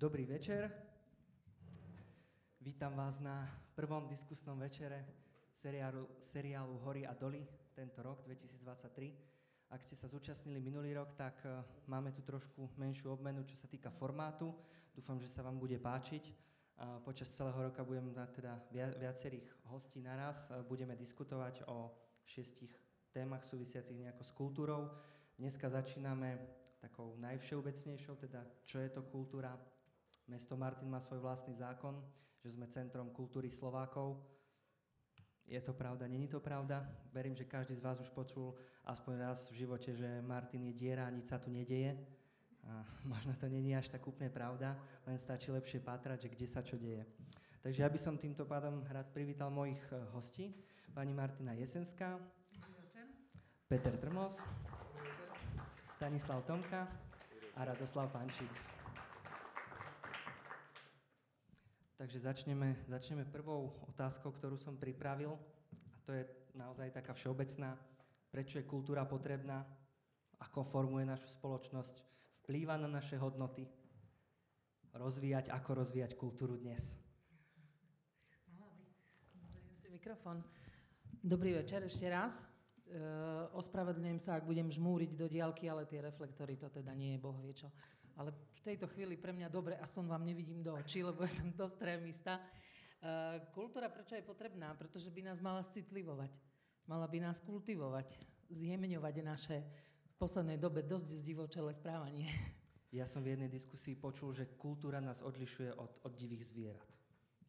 Dobrý večer. Vítam vás na prvom diskusnom večere seriálu, seriálu Hory a doly tento rok 2023. Ak ste sa zúčastnili minulý rok, tak uh, máme tu trošku menšiu obmenu, čo sa týka formátu. Dúfam, že sa vám bude páčiť. Počas celého roka budem mať teda viacerých hostí naraz. Uh, budeme diskutovať o šiestich témach súvisiacich nejako s kultúrou. Dneska začíname takou najvšeobecnejšou, teda čo je to kultúra, Mesto Martin má svoj vlastný zákon, že sme centrom kultúry Slovákov. Je to pravda, není to pravda? Verím, že každý z vás už počul aspoň raz v živote, že Martin je diera a nič sa tu nedeje. A možno to není až tak úplne pravda, len stačí lepšie pátrať, že kde sa čo deje. Takže ja by som týmto pádom rád privítal mojich eh, hostí. Pani Martina Jesenská, Peter Trmos, Stanislav Tomka a Radoslav Pančík. Takže začneme, začneme prvou otázkou, ktorú som pripravil. A to je naozaj taká všeobecná. Prečo je kultúra potrebná? Ako formuje našu spoločnosť? Vplýva na naše hodnoty? Rozvíjať, ako rozvíjať kultúru dnes? mikrofón. Dobrý večer ešte raz. E, ospravedlňujem sa, ak budem žmúriť do diálky, ale tie reflektory to teda nie je boh vie čo ale v tejto chvíli pre mňa dobre, aspoň vám nevidím do očí, lebo ja som dosť trémista. Uh, kultúra prečo je potrebná? Pretože by nás mala citlivovať. Mala by nás kultivovať, zjemňovať naše v poslednej dobe dosť zdivočelé správanie. Ja som v jednej diskusii počul, že kultúra nás odlišuje od, od divých zvierat.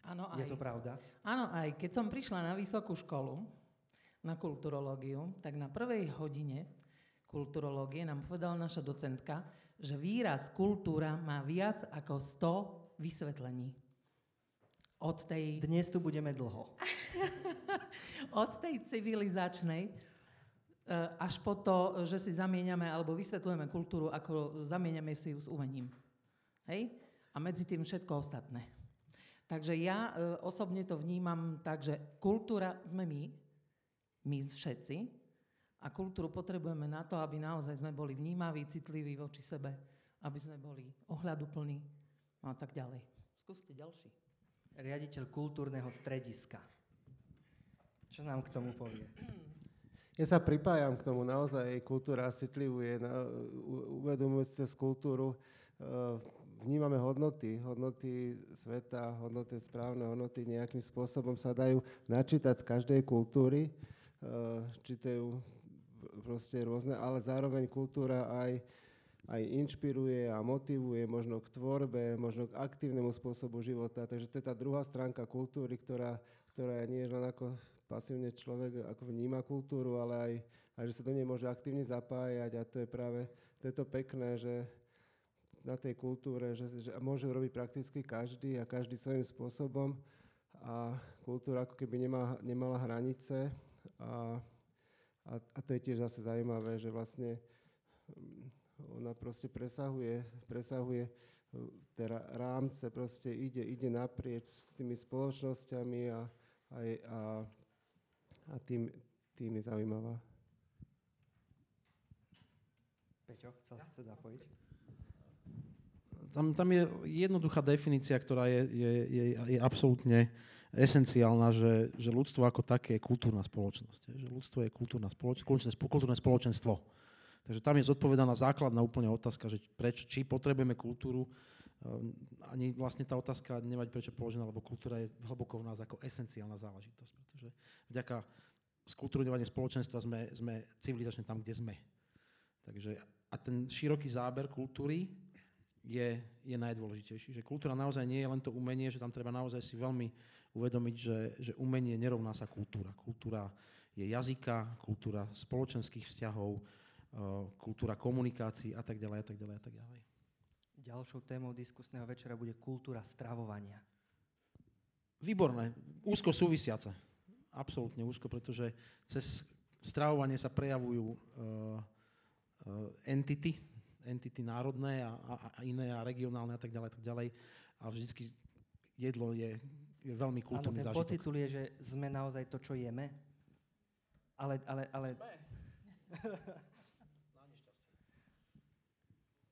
Áno, aj. Je to pravda? Áno, aj. Keď som prišla na vysokú školu, na kulturológiu, tak na prvej hodine kulturológie nám povedala naša docentka, že výraz kultúra má viac ako 100 vysvetlení. Od tej... Dnes tu budeme dlho. od tej civilizačnej e, až po to, že si zamieňame alebo vysvetľujeme kultúru, ako zamieňame si ju s umením. Hej? A medzi tým všetko ostatné. Takže ja e, osobne to vnímam tak, že kultúra sme my, my všetci, a kultúru potrebujeme na to, aby naozaj sme boli vnímaví, citliví voči sebe, aby sme boli ohľaduplní a tak ďalej. Skúste ďalší. Riaditeľ kultúrneho strediska. Čo nám k tomu povie? Ja sa pripájam k tomu, naozaj kultúra citlivuje, na, uvedomujúc cez kultúru, e, vnímame hodnoty, hodnoty sveta, hodnoty správne, hodnoty nejakým spôsobom sa dajú načítať z každej kultúry, e, čítajú proste rôzne, ale zároveň kultúra aj, aj inšpiruje a motivuje možno k tvorbe, možno k aktívnemu spôsobu života. Takže to je tá druhá stránka kultúry, ktorá, ktorá nie je len ako pasívne človek ako vníma kultúru, ale aj, aj že sa do nej môže aktívne zapájať. A to je práve to, je to pekné, že na tej kultúre, že, že môže robiť prakticky každý a každý svojím spôsobom. A kultúra ako keby nemá, nemala hranice. A a, a to je tiež zase zaujímavé, že vlastne mm, ona proste presahuje, presahuje teda rámce, proste ide, ide naprieč s tými spoločnosťami a, a, a, a tým, tým je zaujímavá. Peťo, chcel si sa zapojiť? Tam, tam je jednoduchá definícia, ktorá je, je, je, je absolútne esenciálna, že, že ľudstvo ako také je kultúrna spoločnosť. Že ľudstvo je kultúrna spoločnosť, kultúrne spoločenstvo. Takže tam je zodpovedaná základná úplne otázka, že preč, či potrebujeme kultúru. Ehm, ani vlastne tá otázka nemať prečo položená, lebo kultúra je hlboko v nás ako esenciálna záležitosť. Pretože vďaka skultúrňovaniu spoločenstva sme, sme civilizačne tam, kde sme. Takže a ten široký záber kultúry je, je najdôležitejší. Že kultúra naozaj nie je len to umenie, že tam treba naozaj si veľmi uvedomiť, že, že umenie nerovná sa kultúra. Kultúra je jazyka, kultúra spoločenských vzťahov, eh, kultúra komunikácií a tak ďalej a tak ďalej a tak ďalej. Ďalšou témou diskusného večera bude kultúra stravovania. Výborné, úzko súvisiace. Absolútne úzko, pretože cez stravovanie sa prejavujú uh, uh, entity, entity národné a, a, a iné a regionálne a tak ďalej, tak ďalej. A vždycky jedlo je, je veľmi kultúrny zážitok. Áno, ten podtitul je, že sme naozaj to, čo jeme. Ale, ale, ale...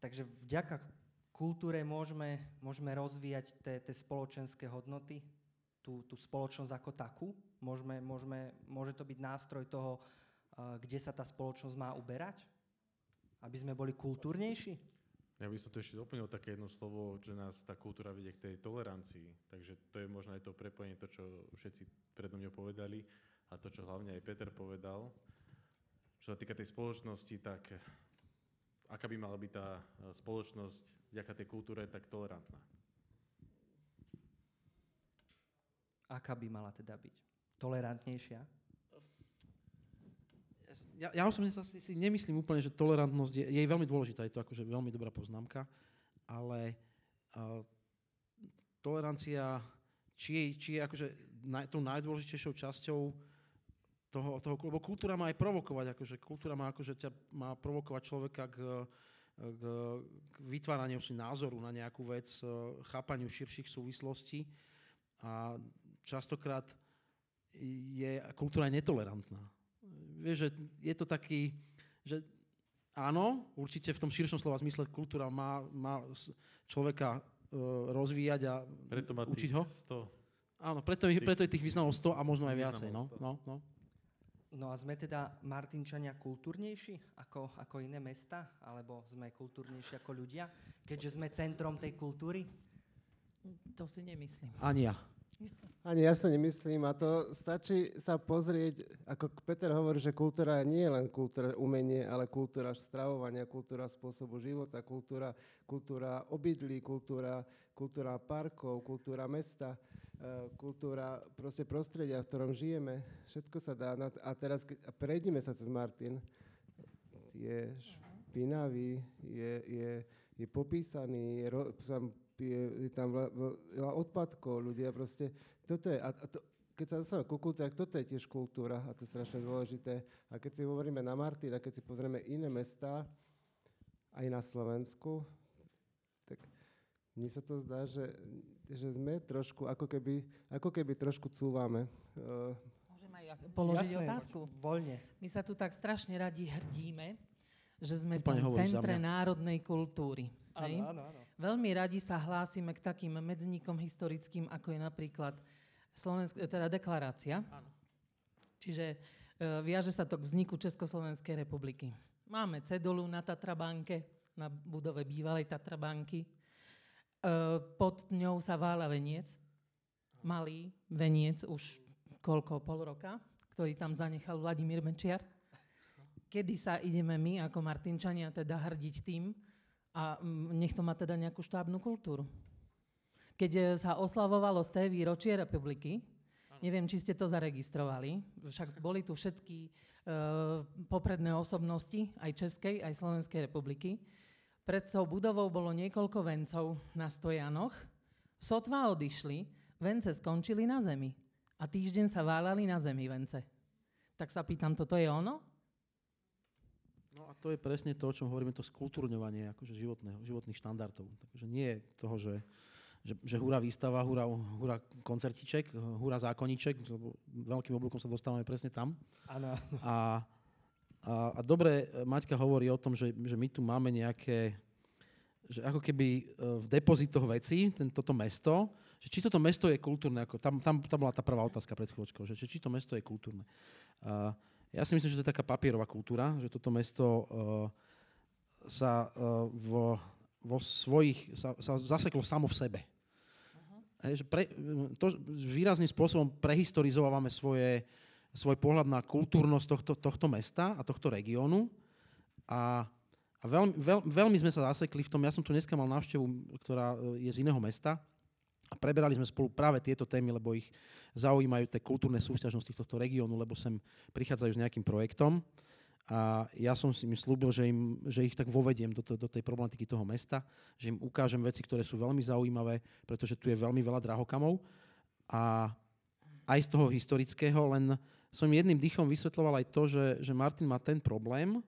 Takže vďaka kultúre môžeme, môžeme rozvíjať tie spoločenské hodnoty, tú, tú spoločnosť ako takú? Môžeme, môžeme, môže to byť nástroj toho, kde sa tá spoločnosť má uberať? Aby sme boli kultúrnejší? Ja by som to ešte doplnil také jedno slovo, že nás tá kultúra vedie k tej tolerancii. Takže to je možno aj to prepojenie, to, čo všetci predo mňou povedali a to, čo hlavne aj Peter povedal. Čo sa týka tej spoločnosti, tak aká by mala byť tá spoločnosť vďaka tej kultúre tak tolerantná? Aká by mala teda byť? Tolerantnejšia? Ja, ja osobne sa si, si nemyslím úplne, že tolerantnosť je, je veľmi dôležitá, je to akože veľmi dobrá poznámka, ale uh, tolerancia, či je, či je akože naj, tou najdôležitejšou časťou toho, toho, lebo kultúra má aj provokovať, akože kultúra má, akože ťa má provokovať človeka k, k, k vytváraniu si názoru na nejakú vec, chápaniu širších súvislostí. A častokrát je kultúra netolerantná vieš, že je to taký, že áno, určite v tom širšom slova zmysle kultúra má, má človeka uh, rozvíjať a preto má učiť ho. 100. Áno, preto, tých, preto je tých významov 100 a možno aj viacej. No, no, no. no a sme teda Martinčania kultúrnejší ako, ako iné mesta? Alebo sme kultúrnejší ako ľudia, keďže sme centrom tej kultúry? To si nemyslím. Ani ja. Ani ja sa nemyslím a to stačí sa pozrieť, ako Peter hovorí, že kultúra nie je len kultúra umenie, ale kultúra stravovania, kultúra spôsobu života, kultúra, kultúra obydlí, kultúra, kultúra parkov, kultúra mesta, e, kultúra proste prostredia, v ktorom žijeme. Všetko sa dá. A teraz prejdime sa cez Martin. Je špinavý, je, je, je popísaný, je, je, je tam veľa odpadkov, ľudia proste, toto je, a, to, keď sa dostaneme ku kultúre, tak toto je tiež kultúra a to je strašne dôležité. A keď si hovoríme na Martin a keď si pozrieme iné mesta, aj na Slovensku, tak mne sa to zdá, že, že sme trošku, ako keby, ako keby trošku cúvame. Môžem aj položiť Jasné, otázku? Voľne. My sa tu tak strašne radi hrdíme, že sme v centre národnej kultúry. Áno, áno, áno. Veľmi radi sa hlásime k takým medzníkom historickým, ako je napríklad Slovensk- teda deklarácia. Áno. Čiže e, viaže sa to k vzniku Československej republiky. Máme cedulu na Tatrabanke, na budove bývalej Tatrabanky. E, pod ňou sa vála veniec, malý veniec, už koľko, pol roka, ktorý tam zanechal Vladimír Mečiar. Kedy sa ideme my ako Martinčania teda hrdiť tým, a mm, nech to má teda nejakú štábnu kultúru. Keď e, sa oslavovalo z té výročie republiky, neviem, či ste to zaregistrovali, však boli tu všetky uh, popredné osobnosti, aj Českej, aj Slovenskej republiky. Pred tou budovou bolo niekoľko vencov na stojanoch, sotva odišli, vence skončili na zemi. A týždeň sa válali na zemi vence. Tak sa pýtam, toto je ono? No a to je presne to, o čom hovoríme, to skultúrňovanie akože životného, životných štandardov. Takže nie je toho, že, že, že hurá výstava, hurá, hurá koncertiček, hurá zákoniček, veľkým oblúkom sa dostávame presne tam. Áno. A, a, a dobre, Maťka hovorí o tom, že, že my tu máme nejaké, že ako keby e, v depozitoch veci, ten, toto mesto, že či toto mesto je kultúrne, ako tam, tam, tam bola tá prvá otázka pred chvíľočkou, že, že či to mesto je kultúrne. Uh, ja si myslím, že to je taká papierová kultúra, že toto mesto uh, sa uh, vo, vo svojich, sa, sa zaseklo samo v sebe. Uh-huh. Hej, že pre, to výrazným spôsobom prehistorizovávame svoje, svoj pohľad na kultúrnosť tohto, tohto mesta a tohto regiónu a, a veľmi, veľ, veľmi sme sa zasekli v tom, ja som tu dneska mal návštevu, ktorá e, je z iného mesta a preberali sme spolu práve tieto témy, lebo ich zaujímajú tie kultúrne súťažnosti tohto regiónu, lebo sem prichádzajú s nejakým projektom. A ja som si slúbil, že, im, že ich tak vovediem do, to, do tej problematiky toho mesta, že im ukážem veci, ktoré sú veľmi zaujímavé, pretože tu je veľmi veľa drahokamov. A aj z toho historického, len som jedným dýchom vysvetloval aj to, že, že Martin má ten problém,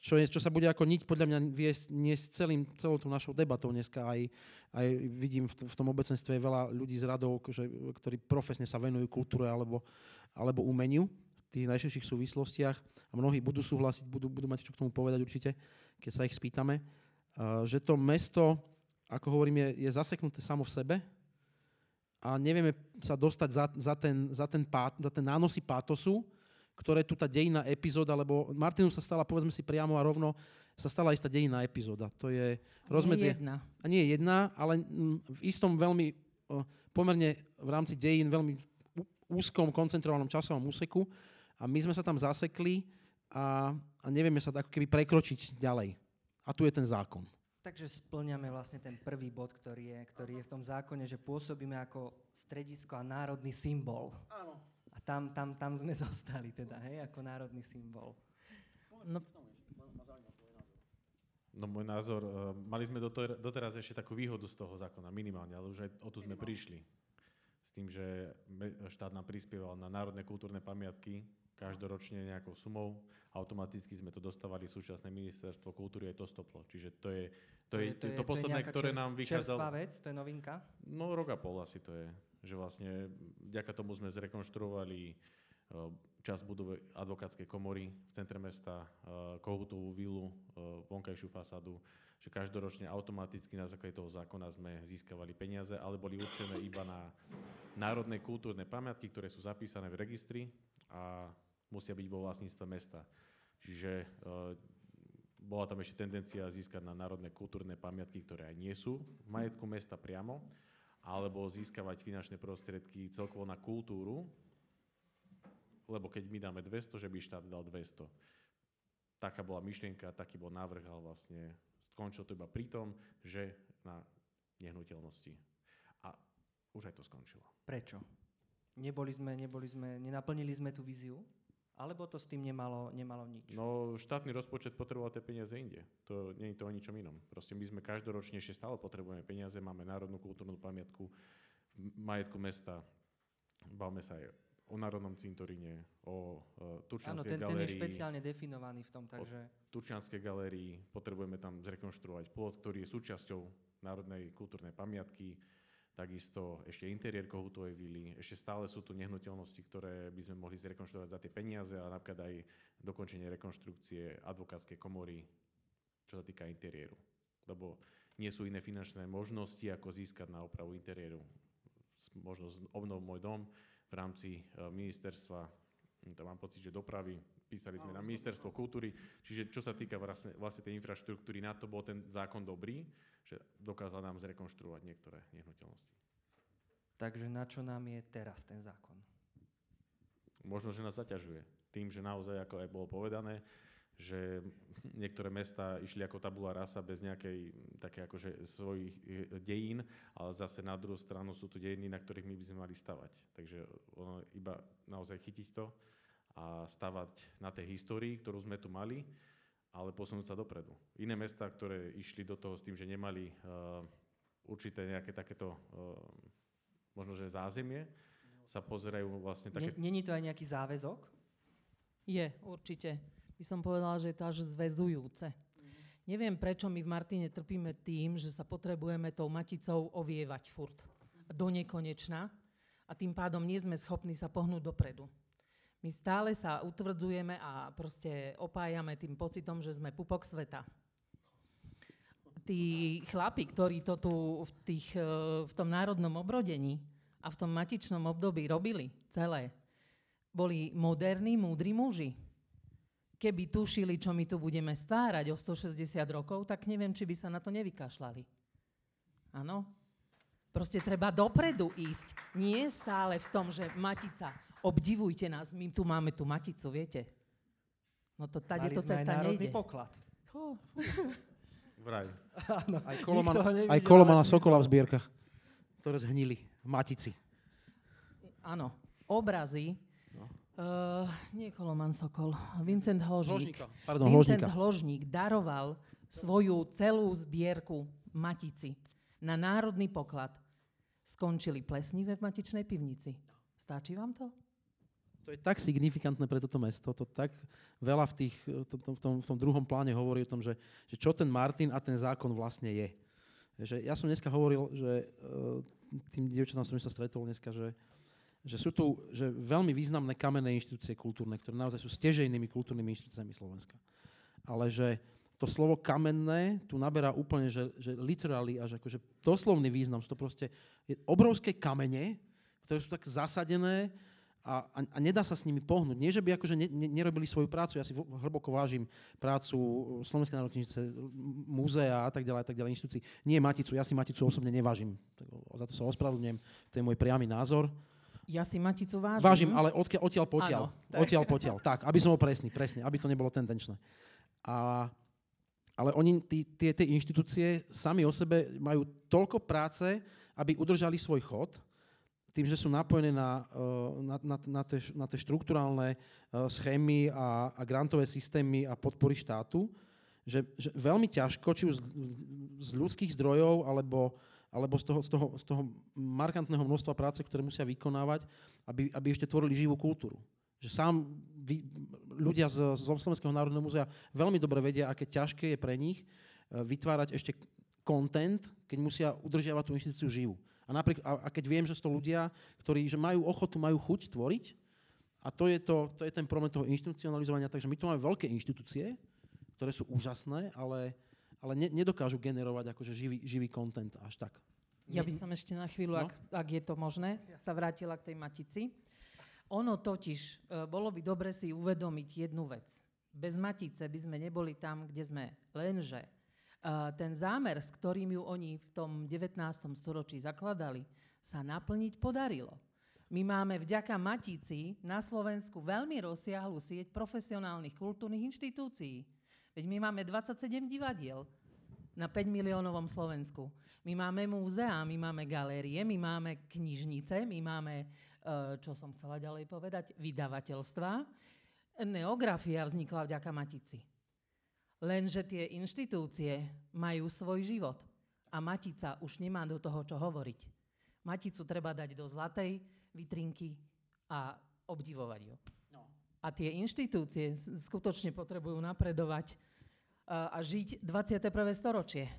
čo, je, čo sa bude ako niť podľa mňa viesť niesť celým, celou tou našou debatou dneska. Aj, aj vidím v, v tom obecenstve veľa ľudí z radov, že, ktorí profesne sa venujú kultúre alebo, alebo umeniu v tých najširších súvislostiach a mnohí budú súhlasiť, budú, budú mať čo k tomu povedať určite, keď sa ich spýtame, uh, že to mesto ako hovorím, je, je zaseknuté samo v sebe a nevieme sa dostať za, za, ten, za, ten pát, za ten nánosy pátosu, ktoré tu tá dejná epizóda, lebo Martinu sa stala, povedzme si priamo a rovno, sa stala istá dejná epizóda. To je rozmedzie... Nie jedna. A nie je jedna, ale v istom veľmi, pomerne v rámci dejín, veľmi úzkom, koncentrovanom časovom úseku a my sme sa tam zasekli a, a nevieme sa ako keby prekročiť ďalej. A tu je ten zákon. Takže splňame vlastne ten prvý bod, ktorý je, ktorý je v tom zákone, že pôsobíme ako stredisko a národný symbol. Áno. A tam, tam, tam sme zostali teda, hej, ako národný symbol. No, No môj názor, uh, mali sme doter- doteraz ešte takú výhodu z toho zákona, minimálne, ale už aj o tu sme prišli. S tým, že štát nám prispieval na národné kultúrne pamiatky každoročne nejakou sumou. Automaticky sme to dostávali súčasné ministerstvo kultúry aj to stoplo. Čiže to je to, je, to, je, to, to posledné, to ktoré čerst, nám vychádzalo... Čerstvá vec, to je novinka? No rok a pol asi to je. Že vlastne vďaka tomu sme zrekonštruovali časť budovy advokátskej komory v centre mesta, uh, Kohutovú vilu, uh, vonkajšiu fasádu, že každoročne automaticky na základe toho zákona sme získavali peniaze, ale boli určené iba na národné kultúrne pamiatky, ktoré sú zapísané v registri a musia byť vo vlastníctve mesta. Čiže bola tam ešte tendencia získať na národné kultúrne pamiatky, ktoré aj nie sú v majetku mesta priamo, alebo získavať finančné prostriedky celkovo na kultúru, lebo keď my dáme 200, že by štát dal 200. Taká bola myšlienka, taký bol návrh, ale vlastne skončilo to iba pri tom, že na nehnuteľnosti. A už aj to skončilo. Prečo? Neboli sme, neboli sme, nenaplnili sme tú víziu? Alebo to s tým nemalo, nemalo nič? No, štátny rozpočet potreboval tie peniaze inde. To nie je to o ničom inom. Proste my sme každoročne ešte stále potrebujeme peniaze, máme národnú kultúrnu pamiatku, majetku mesta, bavme sa aj o Národnom cintoríne, o uh, Turčianskej Áno, ten, galérii. ten je špeciálne definovaný v tom, takže... O Turčianskej galérii potrebujeme tam zrekonštruovať plot, ktorý je súčasťou Národnej kultúrnej pamiatky, takisto ešte interiér Kohutovej vily, ešte stále sú tu nehnuteľnosti, ktoré by sme mohli zrekonštruovať za tie peniaze a napríklad aj dokončenie rekonštrukcie advokátskej komory, čo sa týka interiéru. Lebo nie sú iné finančné možnosti, ako získať na opravu interiéru. Možno obnov môj dom, v rámci e, ministerstva, hm, to mám pocit, že dopravy, písali sme na ministerstvo kultúry, čiže čo sa týka vlastne, vlastne tej infraštruktúry, na to bol ten zákon dobrý, že dokázal nám zrekonštruovať niektoré nehnuteľnosti. Takže na čo nám je teraz ten zákon? Možno, že nás zaťažuje. Tým, že naozaj, ako aj bolo povedané, že niektoré mesta išli ako tabula rasa bez nejakej také akože svojich e, dejín, ale zase na druhú stranu sú tu dejiny, na ktorých my by sme mali stavať. Takže ono iba naozaj chytiť to a stavať na tej histórii, ktorú sme tu mali, ale posunúť sa dopredu. Iné mesta, ktoré išli do toho s tým, že nemali uh, určité nejaké takéto uh, možno, že zázemie, sa pozerajú vlastne také... Není to aj nejaký záväzok? Je, určite by som povedala, že je to až zväzujúce. Mm. Neviem, prečo my v Martine trpíme tým, že sa potrebujeme tou maticou ovievať furt do nekonečna a tým pádom nie sme schopní sa pohnúť dopredu. My stále sa utvrdzujeme a proste opájame tým pocitom, že sme pupok sveta. Tí chlapi, ktorí to tu v, tých, e, v tom národnom obrodení a v tom matičnom období robili celé, boli moderní, múdri muži keby tušili, čo my tu budeme stárať o 160 rokov, tak neviem, či by sa na to nevykašľali. Áno? Proste treba dopredu ísť. Nie stále v tom, že Matica, obdivujte nás, my tu máme tú Maticu, viete? No to tady to cesta aj nejde. poklad. Oh. Vraj. Áno, aj kolomana, aj kolomana Sokola v zbierkach, ktoré zhnili v Matici. Áno, obrazy Uh, nie Koloman Sokol, Vincent Hložník. Pardon, Vincent Hložníka. Hložník daroval svoju celú zbierku Matici na národný poklad. Skončili plesnive v Matičnej pivnici. Stačí vám to? To je tak signifikantné pre toto mesto, to tak veľa v, tých, to, to, v, tom, v tom druhom pláne hovorí o tom, že, že čo ten Martin a ten zákon vlastne je. Že ja som dneska hovoril, že uh, tým dievčatám som sa stretol dneska, že že sú tu že veľmi významné kamenné inštitúcie kultúrne, ktoré naozaj sú stežejnými kultúrnymi inštitúciami Slovenska. Ale že to slovo kamenné tu naberá úplne, že, že literally, až akože doslovný význam. Sú to proste obrovské kamene, ktoré sú tak zasadené a, a, a nedá sa s nimi pohnúť. Nie, že by akože ne, ne, nerobili svoju prácu, ja si hlboko vážim prácu Slovenskej národnice, múzea a tak ďalej, a tak ďalej, inštitúcií. Nie Maticu, ja si Maticu osobne nevážim. Za to sa ospravedlňujem, to je môj priamy názor. Ja si Maticu vážim. Vážim, ale odkiaľ, odtiaľ potiaľ. Áno, odtiaľ potiaľ. Tak, aby som bol presný, presný, aby to nebolo tendenčné. A ale oni, tie inštitúcie sami o sebe majú toľko práce, aby udržali svoj chod, tým, že sú napojené na, eh, na, na, na, tie, na tie štruktúrálne eh, schémy a, a grantové systémy a podpory štátu, že, že veľmi ťažko, či už z, z ľudských zdrojov, alebo, alebo z, toho, z, toho, z toho markantného množstva práce, ktoré musia vykonávať, aby, aby ešte tvorili živú kultúru. Že sám vy, ľudia z, z Slovenského národného múzea veľmi dobre vedia, aké ťažké je pre nich e, vytvárať ešte content, keď musia udržiavať tú inštitúciu živú. A, napriek, a, a keď viem, že sú to ľudia, ktorí že majú ochotu, majú chuť tvoriť, a to je, to, to je ten problém toho inštitucionalizovania, takže my tu máme veľké inštitúcie, ktoré sú úžasné, ale, ale ne, nedokážu generovať akože živý, živý content až tak. Ja by som ešte na chvíľu, no? ak, ak je to možné, sa vrátila k tej Matici. Ono totiž, e, bolo by dobre si uvedomiť jednu vec. Bez Matice by sme neboli tam, kde sme. Lenže ten zámer, s ktorým ju oni v tom 19. storočí zakladali, sa naplniť podarilo. My máme vďaka Matici na Slovensku veľmi rozsiahlu sieť profesionálnych kultúrnych inštitúcií. Veď my máme 27 divadiel na 5 miliónovom Slovensku. My máme múzea, my máme galérie, my máme knižnice, my máme Eh, čo som chcela ďalej povedať, vydavateľstva. Neografia vznikla vďaka Matici. Lenže tie inštitúcie majú svoj život a Matica už nemá do toho, čo hovoriť. Maticu treba dať do zlatej vitrinky a obdivovať ju. No. A tie inštitúcie skutočne potrebujú napredovať uh, a žiť 21. storočie.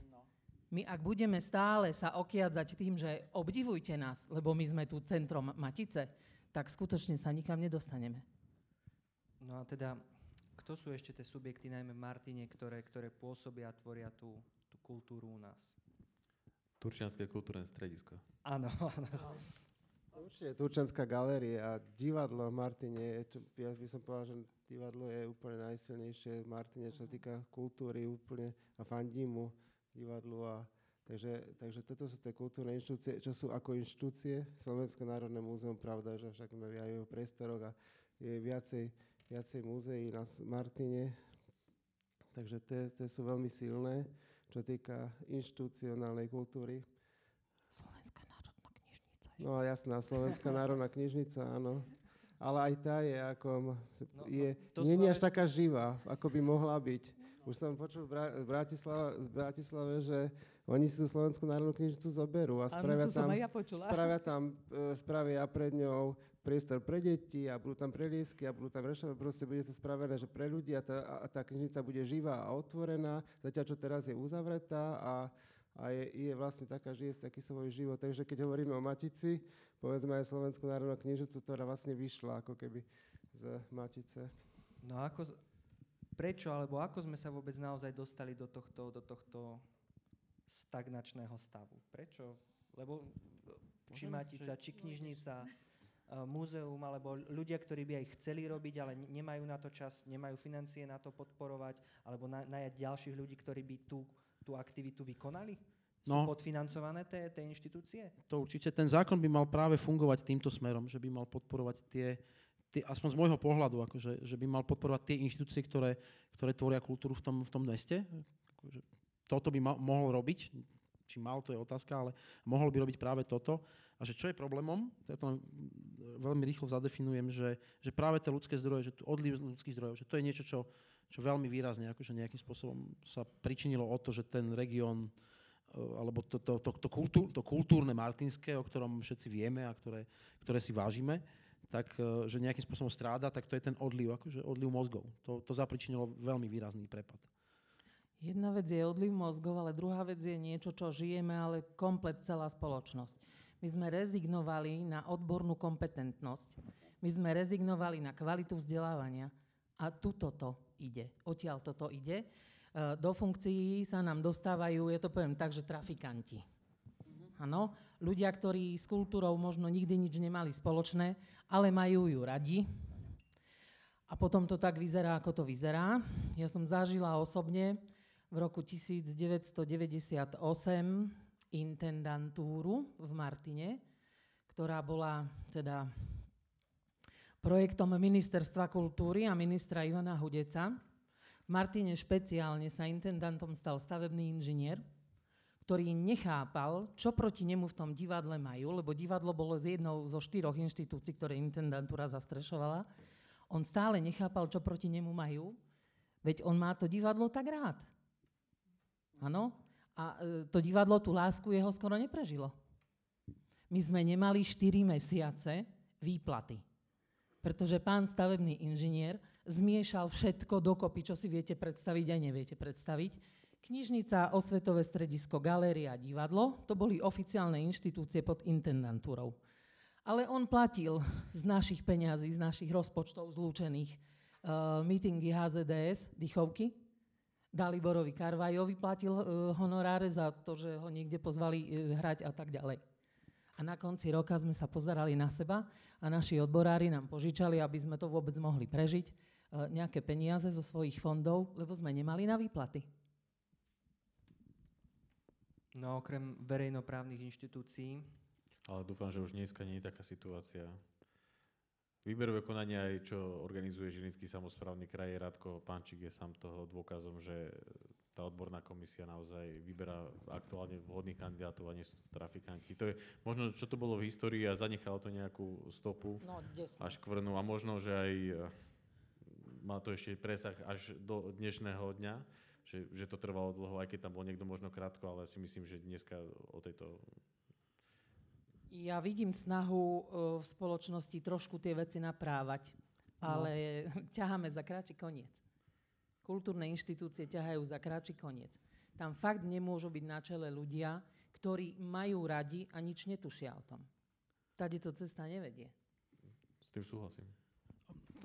My ak budeme stále sa okiadzať tým, že obdivujte nás, lebo my sme tu centrom Matice, tak skutočne sa nikam nedostaneme. No a teda, kto sú ešte tie subjekty, najmä v Martine, ktoré, ktoré pôsobia a tvoria tú, tú kultúru u nás? Turčianské kultúrne stredisko. Áno, áno. Určite Turčianská galéria a divadlo v Martine, ja by som povedal, že divadlo je úplne najsilnejšie v Martine, čo sa týka kultúry úplne a fandímu divadlu a Takže, takže toto sú tie kultúrne inštitúcie, čo sú ako inštitúcie. Slovenské národné múzeum, pravda, že však sme aj v priestoroch a je viacej, viacej múzeí na Martine. Takže tie sú veľmi silné, čo týka inštitucionálnej kultúry. Slovenská národná knižnica. No jasná, Slovenská národná knižnica, áno. Ale aj tá je ako, no, je, no, nie je až taká živá, ako by mohla byť. Už som počul v, Bra- v, Bratislave, v Bratislave, že oni si tú Slovenskú národnú knižnicu zoberú a spravia tam, ja spravia tam uh, spravia pred ňou priestor pre deti a budú tam preliesky a budú tam rešové, proste bude to spravené, že pre ľudí a tá, a tá knižnica bude živá a otvorená, zatiaľ čo teraz je uzavretá a, a je, je vlastne taká, žije taký svoj život. Takže keď hovoríme o Matici, povedzme aj Slovenskú národnú knižnicu, ktorá vlastne vyšla ako keby z Matice. No ako, prečo alebo ako sme sa vôbec naozaj dostali do tohto, do tohto stagnačného stavu? Prečo? Lebo či Matica, či knižnica, múzeum, alebo ľudia, ktorí by aj chceli robiť, ale nemajú na to čas, nemajú financie na to podporovať, alebo najať ďalších ľudí, ktorí by tú, tú aktivitu vykonali? Sú no, podfinancované tie, tie inštitúcie? To určite. Ten zákon by mal práve fungovať týmto smerom, že by mal podporovať tie, tie, aspoň z môjho pohľadu, akože, že by mal podporovať tie inštitúcie, ktoré, ktoré tvoria kultúru v tom, v tom meste. Akože, toto by ma, mohol robiť, či mal, to je otázka, ale mohol by robiť práve toto. A že čo je problémom, to ja to veľmi rýchlo zadefinujem, že, že práve tie ľudské zdroje, že tu odliv ľudských zdrojov, že to je niečo, čo, čo veľmi výrazne akože nejakým spôsobom sa pričinilo o to, že ten región e, alebo to, to, to, to, kultúr, to kultúrne martinské, o ktorom všetci vieme a ktoré, ktoré si vážime, tak e, že nejakým spôsobom stráda, tak to je ten odliv, akože odliv mozgov. To, to zapričinilo veľmi výrazný prepad. Jedna vec je odliv mozgov, ale druhá vec je niečo, čo žijeme, ale komplet celá spoločnosť. My sme rezignovali na odbornú kompetentnosť. My sme rezignovali na kvalitu vzdelávania. A tu toto ide. Odtiaľ toto ide. do funkcií sa nám dostávajú, je to poviem tak, že trafikanti. Áno, ľudia, ktorí s kultúrou možno nikdy nič nemali spoločné, ale majú ju radi. A potom to tak vyzerá, ako to vyzerá. Ja som zažila osobne v roku 1998 intendantúru v Martine, ktorá bola teda projektom Ministerstva kultúry a ministra Ivana Hudeca. V Martine špeciálne sa intendantom stal stavebný inžinier, ktorý nechápal, čo proti nemu v tom divadle majú, lebo divadlo bolo z jednou zo štyroch inštitúcií, ktoré intendantúra zastrešovala. On stále nechápal, čo proti nemu majú, veď on má to divadlo tak rád. Áno? A e, to divadlo tú lásku jeho skoro neprežilo. My sme nemali 4 mesiace výplaty, pretože pán stavebný inžinier zmiešal všetko dokopy, čo si viete predstaviť a neviete predstaviť Knižnica, osvetové stredisko, galéria, divadlo, to boli oficiálne inštitúcie pod intendantúrou. Ale on platil z našich peňazí, z našich rozpočtov zlúčených uh, mítingy HZDS, dychovky. Daliborovi Karvajovi platil uh, honoráre za to, že ho niekde pozvali uh, hrať a tak ďalej. A na konci roka sme sa pozerali na seba a naši odborári nám požičali, aby sme to vôbec mohli prežiť, uh, nejaké peniaze zo svojich fondov, lebo sme nemali na výplaty. No okrem verejnoprávnych inštitúcií. Ale dúfam, že už dneska nie je taká situácia. Výberové konanie aj, čo organizuje Žilinský samozprávny kraj, Radko Pančík je sám toho dôkazom, že tá odborná komisia naozaj vyberá aktuálne vhodných kandidátov a nie sú to trafikanti. To je možno, čo to bolo v histórii a zanechalo to nejakú stopu no, až kvrnu a možno, že aj e, má to ešte presah až do dnešného dňa že, že to trvalo dlho, aj keď tam bol niekto možno krátko, ale si myslím, že dneska o tejto... Ja vidím snahu uh, v spoločnosti trošku tie veci naprávať, no. ale no. ťaháme za kráči koniec. Kultúrne inštitúcie ťahajú za kráči koniec. Tam fakt nemôžu byť na čele ľudia, ktorí majú radi a nič netušia o tom. Tady to cesta nevedie. S tým súhlasím.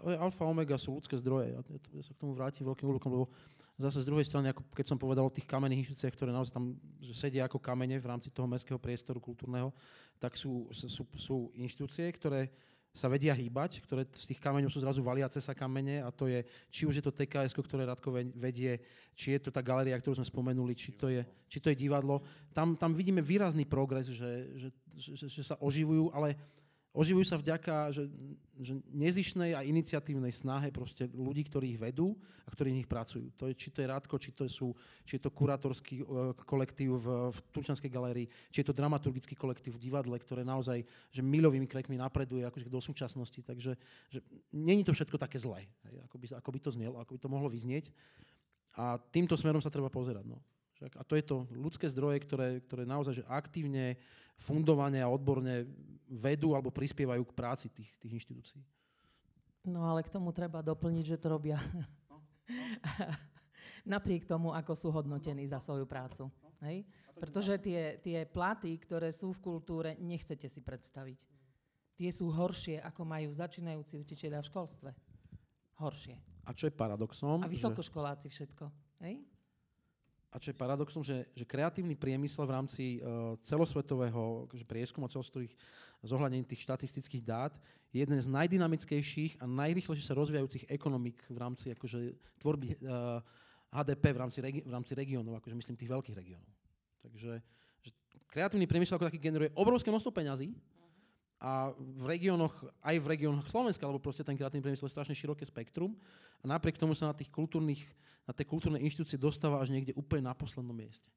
To je alfa omega, sú ľudské zdroje. Ja, ja sa k tomu vrátim veľkým úlokom, lebo Zase z druhej strany, ako keď som povedal o tých kamenných inštitúciách, ktoré naozaj tam že sedia ako kamene v rámci toho mestského priestoru kultúrneho, tak sú, sú, sú inštitúcie, ktoré sa vedia hýbať, ktoré z tých kameňov sú zrazu valiace sa kamene a to je, či už je to TKS, ktoré Radko vedie, či je to tá galéria, ktorú sme spomenuli, či to je, či to je divadlo. Tam, tam vidíme výrazný progres, že, že, že, že sa oživujú, ale Oživujú sa vďaka že, že nezišnej a iniciatívnej snahe proste ľudí, ktorí ich vedú a ktorí v nich pracujú. To je, či to je Rádko, či to, sú, či je to kurátorský uh, kolektív v, v Turčanskej galérii, či je to dramaturgický kolektív v divadle, ktoré naozaj že milovými krekmi napreduje akože do súčasnosti. Takže že není to všetko také zlé, hej, ako, by, ako by to znelo, ako by to mohlo vyznieť. A týmto smerom sa treba pozerať. No. A to je to ľudské zdroje, ktoré, ktoré naozaj že aktívne, fundovane a odborne vedú alebo prispievajú k práci tých, tých inštitúcií. No ale k tomu treba doplniť, že to robia no, no. napriek tomu, ako sú hodnotení za svoju prácu. Hej? Pretože tie, tie platy, ktoré sú v kultúre, nechcete si predstaviť. Tie sú horšie, ako majú začínajúci učiteľia v školstve. Horšie. A čo je paradoxom? A vysokoškoláci všetko. Hej? A čo je paradoxom, že, že kreatívny priemysel v rámci uh, celosvetového akože prieskumu celosvetových zohľadnení tých štatistických dát je jeden z najdynamickejších a najrychlejšie sa rozvíjajúcich ekonomik v rámci akože, tvorby uh, eh, HDP v rámci, regi- rámci regiónov, akože myslím tých veľkých regiónov. Takže že kreatívny priemysel ako taký generuje obrovské množstvo peňazí a v regiónoch, aj v regiónoch Slovenska, lebo proste ten kreatívny priemysel je strašne široké spektrum a napriek tomu sa na tých kultúrnych na tie kultúrne inštitúcie dostáva až niekde úplne na poslednom mieste.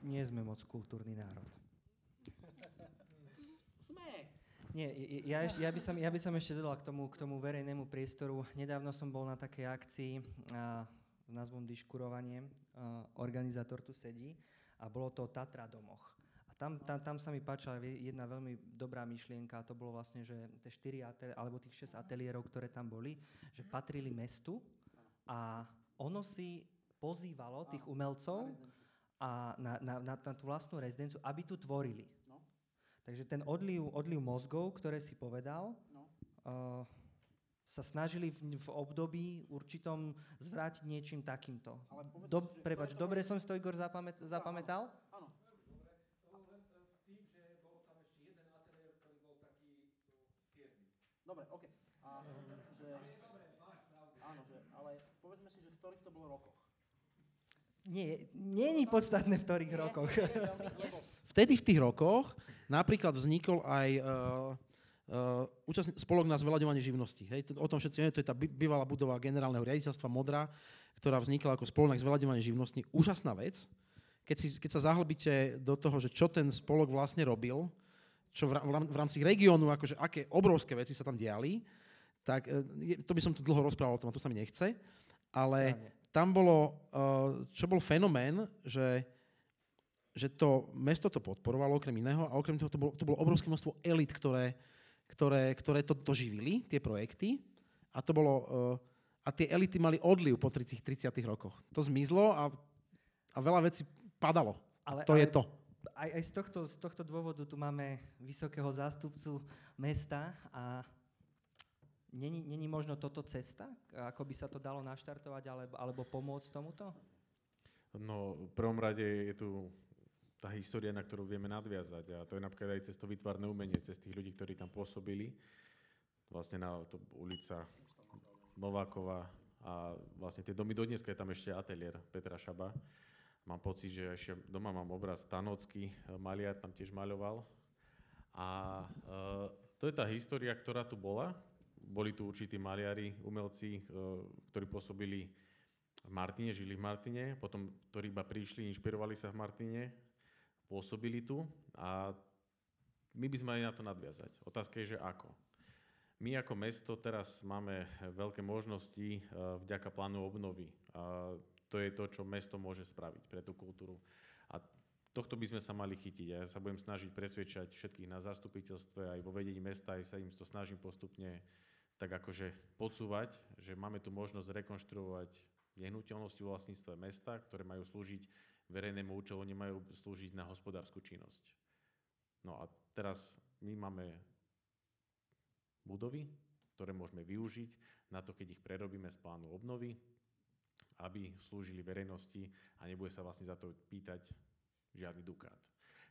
Nie sme moc kultúrny národ. Sme. Nie, ja, ja, by som, ja by som ešte dodal k tomu, k tomu verejnému priestoru. Nedávno som bol na takej akcii a, s názvom Diškurovanie. A, organizátor tu sedí a bolo to Tatra domoch tam, tam, tam sa mi páčila jedna veľmi dobrá myšlienka, a to bolo vlastne, že tie 4 ateli- alebo tých 6 ateliérov, ktoré tam boli, že patrili mestu a ono si pozývalo tých umelcov a na, na, na, na tú vlastnú rezidenciu, aby tu tvorili. No. Takže ten odliv, odliv mozgov, ktoré si povedal, no. uh, sa snažili v, v období určitom zvrátiť niečím takýmto. Do, prepač, dobre som si to Igor zapamät, zapamätal? Dobre, OK. A, že, áno, že, ale povedzme si, že v ktorých to bolo rokoch? Nie, nie je podstatné v ktorých nie, rokoch. Nie, nie, Vtedy v tých rokoch napríklad vznikol aj uh, Uh, účastný, spolok na zveľaďovanie živnosti. Hej, o tom všetci vieme, to je tá bývalá budova generálneho riaditeľstva Modra, ktorá vznikla ako spolok na zveľaďovanie živnosti. Úžasná vec. Keď, si, keď sa zahlbíte do toho, že čo ten spolok vlastne robil, čo v, rámci regiónu, akože aké obrovské veci sa tam diali, tak uh, to by som tu dlho rozprával, to, to sa mi nechce. Ale Správne. tam bolo, uh, čo bol fenomén, že že to mesto to podporovalo okrem iného a okrem toho to bolo, to bolo obrovské množstvo elit, ktoré, ktoré, ktoré to doživili, tie projekty. A to bolo... Uh, a tie elity mali odliv po 30, 30 rokoch. To zmizlo a, a veľa vecí padalo. Ale, to ale je to. Aj, aj z, tohto, z tohto dôvodu tu máme vysokého zástupcu mesta a není, není možno toto cesta, ako by sa to dalo naštartovať alebo, alebo pomôcť tomuto? No, v prvom rade je tu tá história, na ktorú vieme nadviazať. A to je napríklad aj cez to vytvárne umenie, cez tých ľudí, ktorí tam pôsobili. Vlastne na to ulica Novákova a vlastne tie domy, dodneska je tam ešte ateliér Petra Šaba. Mám pocit, že ešte doma mám obraz Tanocký, eh, maliar tam tiež maľoval. A e, to je tá história, ktorá tu bola. Boli tu určití maliari, umelci, e, ktorí pôsobili v Martine, žili v Martine, potom ktorí iba prišli, inšpirovali sa v Martine pôsobili tu a my by sme mali na to nadviazať. Otázka je, že ako. My ako mesto teraz máme veľké možnosti vďaka plánu obnovy. To je to, čo mesto môže spraviť pre tú kultúru. A tohto by sme sa mali chytiť. Ja sa budem snažiť presvedčať všetkých na zastupiteľstve, aj vo vedení mesta, aj sa im to snažím postupne tak akože podsúvať, že máme tu možnosť rekonštruovať nehnuteľnosti v vlastníctve mesta, ktoré majú slúžiť verejnému účelu, nemajú slúžiť na hospodárskú činnosť. No a teraz my máme budovy, ktoré môžeme využiť na to, keď ich prerobíme z plánu obnovy, aby slúžili verejnosti a nebude sa vlastne za to pýtať žiadny dukát.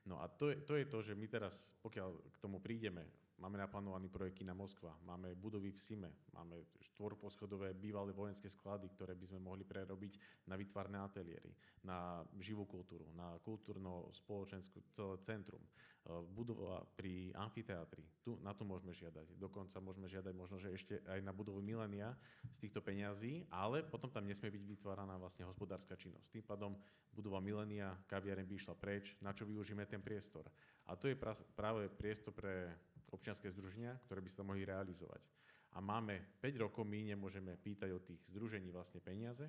No a to je, to je to, že my teraz, pokiaľ k tomu prídeme, Máme naplánovaný projekt na Moskva, máme budovy v Sime, máme štvorposchodové bývalé vojenské sklady, ktoré by sme mohli prerobiť na vytvarné ateliéry, na živú kultúru, na kultúrno-spoločenskú celé centrum. E, budova pri amfiteátri, tu, na to môžeme žiadať. Dokonca môžeme žiadať možno, že ešte aj na budovu Milenia z týchto peňazí, ale potom tam nesmie byť vytváraná vlastne hospodárska činnosť. Tým pádom budova Milenia, kaviareň by išla preč, na čo využijeme ten priestor. A to je práve priestor pre občianske združenia, ktoré by sa mohli realizovať. A máme 5 rokov, my nemôžeme pýtať od tých združení vlastne peniaze,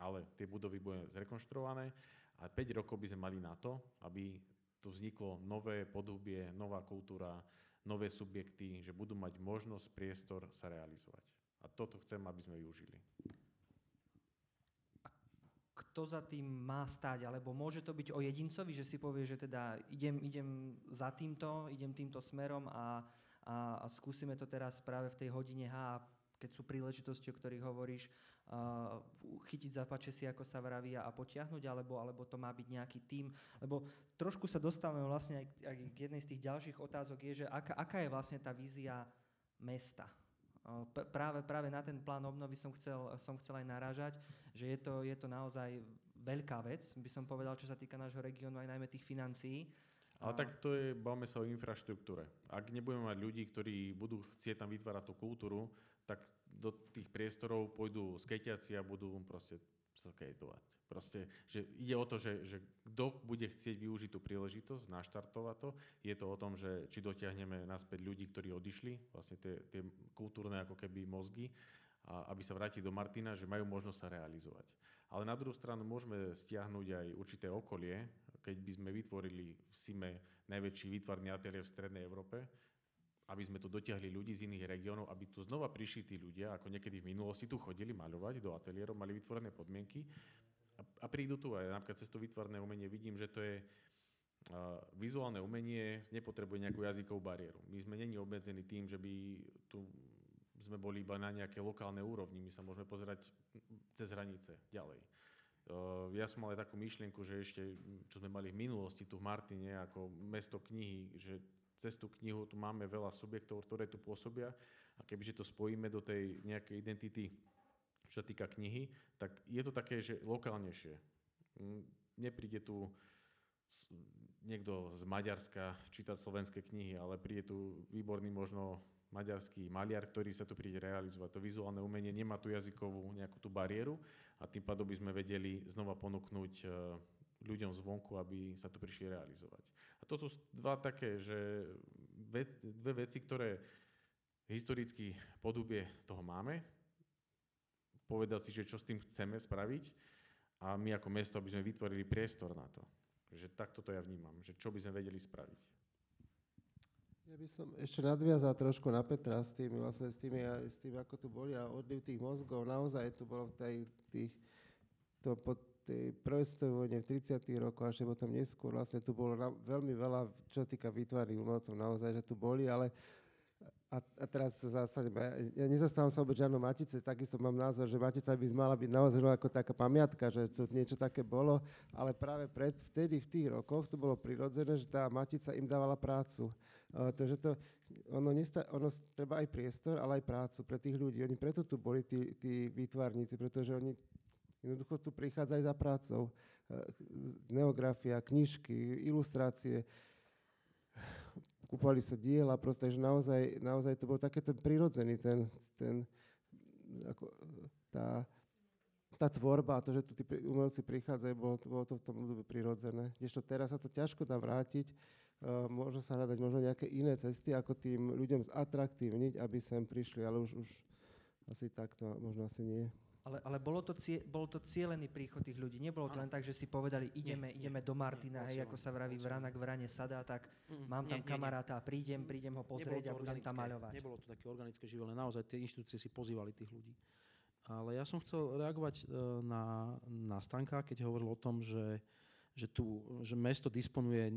ale tie budovy budú zrekonštruované a 5 rokov by sme mali na to, aby tu vzniklo nové podhubie, nová kultúra, nové subjekty, že budú mať možnosť, priestor sa realizovať. A toto chcem, aby sme využili kto za tým má stáť, alebo môže to byť o jedincovi, že si povie, že teda idem, idem za týmto, idem týmto smerom a, a, a skúsime to teraz práve v tej hodine H, keď sú príležitosti, o ktorých hovoríš, uh, chytiť za si, ako sa vraví, a potiahnuť, alebo, alebo to má byť nejaký tím. Lebo trošku sa dostávame vlastne aj k, aj k jednej z tých ďalších otázok, je, že aká, aká je vlastne tá vízia mesta práve, práve na ten plán obnovy som chcel, som chcel aj narážať, že je to, je to naozaj veľká vec, by som povedal, čo sa týka nášho regiónu, aj najmä tých financií. Ale tak to je, bavme sa o infraštruktúre. Ak nebudeme mať ľudí, ktorí budú chcieť tam vytvárať tú kultúru, tak do tých priestorov pôjdu skejťaci a budú proste skejtovať. Proste, že ide o to, že, že kto bude chcieť využiť tú príležitosť, naštartovať to. Je to o tom, že či dotiahneme naspäť ľudí, ktorí odišli, vlastne tie, tie kultúrne ako keby mozgy, a aby sa vrátili do Martina, že majú možnosť sa realizovať. Ale na druhú stranu môžeme stiahnuť aj určité okolie, keď by sme vytvorili v SIME najväčší výtvarný ateliér v Strednej Európe, aby sme tu dotiahli ľudí z iných regiónov, aby tu znova prišli tí ľudia, ako niekedy v minulosti tu chodili maľovať do ateliérov, mali vytvorené podmienky a, a prídu tu aj napríklad cez to vytvarné umenie vidím, že to je vizuálne umenie nepotrebuje nejakú jazykovú bariéru. My sme není obmedzení tým, že by tu sme boli iba na nejaké lokálnej úrovni, my sa môžeme pozerať cez hranice ďalej. Ja som mal aj takú myšlienku, že ešte, čo sme mali v minulosti tu v Martine ako mesto knihy, že cez tú knihu tu máme veľa subjektov, ktoré tu pôsobia a kebyže to spojíme do tej nejakej identity, čo sa týka knihy, tak je to také, že lokálnejšie. Nepríde tu niekto z Maďarska čítať slovenské knihy, ale príde tu výborný možno maďarský maliar, ktorý sa tu príde realizovať. To vizuálne umenie nemá tú jazykovú nejakú tú bariéru a tým pádom by sme vedeli znova ponúknuť e, ľuďom zvonku, aby sa tu prišli realizovať. A toto sú dva také, že vec, dve veci, ktoré historicky podobie toho máme, povedať si, že čo s tým chceme spraviť a my ako mesto, aby sme vytvorili priestor na to. Že takto to ja vnímam, že čo by sme vedeli spraviť. Ja by som ešte nadviazal trošku na Petra s tým, vlastne s tým, s tým ako tu boli a odliv tých mozgov. Naozaj tu bolo v tej, tých, to po tej prvej vojne v 30. rokoch, až potom neskôr, vlastne tu bolo na, veľmi veľa, čo týka výtvarných umelcov, naozaj, že tu boli, ale a, a teraz sa zastanem, ja, nezastávam sa vôbec žiadnom Matice, takisto mám názor, že Matica by mala byť naozaj ako taká pamiatka, že to niečo také bolo, ale práve pred, vtedy v tých rokoch to bolo prirodzené, že tá Matica im dávala prácu. Uh, to, že to, ono, nesta, ono treba aj priestor, ale aj prácu pre tých ľudí. Oni preto tu boli tí, tí výtvarníci, pretože oni jednoducho tu prichádzajú za prácou. Uh, neografia, knižky, ilustrácie, kúpali sa diela, proste, že naozaj, naozaj to bol taký ten prirodzený, ten, ten ako, tá, tá tvorba, to, že tu tí umelci prichádzajú, bolo, bolo to v tom období prirodzené. Kdežto teraz sa to ťažko dá vrátiť, uh, možno sa hľadať možno nejaké iné cesty, ako tým ľuďom zatraktívniť, aby sem prišli, ale už, už asi takto možno asi nie. Ale, ale bolo, to cie, bol to cielený príchod tých ľudí. Nebolo to len tak, že si povedali, ideme, nie, ideme nie, do Martina, nie, hej, ako sa vraví vrana k vrane sada, tak mm, mám tam nie, kamaráta a prídem, prídem ho pozrieť a budem tam maľovať. Nebolo to také organické živé, naozaj tie inštitúcie si pozývali tých ľudí. Ale ja som chcel reagovať uh, na, na Stanka, keď hovoril o tom, že, že, tu, že mesto disponuje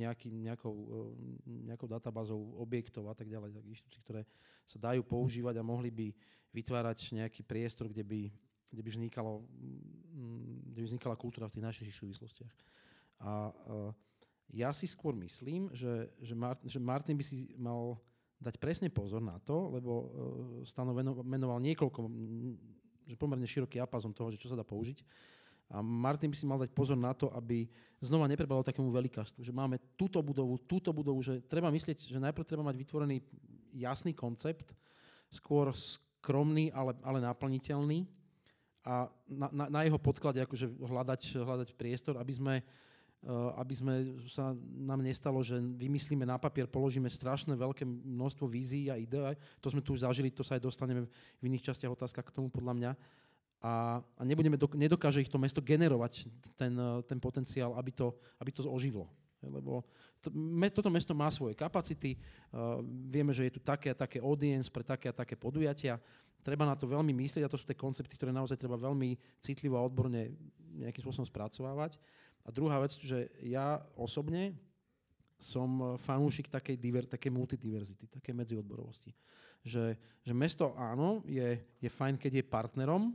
nejaký, nejakou, uh, nejakou databázou objektov a tak ďalej, tak inštitúcií, ktoré sa dajú používať a mohli by vytvárať nejaký priestor, kde by, kde by, vznikalo, mm, kde by vznikala kultúra v tých najširších súvislostiach. A uh, ja si skôr myslím, že, že, Mart, že Martin by si mal dať presne pozor na to, lebo uh, Stano menoval niekoľko, že pomerne široký apazon toho, že čo sa dá použiť. A Martin by si mal dať pozor na to, aby znova neprebalo takému veľikastu, že máme túto budovu, túto budovu, že treba myslieť, že najprv treba mať vytvorený jasný koncept, skôr skromný, ale, ale naplniteľný a na, na, na jeho podklade akože hľadať, hľadať priestor, aby sme, uh, aby sme sa nám nestalo, že vymyslíme na papier, položíme strašné veľké množstvo vízií a ideí. To sme tu už zažili, to sa aj dostaneme v iných častiach otázka k tomu podľa mňa. A, a nebudeme, nedokáže ich to mesto generovať, ten, ten potenciál, aby to, aby to oživlo. Lebo to, me, toto mesto má svoje kapacity, uh, vieme, že je tu také a také audience pre také a také podujatia. Treba na to veľmi myslieť a to sú tie koncepty, ktoré naozaj treba veľmi citlivo a odborne nejakým spôsobom spracovávať. A druhá vec, že ja osobne som fanúšik takej, diver, takej multidiverzity, takej medziodborovosti. Že, že mesto áno, je, je fajn, keď je partnerom,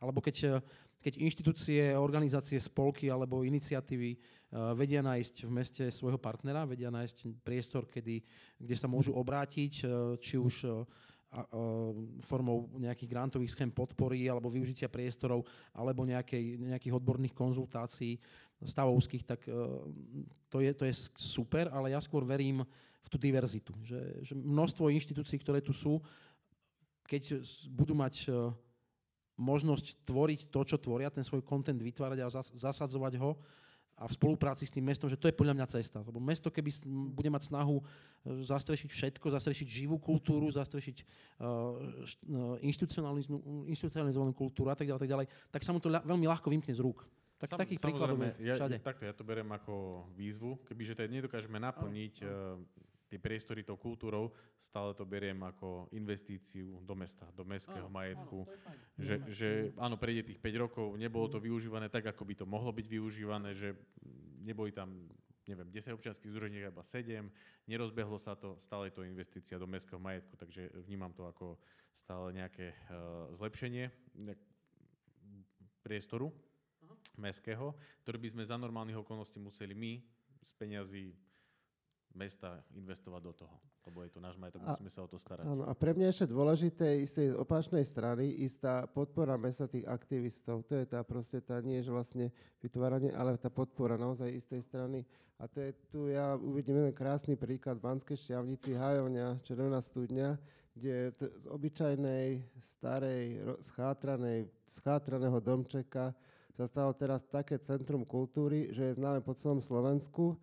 alebo keď keď inštitúcie, organizácie, spolky alebo iniciatívy uh, vedia nájsť v meste svojho partnera, vedia nájsť priestor, kedy, kde sa môžu obrátiť, uh, či už formou nejakých grantových schém podpory alebo využitia priestorov alebo nejakej, nejakých odborných konzultácií stavovských, tak to je, to je super, ale ja skôr verím v tú diverzitu. Že, že množstvo inštitúcií, ktoré tu sú, keď budú mať možnosť tvoriť to, čo tvoria, ten svoj kontent vytvárať a zas, zasadzovať ho a v spolupráci s tým mestom, že to je podľa mňa cesta. Lebo mesto, keby bude mať snahu e, zastrešiť všetko, zastrešiť živú kultúru, zastrešiť uh, inštitucionalizovanú kultúru a tak ďalej, tak ďalej, tak sa mu to veľmi ľahko vymkne z rúk. Tak Sam, takých príkladov je všade. Ja, takto ja to beriem ako výzvu. Kebyže to nedokážeme naplniť uh, tie priestory tou kultúrou, stále to beriem ako investíciu do mesta, do mestského áno, majetku. Áno, že, že áno, prejde tých 5 rokov, nebolo to využívané tak, ako by to mohlo byť využívané, že neboli tam neviem, 10 občianských združení, iba 7, nerozbehlo sa to, stále je to investícia do mestského majetku, takže vnímam to ako stále nejaké uh, zlepšenie priestoru mestského, ktorý by sme za normálnych okolností museli my z peňazí mesta investovať do toho, lebo je to náš majetok, musíme sa o to starať. Áno, a pre mňa ešte dôležité z tej opačnej strany istá podpora mesta tých aktivistov. To je tá proste tá, nie že vlastne vytváranie, ale tá podpora naozaj istej strany. A to je tu, ja uvidím jeden krásny príklad v Banskej šťavnici, Hajovňa, Červená studňa, kde t- z obyčajnej, starej, schátranej, schátraného domčeka sa stalo teraz také centrum kultúry, že je známe po celom Slovensku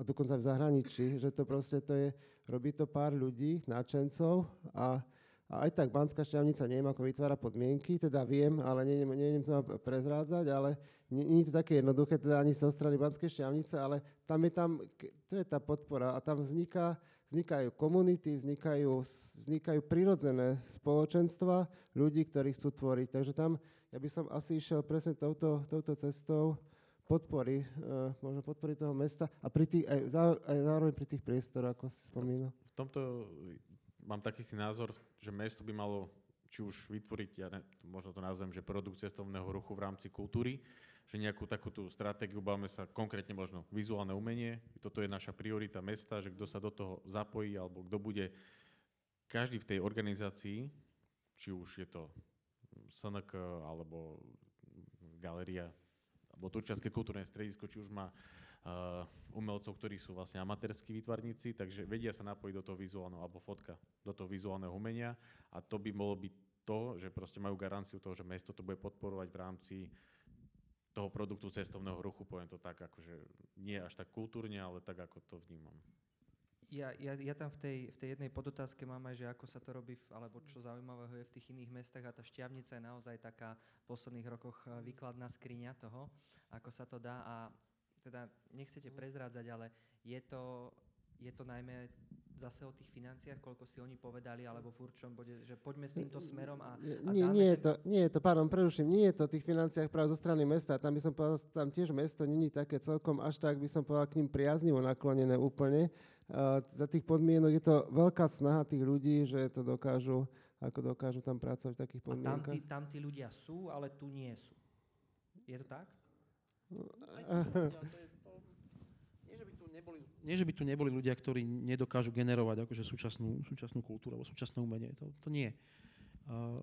a dokonca v zahraničí, že to proste to je, robí to pár ľudí, náčencov a, a aj tak Banská šťavnica neviem, ako vytvára podmienky, teda viem, ale neviem, to prezrádzať, ale nie, nie je to také jednoduché, teda ani zo strany Banskej šťavnice, ale tam je tam, to je tá podpora a tam vzniká, vznikajú komunity, vznikajú, vznikajú prirodzené spoločenstva ľudí, ktorí chcú tvoriť. Takže tam ja by som asi išiel presne touto, touto cestou, podpory, uh, možno podpory toho mesta a pri tých, aj, zá, aj zároveň pri tých priestoroch, ako si spomínal. V tomto mám taký si názor, že mesto by malo či už vytvoriť, ja ne, možno to nazvem, že produkt cestovného ruchu v rámci kultúry, že nejakú takúto stratégiu, bavíme sa konkrétne možno vizuálne umenie, toto je naša priorita mesta, že kto sa do toho zapojí, alebo kto bude každý v tej organizácii, či už je to SNK alebo galéria alebo Turčianske kultúrne stredisko, či už má uh, umelcov, ktorí sú vlastne amatérskí výtvarníci, takže vedia sa napojiť do toho vizuálneho, alebo fotka, do toho vizuálneho umenia a to by mohlo byť to, že proste majú garanciu toho, že mesto to bude podporovať v rámci toho produktu cestovného ruchu, poviem to tak, akože nie až tak kultúrne, ale tak, ako to vnímam. Ja, ja, ja tam v tej, v tej jednej podotázke mám aj, že ako sa to robí, v, alebo čo zaujímavého je v tých iných mestách a tá šťavnica je naozaj taká v posledných rokoch eh, výkladná skriňa toho, ako sa to dá. A teda nechcete prezrádzať, ale je to, je to najmä zase o tých financiách, koľko si oni povedali, alebo v určom bode, že poďme s týmto smerom a, a nie, nie, je to, nie je to, pardon, preruším, nie je to o tých financiách práve zo strany mesta, tam by som povedal, tam tiež mesto není také celkom až tak, by som povedal, k ním priaznivo naklonené úplne. Uh, za tých podmienok je to veľká snaha tých ľudí, že to dokážu, ako dokážu tam pracovať v takých podmienkach. A tam tí, tam tí ľudia sú, ale tu nie sú. Je to tak? No, neboli, nie, že by tu neboli ľudia, ktorí nedokážu generovať akože súčasnú, súčasnú kultúru alebo súčasné umenie. To, to nie. Uh,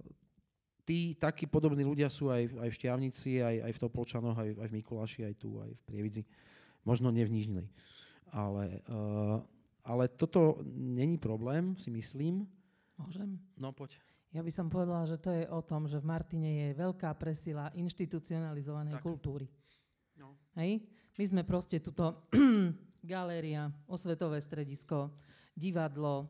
tí takí podobní ľudia sú aj, aj v Šťavnici, aj, aj v Topolčanoch, aj, aj v Mikuláši, aj tu, aj v Prievidzi. Možno nie v Nižnej. Ale, uh, ale toto není problém, si myslím. Môžem? No, poď. Ja by som povedala, že to je o tom, že v Martine je veľká presila inštitucionalizovanej tak. kultúry. No. Hej? My sme proste tuto galéria, osvetové stredisko, divadlo,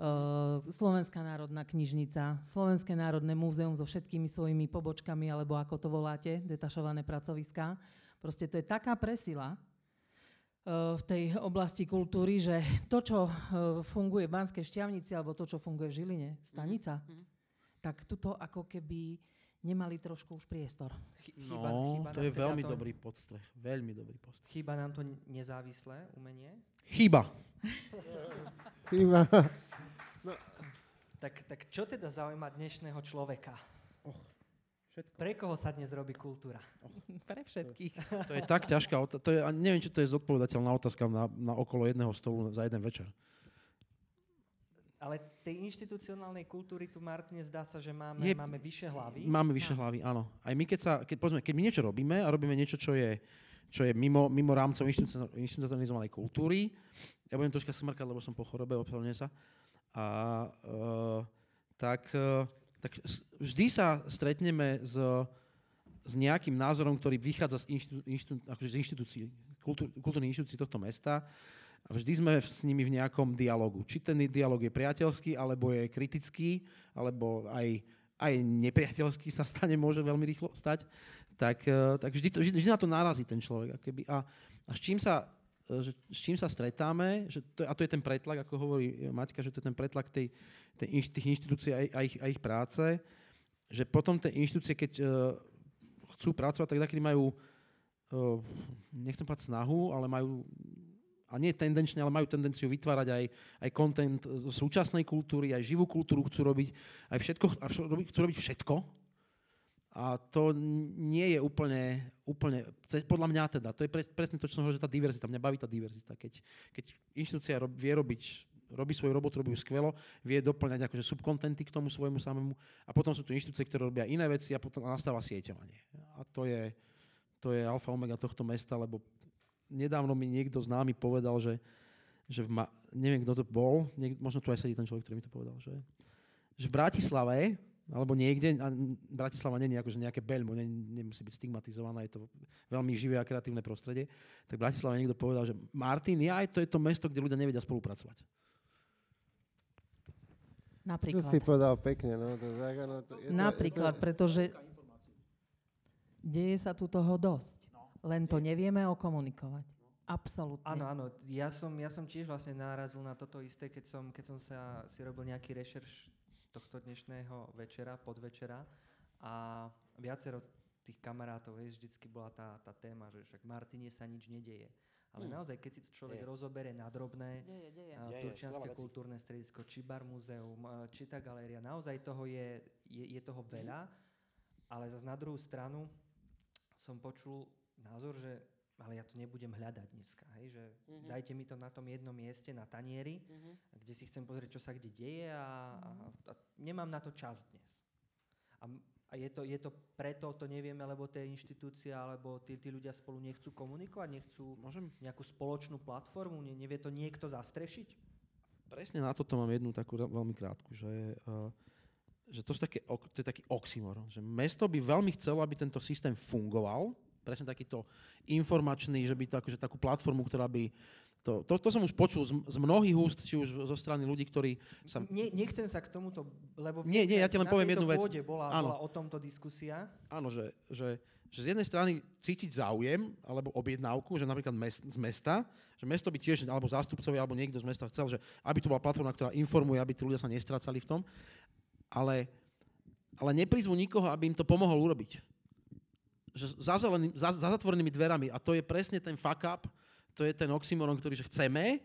uh, Slovenská národná knižnica, Slovenské národné múzeum so všetkými svojimi pobočkami, alebo ako to voláte, detašované pracoviská. Proste to je taká presila uh, v tej oblasti kultúry, že to, čo uh, funguje v Banskej šťavnici, alebo to, čo funguje v Žiline, stanica, mm-hmm. tak tuto ako keby nemali trošku už priestor. Chýba, no, chýba to je teda veľmi to, dobrý podstreh. Veľmi dobrý podstreh. Chýba nám to nezávislé umenie? Chýba. chýba. No. Tak, tak čo teda zaujíma dnešného človeka? Oh, všetko. Pre koho sa dnes robí kultúra? Oh. Pre všetkých. To, to je tak ťažká otázka. neviem, či to je zodpovedateľná otázka na, na okolo jedného stolu za jeden večer. Ale tej inštitucionálnej kultúry tu, Martine, zdá sa, že máme, je, máme vyššie hlavy. Máme vyššie hlavy, áno. Aj my, keď, sa, keď, povedzme, keď my niečo robíme a robíme niečo, čo je, čo je mimo, mimo rámcov inštitucionalizovanej kultúry, ja budem troška smrkať, lebo som po chorobe, ospravedlňujem sa, a, uh, tak, uh, tak vždy sa stretneme s, s nejakým názorom, ktorý vychádza z, inštitú, inštitú, akože z inštitúcií, kultúr, kultúrnych inštitúcií tohto mesta a vždy sme s nimi v nejakom dialogu. Či ten dialog je priateľský, alebo je kritický, alebo aj, aj nepriateľský sa stane, môže veľmi rýchlo stať, tak, e, tak vždy, to, vždy, vždy na to narazí ten človek. Akoby. A, a s, čím sa, e, že, s čím sa stretáme, že to, a to je ten pretlak, ako hovorí Maťka, že to je ten pretlak tej, tej, tých inštitúcií a, a, ich, a ich práce, že potom tie inštitúcie, keď uh, chcú pracovať, tak takedy majú, uh, nechcem povedať snahu, ale majú a nie tendenčne, ale majú tendenciu vytvárať aj, aj content z súčasnej kultúry, aj živú kultúru chcú robiť, aj všetko, a chcú robiť všetko. A to nie je úplne, úplne podľa mňa teda, to je pre, presne to, čo som hovoril, že tá diverzita, mňa baví tá diverzita. Keď, keď inštitúcia rob, vie robiť robí svoju robotu, robí ju skvelo, vie doplňať akože subkontenty k tomu svojmu samému a potom sú tu inštitúcie, ktoré robia iné veci a potom nastáva sieťovanie. A to je, to je alfa omega tohto mesta, lebo nedávno mi niekto známy povedal, že, že v Ma- neviem, kto to bol, niek- možno tu aj sedí ten človek, ktorý mi to povedal, že, že v Bratislave, alebo niekde, a Bratislava nie je akože nejaké beľmo, ne, nemusí byť stigmatizovaná, je to veľmi živé a kreatívne prostredie, tak v Bratislave niekto povedal, že Martin, ja to je to mesto, kde ľudia nevedia spolupracovať. Napríklad. To si povedal pekne. No, to, tak, no, to, je Napríklad, to, je to... pretože deje sa tu toho dosť. Len to nevieme okomunikovať. Absolútne. Áno, áno. Ja som, ja som tiež vlastne nárazil na toto isté, keď som, keď som sa si robil nejaký rešerš tohto dnešného večera, podvečera a viacero tých kamarátov, vieš, vždycky bola tá, tá téma, že však Martine sa nič nedeje. Ale mm. naozaj, keď si to človek deje. rozobere na drobné, deje, deje. Uh, Turčianske deje, kultúrne stredisko, či bar muzeum, či tá galéria, naozaj toho je, je, je toho veľa, ale zase na druhú stranu som počul názor, že ale ja to nebudem hľadať dneska, hej, že uh-huh. dajte mi to na tom jednom mieste, na tanieri, uh-huh. kde si chcem pozrieť, čo sa kde deje a, uh-huh. a, a nemám na to čas dnes. A, a je, to, je to preto, to nevieme, lebo tie inštitúcia alebo tí, tí ľudia spolu nechcú komunikovať, nechcú Môžem? nejakú spoločnú platformu, ne, nevie to niekto zastrešiť? Presne na toto mám jednu takú veľmi krátku, že, uh, že to, také, to je taký oxymoron, že mesto by veľmi chcelo, aby tento systém fungoval, presne takýto informačný, že by to akože takú platformu, ktorá by to, to, to som už počul z, z mnohých úst, či už zo strany ľudí, ktorí sa... Nie, nechcem sa k tomuto, lebo... Nie, nie, ja ti len poviem jednu vec. Bola, bola o tomto diskusia. Áno, že, že, že z jednej strany cítiť záujem alebo objednávku, že napríklad mest, z mesta, že mesto by tiež, alebo zástupcovia, alebo niekto z mesta chcel, že aby to bola platforma, ktorá informuje, aby tí ľudia sa nestrácali v tom, ale, ale neprizvu nikoho, aby im to pomohol urobiť že za, zeleným, za, za zatvorenými dverami. A to je presne ten fuck up, to je ten oxymoron, ktorý že chceme,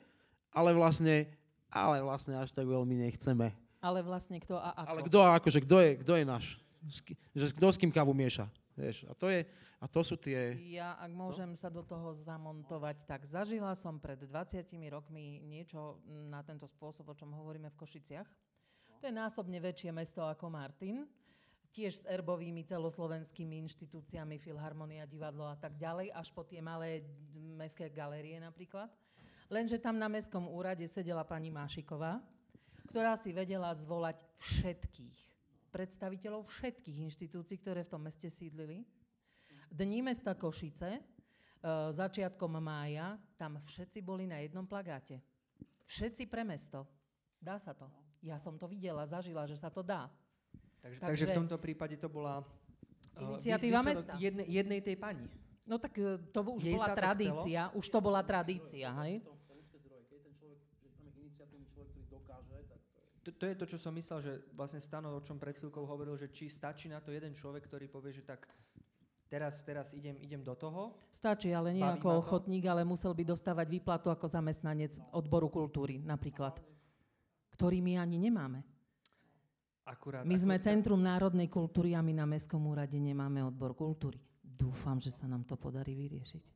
ale vlastne, ale vlastne až tak veľmi nechceme. Ale vlastne kto a ako. Ale kto a ako, že kto je, kto je náš. Že kto s kým kávu mieša. Vieš, a, to je, a to sú tie... Ja, ak môžem no? sa do toho zamontovať, tak zažila som pred 20 rokmi niečo na tento spôsob, o čom hovoríme v Košiciach. To je násobne väčšie mesto ako Martin tiež s erbovými celoslovenskými inštitúciami, Filharmonia, divadlo a tak ďalej, až po tie malé mestské galérie napríklad. Lenže tam na mestskom úrade sedela pani Mášiková, ktorá si vedela zvolať všetkých predstaviteľov všetkých inštitúcií, ktoré v tom meste sídlili. Dní mesta Košice, e, začiatkom mája, tam všetci boli na jednom plagáte. Všetci pre mesto. Dá sa to. Ja som to videla, zažila, že sa to dá. Takže, takže, takže v tomto prípade to bola uh, iniciatíva mesta. Jedne, jednej tej pani. No tak uh, to už Jej bola tradícia. To už to bola tradícia, hej? To, to je to, čo som myslel, že vlastne Stano, o čom pred chvíľkou hovoril, že či stačí na to jeden človek, ktorý povie, že tak teraz, teraz idem, idem do toho. Stačí, ale nie ako ochotník, ale musel by dostávať výplatu ako zamestnanec odboru kultúry napríklad, ktorý my ani nemáme. Akurát, my sme akurát. Centrum národnej kultúry a my na Mestskom úrade nemáme odbor kultúry. Dúfam, že sa nám to podarí vyriešiť.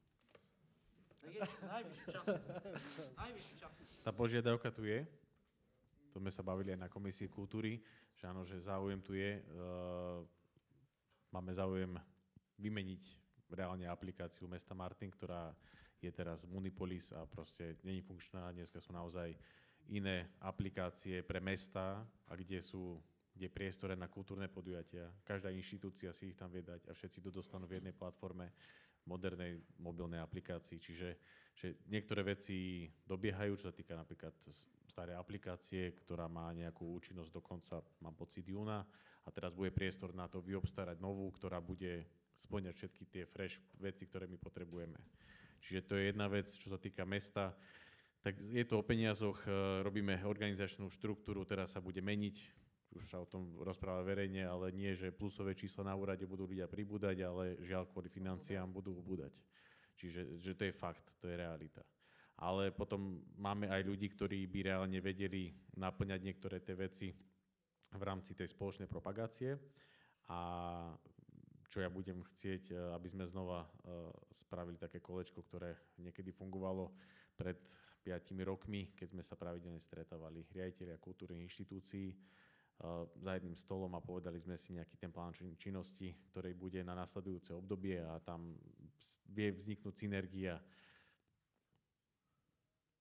Tá požiadavka tu je. To sme sa bavili aj na komisii kultúry, že áno, že záujem tu je. Uh, máme záujem vymeniť reálne aplikáciu mesta Martin, ktorá je teraz Munipolis a proste není funkčná. Dneska sú naozaj iné aplikácie pre mesta, a kde sú je priestore na kultúrne podujatia. Každá inštitúcia si ich tam vie dať a všetci to dostanú v jednej platforme modernej mobilnej aplikácii. Čiže že niektoré veci dobiehajú, čo sa týka napríklad staré aplikácie, ktorá má nejakú účinnosť do konca, mám pocit, júna a teraz bude priestor na to vyobstarať novú, ktorá bude splňať všetky tie fresh veci, ktoré my potrebujeme. Čiže to je jedna vec, čo sa týka mesta. Tak je to o peniazoch, e, robíme organizačnú štruktúru, teraz sa bude meniť, už sa o tom rozpráva verejne, ale nie, že plusové čísla na úrade budú ľudia pribúdať, ale žiaľ kvôli financiám budú ubúdať. Čiže že to je fakt, to je realita. ale potom máme aj ľudí, ktorí by reálne vedeli naplňať niektoré tie veci v rámci tej spoločnej propagácie. A čo ja budem chcieť, e, aby sme znova e, spravili také kolečko, ktoré niekedy fungovalo pred 5 rokmi, keď sme sa pravidelne stretávali riaditeľia kultúrnych inštitúcií za jedným stolom a povedali sme si nejaký ten plán činnosti, ktorý bude na následujúce obdobie a tam vie vzniknúť synergia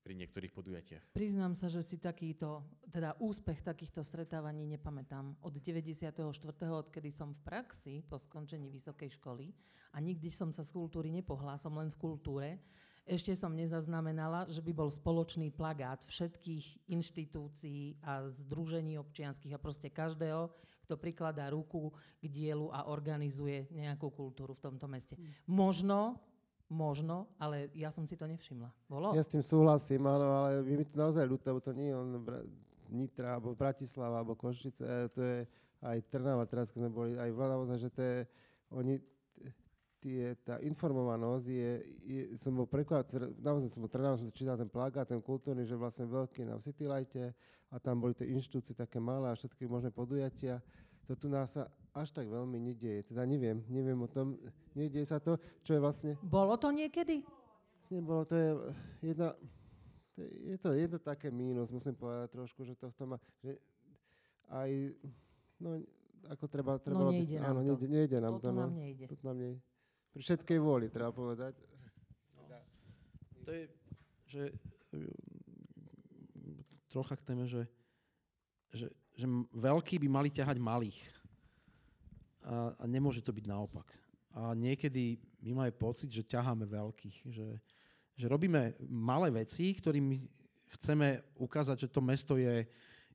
pri niektorých podujatiach. Priznám sa, že si takýto, teda úspech takýchto stretávaní nepamätám. Od 94. odkedy som v praxi po skončení vysokej školy a nikdy som sa z kultúry nepohla, som len v kultúre, ešte som nezaznamenala, že by bol spoločný plagát všetkých inštitúcií a združení občianských a proste každého, kto prikladá ruku k dielu a organizuje nejakú kultúru v tomto meste. Mm. Možno Možno, ale ja som si to nevšimla. Bolo? Ja s tým súhlasím, áno, ale je mi to naozaj ľúto, lebo to nie je len Nitra, alebo Bratislava, alebo Košice, to je aj Trnava, teraz keď sme boli aj v Lanavoze, že to je, oni, tie, tá informovanosť je, je som bol prekvapený, naozaj som bol Trnava, som čítal ten plagát, ten kultúrny, že vlastne veľký na City Lighte a tam boli tie inštitúcie také malé a všetky možné podujatia to tu nás sa až tak veľmi nedieje. Teda neviem, neviem o tom, nedieje sa to, čo je vlastne... Bolo to niekedy? Nebolo, to je jedna... To je, je to jedno také mínus, musím povedať trošku, že tohto má... Že aj... No, ako treba... treba no nejde nám áno, to. Nejde, nejde nám Toto to. No. Nám nejde. Toto nám nejde. Pri všetkej vôli, treba povedať. No. To je, že trocha k téme, že, že že veľkí by mali ťahať malých. A, a nemôže to byť naopak. A niekedy my máme pocit, že ťaháme veľkých. Že, že robíme malé veci, ktorými chceme ukázať, že to mesto je,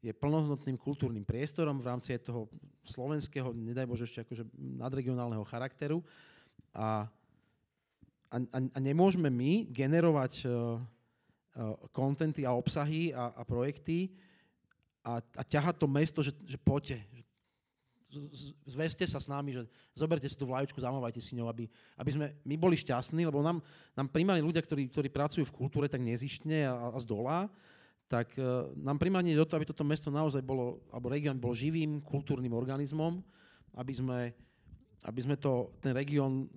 je plnohodnotným kultúrnym priestorom v rámci toho slovenského, nedaj Bože ešte akože nadregionálneho charakteru. A, a, a nemôžeme my generovať uh, kontenty a obsahy a, a projekty, a, a ťahať to mesto, že, že poďte, že zväzte sa s nami, že zoberte si tú vlaječku, zamávajte si ňou, aby, aby sme my boli šťastní, lebo nám, nám primárne ľudia, ktorí, ktorí pracujú v kultúre tak nezištne a, a z dola, tak uh, nám primárne do toho, aby toto mesto naozaj bolo, alebo región bol živým kultúrnym organizmom, aby sme, aby sme to, ten región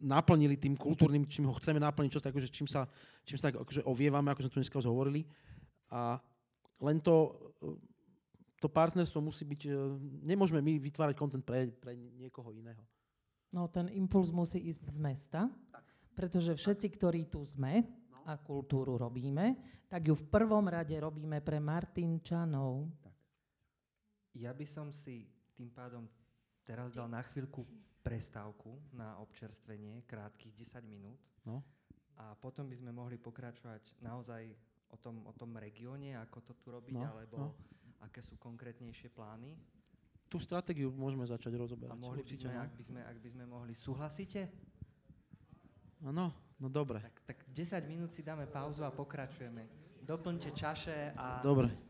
naplnili tým kultúrnym, čím ho chceme naplniť, čo tak, akože, čím sa, čím sa tak akože ovievame, ako sme tu dneska už hovorili. A, len to, to partnerstvo musí byť, e, nemôžeme my vytvárať kontent pre, pre niekoho iného. No ten impuls musí ísť z mesta, tak. pretože všetci, ktorí tu sme no. a kultúru robíme, tak ju v prvom rade robíme pre Martinčanov. Tak. Ja by som si tým pádom teraz dal na chvíľku prestávku na občerstvenie, krátkých 10 minút. No. A potom by sme mohli pokračovať naozaj o tom, o tom regióne, ako to tu robiť, no, alebo no. aké sú konkrétnejšie plány? Tú stratégiu môžeme začať rozoberať. A mohli by sme, no. ak by sme, ak by sme mohli, súhlasíte? Áno, no dobre. Tak, tak 10 minút si dáme pauzu a pokračujeme. Doplňte čaše a... Dobre.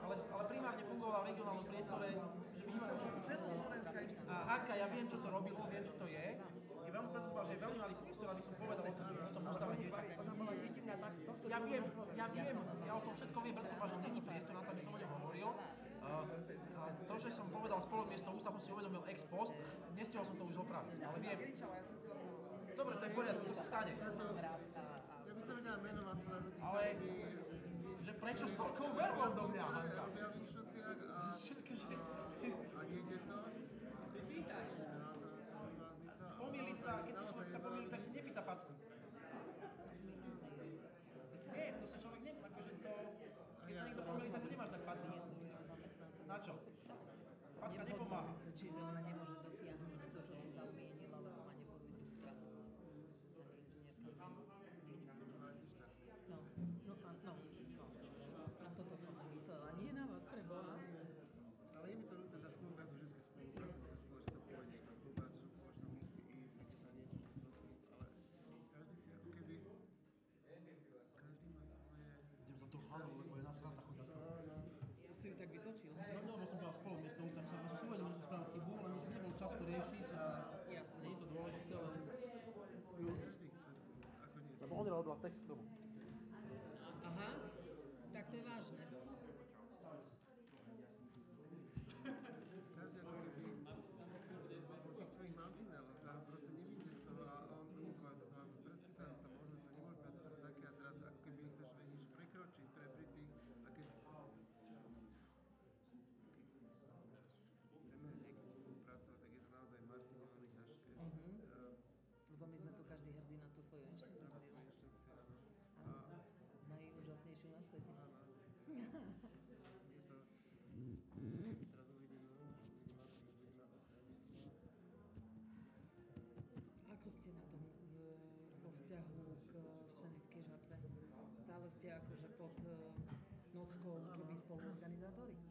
ale primárne fungovala v regionálnom priestore, že. A Hanka, ja viem, čo to robilo, viem, čo to je. Je veľmi preto že je veľmi malý priestor, aby som povedal o tom, o tom ústave dieťa. Ja viem, ja viem, ja o tom všetko viem, preto som že není priestor na to, aby som o ňom hovoril. Uh, to, že som povedal spolu miesto ústav, som si uvedomil ex post, nestihol som to už opraviť, ale viem. Dobre, to je v poriadku, to sa stane. Vedel menovať. Ale že prečo s toľkou verou do mňa, Hanka? Pomýliť sa, keď sa človek sa pomýli, tak si nepýta facku. Nie, to sa človek nemá, akože to, keď sa pomýli, tak nemáš tak facku. Text k spoluorganizátori?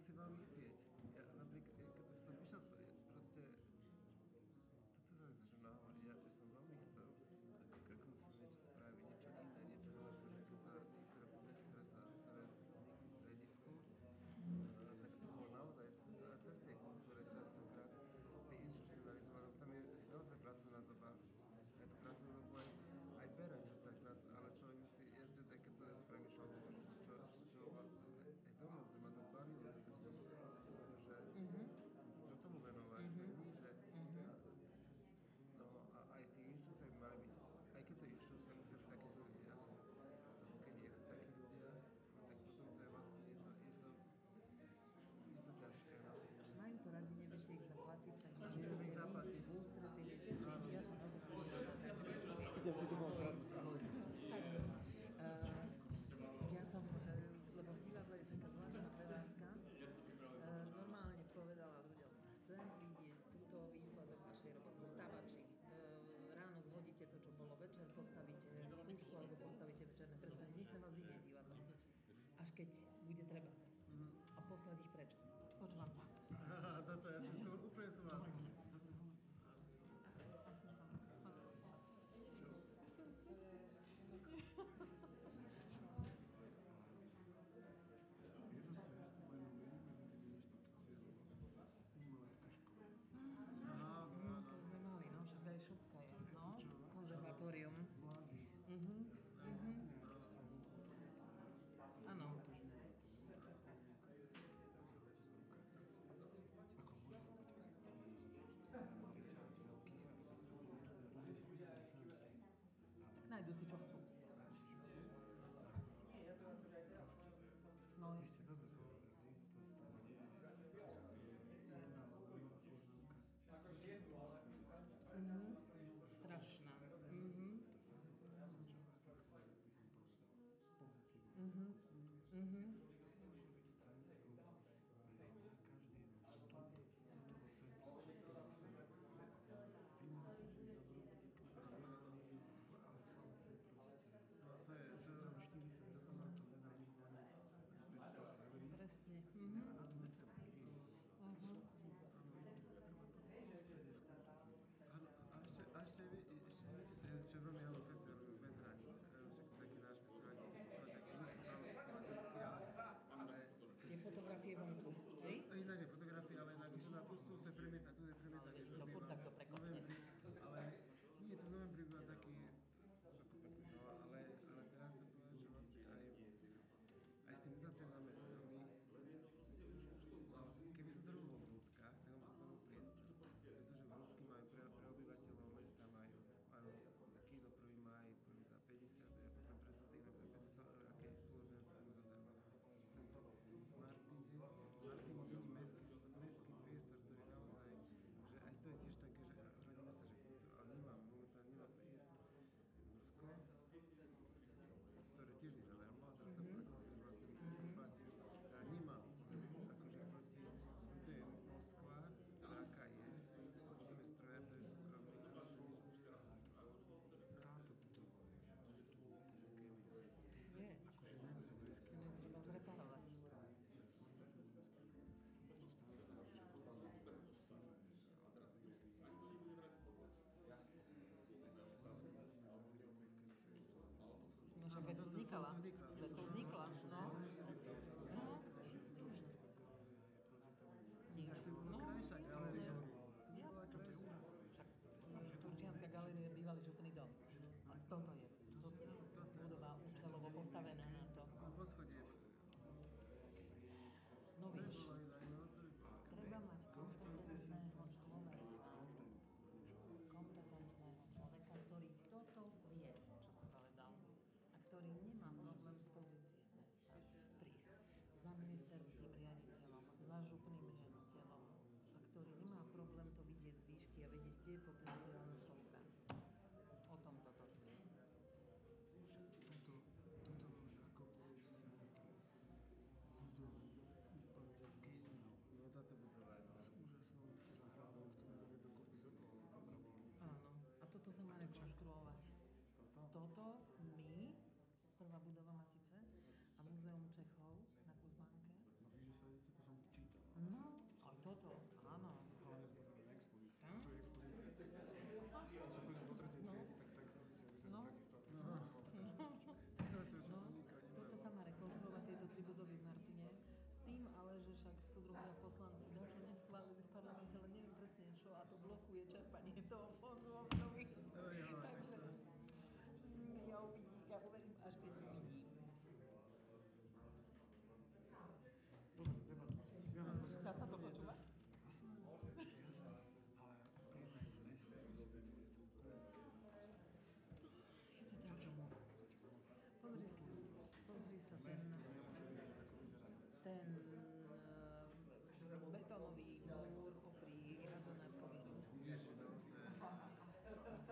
Človek musí veľmi chcieť. Čerpanie toho fondu obnovy. Takže mm, ja uvidím, ja uverím, až keď uvidím. Dobre, debatujte. Ja na to som Dá sa to počúvať? Jasné, jasné. Ale príjme mesta budovy, to je tu úplne To, čo môže, to, čo môže. Pozri, si, pozri sa ten, Mesto nemôže vyzerať, ako vyzerá. ten uh, betónový múr popri radzonárskom ihrisku. Ježi, no, to je...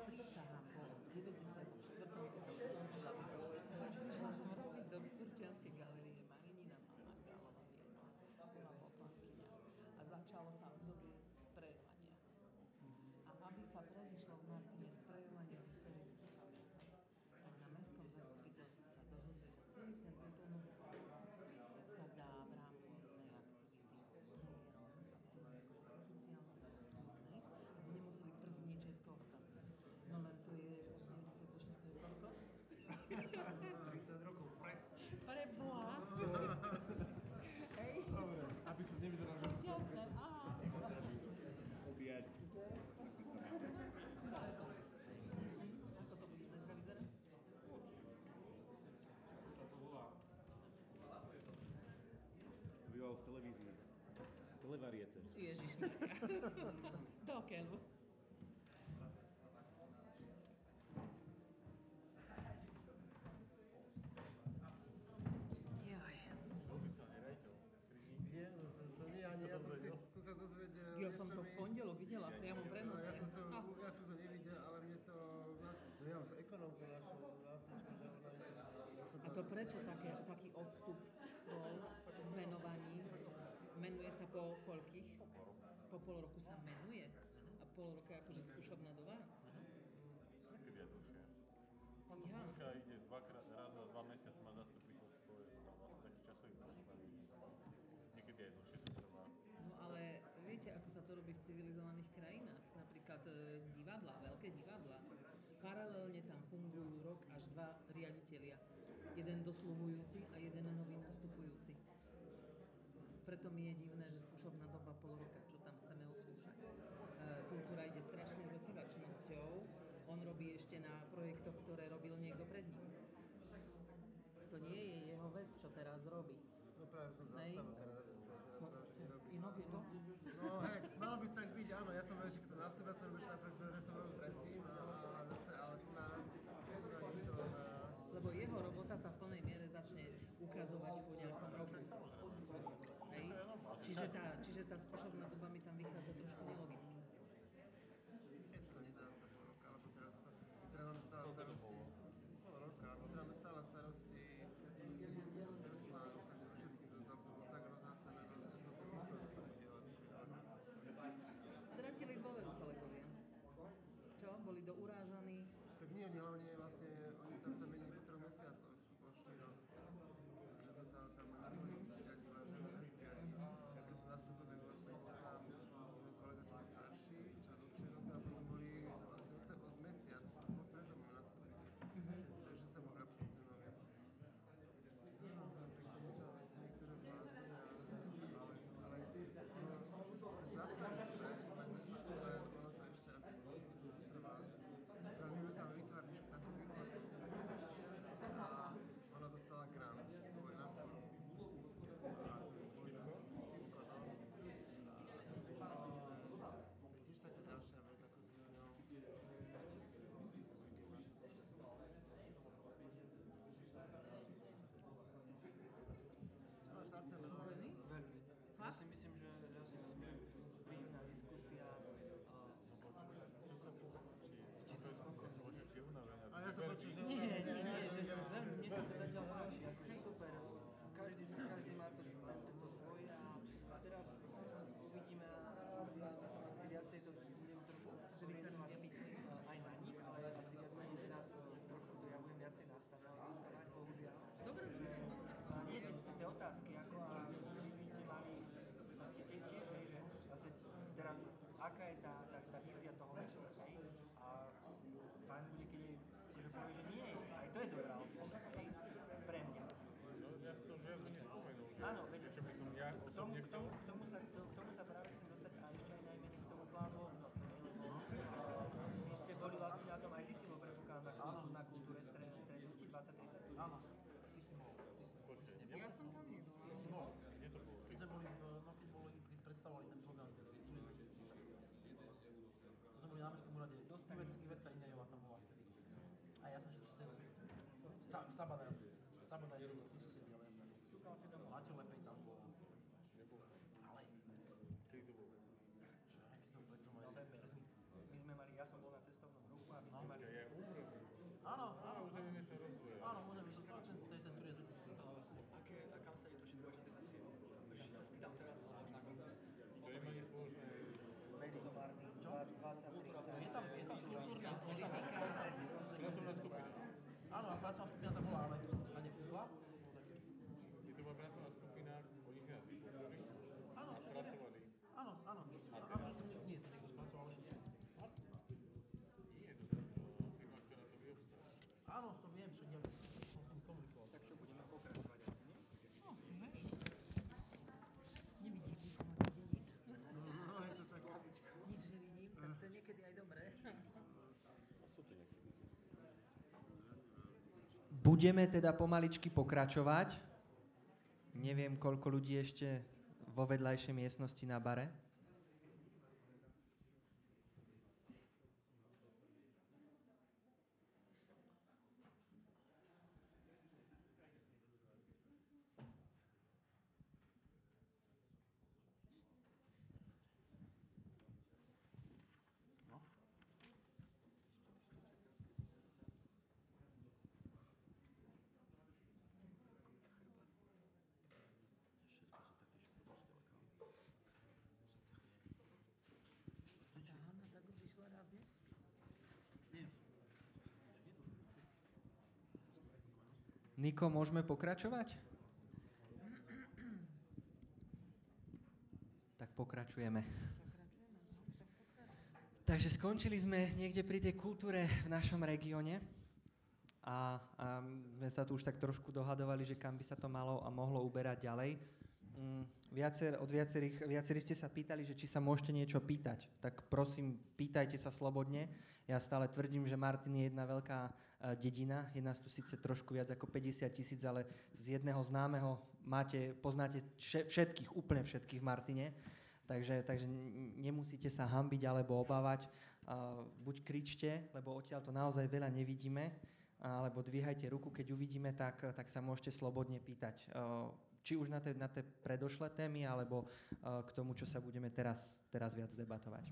Prísahám bol v 94. keď som skončila vysokú školu. Prišla som robiť do Turčianskej galérie Marinina Mama Gálová Viedma. Bola poslankyňa. A začalo sa obdobie sprejovania. A aby sa predišlo v Martine sprejovanie historických pamätí, tak na mestskom zastupiteľstve sa dohodli, že celý ten betónový pár sa dá v rámci jednej aktivity sprejom, aby to bolo ako oficiálne zaujímavé, aby nemuseli brzniť všetko ostatné. No len to je od 94. koľko? 30 rokov pred. Pre Boha! Hej, Dobre, aby som nevyzeral, že musím jasné, aha. Objať. Ako to bude dneska vyzerať? Ako sa to volá? Býval v televízii. Televariete. Ježišmarja. Do keľu. pol roku sa menuje a pol roka akože skúšobná doba. Niekedy je dlhšie. Pán Tuzinska ja. ide dvakrát, raz za dva mesiace má zastupiteľstvo, je tam vlastne taký časový požiadaný, niekedy aj dlhšie to trvá. No ale viete, ako sa to robí v civilizovaných krajinách, napríklad e, divadla, veľké divadla, paralelne tam fungujú rok až dva riaditeľia. Jeden dosluhujú zastawy Sabadaj. Sabadaj, ty si sedel. Láďo Lepej tam bol. Ale... Kedy to bolo? Čo? Kedy to bolo? My sme mali, ja som bol na budeme teda pomaličky pokračovať. Neviem, koľko ľudí ešte vo vedľajšej miestnosti na bare. Niko, môžeme pokračovať? Tak pokračujeme. Takže skončili sme niekde pri tej kultúre v našom regióne a, a sme sa tu už tak trošku dohadovali, že kam by sa to malo a mohlo uberať ďalej. Mm, viacer, od viacerých, viacerí ste sa pýtali, že či sa môžete niečo pýtať. Tak prosím, pýtajte sa slobodne. Ja stále tvrdím, že Martin je jedna veľká uh, dedina. Je nás tu síce trošku viac ako 50 tisíc, ale z jedného známeho máte, poznáte všetkých, úplne všetkých v Martine. Takže, takže nemusíte sa hambiť alebo obávať. Uh, buď kričte, lebo odtiaľ to naozaj veľa nevidíme, alebo dvíhajte ruku, keď uvidíme, tak, tak sa môžete slobodne pýtať. Či už na tie, na predošlé témy, alebo uh, k tomu, čo sa budeme teraz, teraz viac debatovať.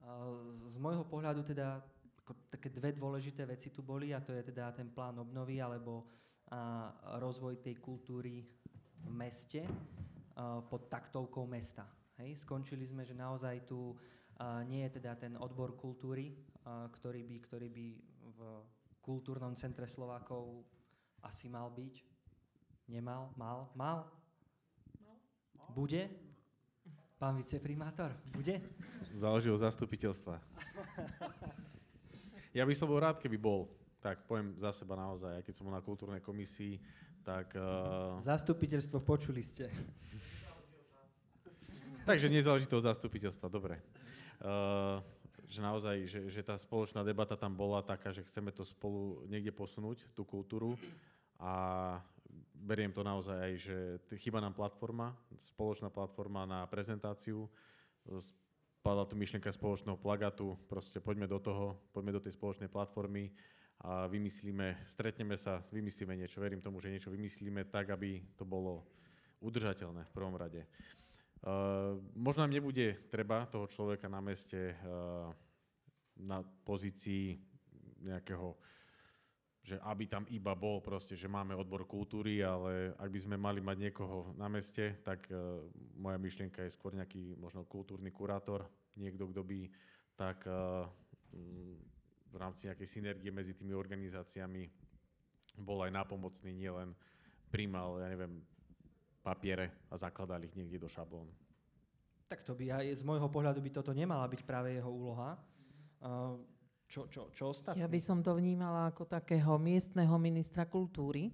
Uh, z môjho pohľadu teda také dve dôležité veci tu boli a to je teda ten plán obnovy alebo rozvoj tej kultúry v meste pod taktovkou mesta. Hej? Skončili sme, že naozaj tu nie je teda ten odbor kultúry, ktorý by, ktorý by v kultúrnom centre Slovákov asi mal byť. Nemal? Mal? Mal? Bude? Pán viceprimátor, bude? Záleží od zastupiteľstva. ja by som bol rád, keby bol. Tak poviem za seba naozaj, aj keď som bol na kultúrnej komisii, tak... Uh... Zastupiteľstvo počuli ste. Takže nezáleží to od zastupiteľstva, dobre. Uh, že naozaj, že, že tá spoločná debata tam bola taká, že chceme to spolu niekde posunúť, tú kultúru a beriem to naozaj aj, že chyba nám platforma, spoločná platforma na prezentáciu, padla tu myšlienka spoločného plagatu, proste poďme do toho, poďme do tej spoločnej platformy a vymyslíme, stretneme sa, vymyslíme niečo, verím tomu, že niečo vymyslíme tak, aby to bolo udržateľné v prvom rade. Uh, možno nám nebude treba toho človeka na meste uh, na pozícii nejakého, že aby tam iba bol proste, že máme odbor kultúry, ale ak by sme mali mať niekoho na meste, tak uh, moja myšlienka je skôr nejaký možno kultúrny kurátor, niekto, kto by tak uh, v rámci nejakej synergie medzi tými organizáciami bol aj nápomocný, nielen príjmal, ja neviem, papiere a zakladali ich niekde do šablón. Tak to by aj z môjho pohľadu by toto nemala byť práve jeho úloha. Čo, čo, čo ostatní? Ja by som to vnímala ako takého miestneho ministra kultúry,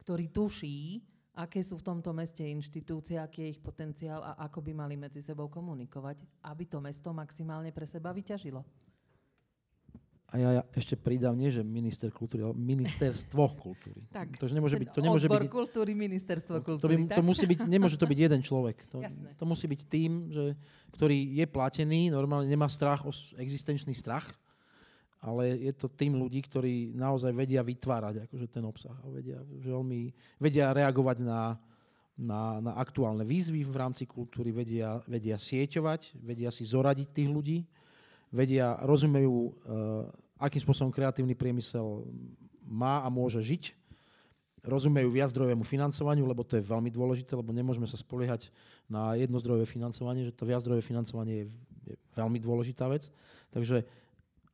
ktorý tuší, aké sú v tomto meste inštitúcie, aký je ich potenciál a ako by mali medzi sebou komunikovať, aby to mesto maximálne pre seba vyťažilo. A ja, ja ešte pridám, nie že minister kultúry, ale ministerstvo kultúry. Tak, to, nemôže byť, to nemôže odbor byť, kultúry, ministerstvo kultúry. To, by, tak? to musí byť, nemôže to byť jeden človek. To, Jasné. to musí byť tým, že, ktorý je platený, normálne nemá strach, o existenčný strach, ale je to tým ľudí, ktorí naozaj vedia vytvárať akože ten obsah a vedia, veľmi, vedia reagovať na, na, na aktuálne výzvy v rámci kultúry, vedia, vedia sieťovať, vedia si zoradiť tých ľudí, vedia, rozumejú, uh, akým spôsobom kreatívny priemysel má a môže žiť, rozumejú viazdrojovému financovaniu, lebo to je veľmi dôležité, lebo nemôžeme sa spoliehať na jednozdrojové financovanie, že to viazdrojové financovanie je, je veľmi dôležitá vec. Takže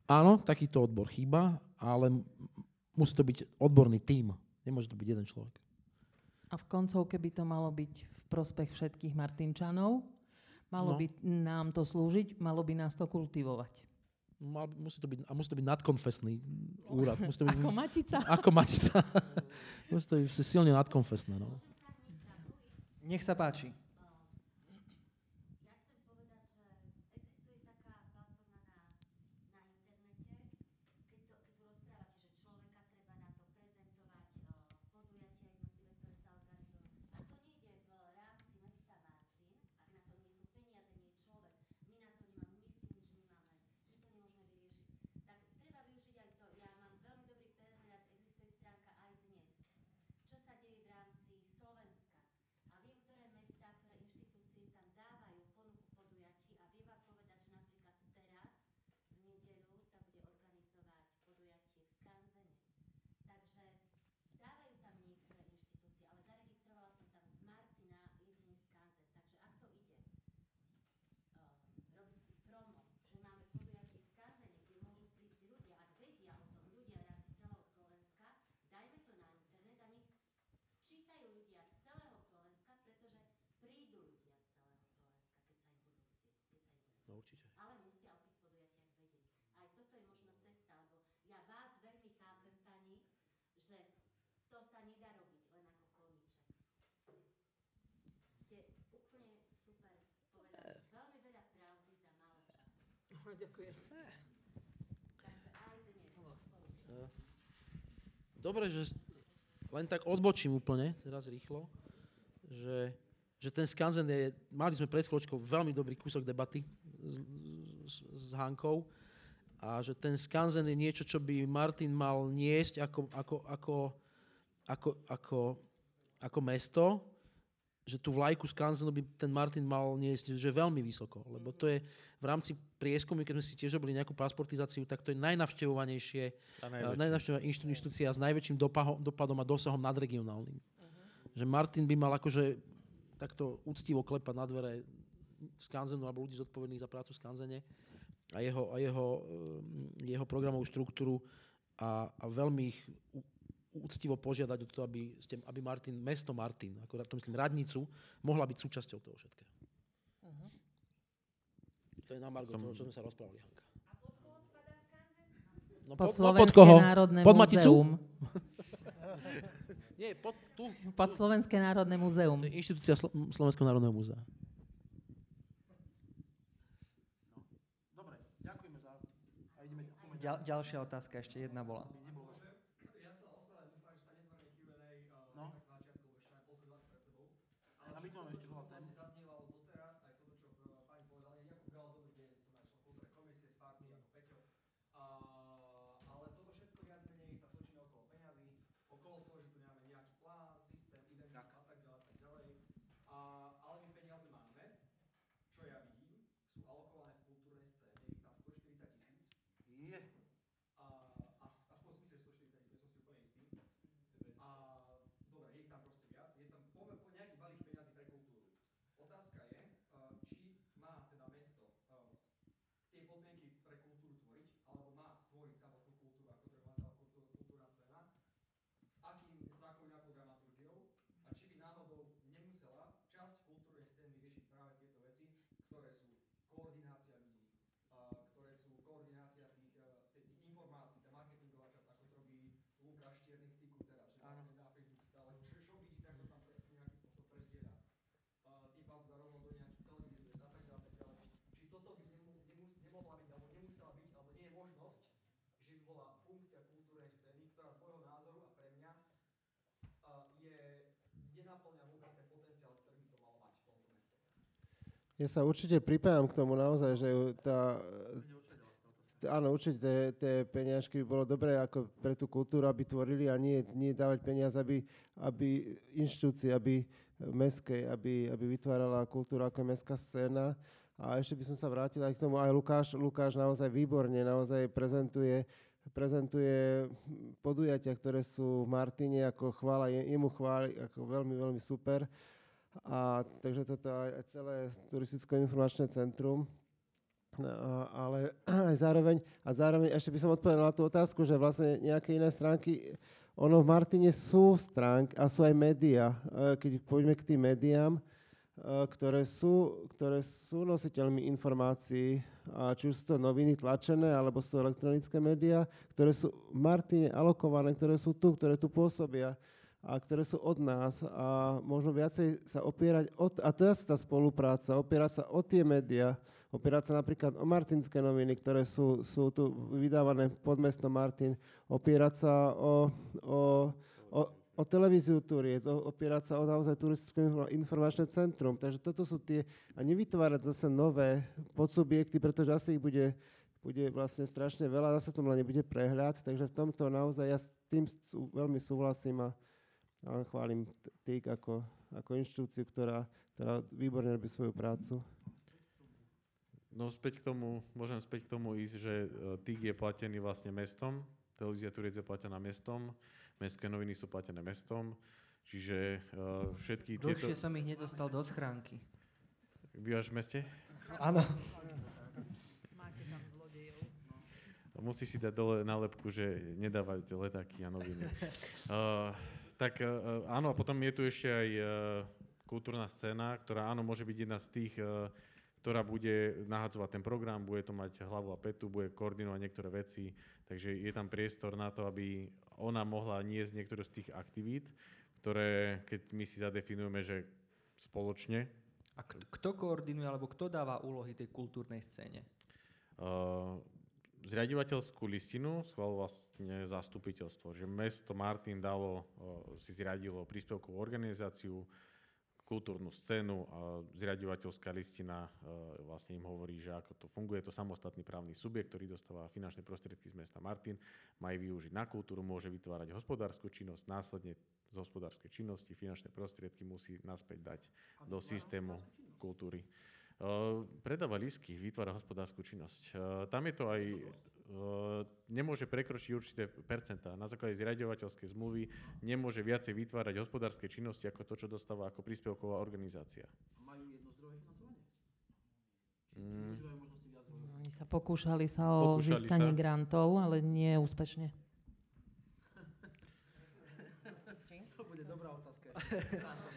áno, takýto odbor chýba, ale musí to byť odborný tím. Nemôže to byť jeden človek. A v koncovke by to malo byť v prospech všetkých Martinčanov, Malo no. by nám to slúžiť, malo by nás to kultivovať. Mal, musí to byť, a musí to byť nadkonfesný úrad. Musí to byť, ako matica. Ako matica. musí to byť silne nadkonfesné. No. Nech sa páči. Ďakujem. Dnes. Dobre, že len tak odbočím úplne, teraz rýchlo, že, že ten skanzen je, mali sme pred chvíľočkou veľmi dobrý kúsok debaty s, s, s Hankou a že ten skanzen je niečo, čo by Martin mal niesť ako, ako, ako, ako, ako, ako mesto, že tú vlajku skanzenu by ten Martin mal niesť že veľmi vysoko, lebo to je v rámci prieskumu, keď sme si tiež robili nejakú pasportizáciu, tak to je najnavštevovanejšie A najväčšia, najväčšie. najnavštevovaná inštitú- inštitúcia s najväčším dopaho, dopadom a dosahom nadregionálnym. Že Martin by mal akože takto úctivo klepať na dvere skanzenu alebo ľudí zodpovedných za prácu v skanzene a jeho, a jeho, um, jeho programovú štruktúru a, a veľmi ich úctivo požiadať o to, aby, ste, aby Martin, mesto Martin, ako to myslím radnicu, mohla byť súčasťou toho všetkého. To je na margo Som- toho, čo sme sa rozprávali, Hanka. No Pod no Slovenské koho? národné Pod Maticu? Nie, pod, tu. Pod Slovenské národné múzeum. To je inštitúcia Slo- Slovenského národného múzea. Dobre, ďakujeme za... A ideme, Ďal, ďalšia otázka, ešte jedna bola. Ja sa ospravedlňujem, dúfam, že sa nezvrne Q&A uh, No. tak na začiatku, lebo ešte máme polku dvanástku pred sebou. Ale A my tu máme všetko ešte to, veľa čo tém. vlastne zaznievalo doteraz, aj toto, čo uh, pani povedala, ja nejakú veľa dobrých deň som aj člen kultúrnej komisie s partnermi ako Peťo. A, ale toto všetko viac menej sa točí okolo peňazí, okolo toho, že tu nemáme nejaký plán, systém, identitu a tak ďalej, a tak ďalej. A, ale my peniaze máme, čo ja vidím, sú alokované v kultúrnej scéne, je ich tam 140 tisíc. Je. A, a aspoň si myslím, že 140 tisíc, som si úplne istý. A dobre, je ich tam proste viac, je tam po, po nejaký balík peňazí pre kultúru. Otázka je, uh, či má teda mesto uh, tie podmienky pre kultúru tvoriť, alebo má tvoriť samotnú kultúru, ako to je momentálna kultúr, kultúrna scéna, s akým, s akou nejakou dramaturgiou a či by náhodou nemusela časť kultúrnej scény riešiť práve tieto veci, ktoré sú koordinácia ľudí, a ktoré sú koordinácia tých, eh, tých informácií, tá marketingová časť, ako to robí Lukáš Čierny z Tiku teraz, že vlastne na Facebook stále čo, čo vidí, tak to tam pre, nejakým spôsobom prezdieľa. A tým pádom to dá rovno do nejakých televízií a tak ďalej, a tak ďalej. Či toto by nemu, nemus, nemohla byť, alebo nemusela byť, alebo nie je možnosť, že by bola funkcia kultúrnej scény, ktorá z môjho názoru a pre mňa a je, nenaplňa vôbec ten potenciál, ktorý by to malo mať v tomto meste. Ja sa určite pripájam k tomu naozaj, že tá, áno, určite tie, peniažky by bolo dobré ako pre tú kultúru, aby tvorili a nie, nie dávať peniaze, aby, aby inštitúcie, aby mestskej, aby, aby vytvárala kultúru ako mestská scéna. A ešte by som sa vrátil aj k tomu, aj Lukáš, Lukáš naozaj výborne, naozaj prezentuje, prezentuje podujatia, ktoré sú v Martine, ako chvála, je- jemu chváli, ako veľmi, veľmi super. A takže toto aj, celé turisticko-informačné centrum. No, ale aj zároveň, a zároveň ešte by som odpovedal na tú otázku, že vlastne nejaké iné stránky, ono v Martine sú stránky a sú aj médiá. E, Keď poďme k tým médiám, e, ktoré sú, ktoré sú nositeľmi informácií, a či už sú to noviny tlačené, alebo sú to elektronické médiá, ktoré sú v Martine alokované, ktoré sú tu, ktoré tu pôsobia a ktoré sú od nás a možno viacej sa opierať, o, t- a to je tá spolupráca, opierať sa o tie médiá, opierať sa napríklad o Martinské noviny, ktoré sú, sú tu vydávané pod mestom Martin, opierať sa o, o, o, o televíziu Turiec, opierať sa o naozaj turisticko-informačné centrum. Takže toto sú tie, a nevytvárať zase nové podsubjekty, pretože asi ich bude, bude vlastne strašne veľa, zase tomu nebude prehľad, takže v tomto naozaj ja s tým sú, veľmi súhlasím a, a chválim TIK ako, ako inštitúciu, ktorá, ktorá výborne robí svoju prácu. No späť k tomu, môžem späť k tomu ísť, že e, TIG je platený vlastne mestom, televízia Turec je platená mestom, mestské noviny sú platené mestom, čiže uh, všetky Dlhšie tieto... som ich nedostal do schránky. Bývaš v meste? Áno. Máte tam zlodejov. Musí si dať dole nálepku, že nedávať letáky a noviny. uh, tak uh, áno, a potom je tu ešte aj uh, kultúrna scéna, ktorá áno, môže byť jedna z tých, ktorá bude nahadzovať ten program, bude to mať hlavu a petu, bude koordinovať niektoré veci, takže je tam priestor na to, aby ona mohla niesť niektoré z tých aktivít, ktoré, keď my si zadefinujeme, že spoločne, A kto koordinuje, alebo kto dáva úlohy tej kultúrnej scéne? Uh, zriadovateľskú listinu schválilo vlastne zastupiteľstvo, že mesto Martin dalo, uh, si zriadilo príspevkovú organizáciu, kultúrnu scénu a zriadovateľská listina uh, vlastne im hovorí, že ako to funguje. Je to samostatný právny subjekt, ktorý dostáva finančné prostriedky z mesta Martin, má ich využiť na kultúru, môže vytvárať hospodárskú činnosť, následne z hospodárskej činnosti finančné prostriedky musí naspäť dať do systému kultúry. Predáva lístky, vytvára hospodárskú činnosť. Tam je to aj, nemôže prekročiť určité percentá. Na základe zriadovateľskej zmluvy nemôže viacej vytvárať hospodárske činnosti ako to, čo dostáva ako príspevková organizácia. Majú jednozdrojové financovanie? Mm. Oni sa pokúšali sa o Pokúšali získanie sa. grantov, ale nie úspešne. To bude dobrá otázka.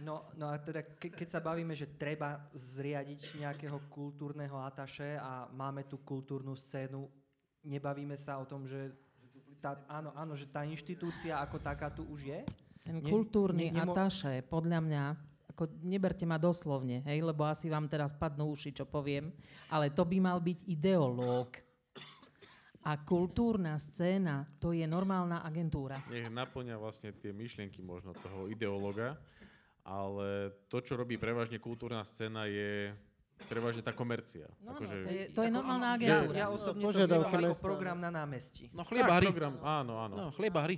No, no a teda, ke, keď sa bavíme, že treba zriadiť nejakého kultúrneho ataše a máme tu kultúrnu scénu, nebavíme sa o tom, že tá, áno, áno, že tá inštitúcia ako taká tu už je? Ten Ne- kultúrny ne- nemo- ataše, podľa mňa, ako neberte ma doslovne, hej, lebo asi vám teraz padnú uši, čo poviem, ale to by mal byť ideológ. A kultúrna scéna, to je normálna agentúra. Nech naplňa vlastne tie myšlienky možno toho ideológa, ale to, čo robí prevažne kultúrna scéna, je prevažne tá komercia. No, akože, no, to je, to je normálna Ja, agentúra. ja osobne to vnímam ako program na námestí. No program, áno, áno. No, chliebári.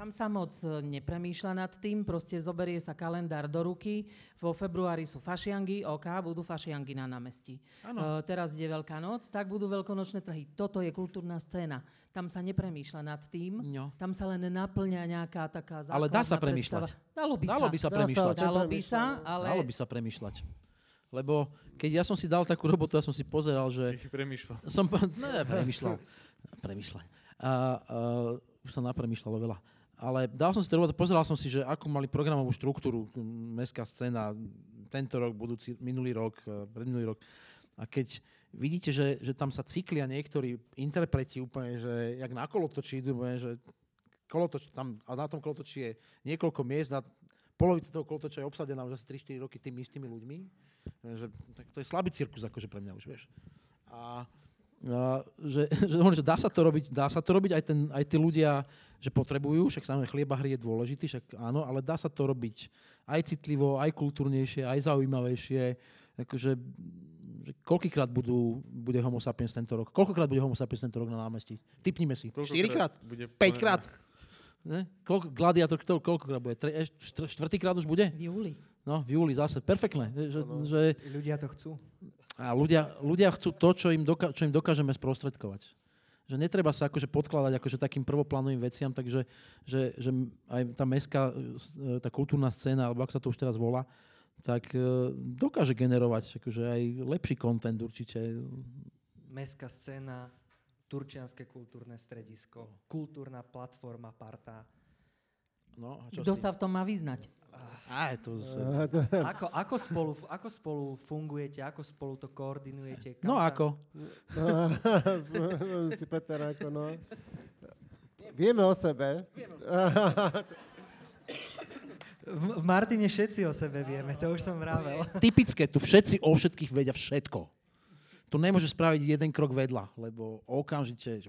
Tam sa moc e, nepremýšľa nad tým, proste zoberie sa kalendár do ruky, vo februári sú fašiangy, OK, budú fašiangy na námestí. Uh, teraz ide Veľká noc, tak budú veľkonočné trhy. Toto je kultúrna scéna. Tam sa nepremýšľa nad tým, No. tam sa len naplňa nejaká taká základná Ale dá sa predstava. premýšľať. Dalo by Dalo sa. by sa premýšľať. Dalo by sa, ale... Dalo by sa premýšľať. Lebo keď ja som si dal takú robotu, ja som si pozeral, že... Si premýšľal. Som, ne, premýšľal. Premýšľaj. A, a, už sa napremýšľalo veľa. Ale dal som si to pozeral som si, že akú mali programovú štruktúru mestská scéna tento rok, budúci, minulý rok, e, predminulý rok. A keď vidíte, že, že tam sa cyklia niektorí interpreti úplne, že jak na kolotočí idú, že kolotoč, tam, a na tom kolotočí je niekoľko miest a polovica toho kolotoča je obsadená už asi 3-4 roky tými istými ľuďmi. Že, tak to je slabý cirkus akože pre mňa už, vieš. A že, že, že dá sa to robiť, dá sa to robiť aj, ten, aj tí ľudia, že potrebujú, však samozrejme chliebahry je dôležitý, však áno, ale dá sa to robiť aj citlivo, aj kultúrnejšie, aj zaujímavejšie. Akože, že koľkýkrát budú, bude Homo sapiens tento rok? Koľkokrát bude Homo sapiens tento rok na námestí? Typnime si. Štyrikrát? bude Päťkrát? Ne? Koľko, gladiátor, kto, koľkokrát bude? Tre, štvrtýkrát už bude? V júli. No, v júli zase. Perfektné. Že, že, Ľudia to chcú. A ľudia, ľudia chcú to, čo im, doka- čo im dokážeme sprostredkovať. Že netreba sa akože podkladať akože takým prvoplánovým veciam, takže že, že aj tá mestská, e, tá kultúrna scéna, alebo ako sa to už teraz volá, tak e, dokáže generovať akože aj lepší kontent určite. Mestská scéna, Turčianske kultúrne stredisko, kultúrna platforma Parta. No, a čo Kto sa v tom má vyznať? Á, to z... Ako, ako, spolu, ako spolu fungujete, ako spolu to koordinujete? Kam No sa- ako? No, si Peter ako no. Vieme o sebe. V, v Martine všetci o sebe vieme, to už som vravel. Typické, tu všetci o všetkých vedia všetko. Tu nemôže spraviť jeden krok vedľa, lebo okamžite že...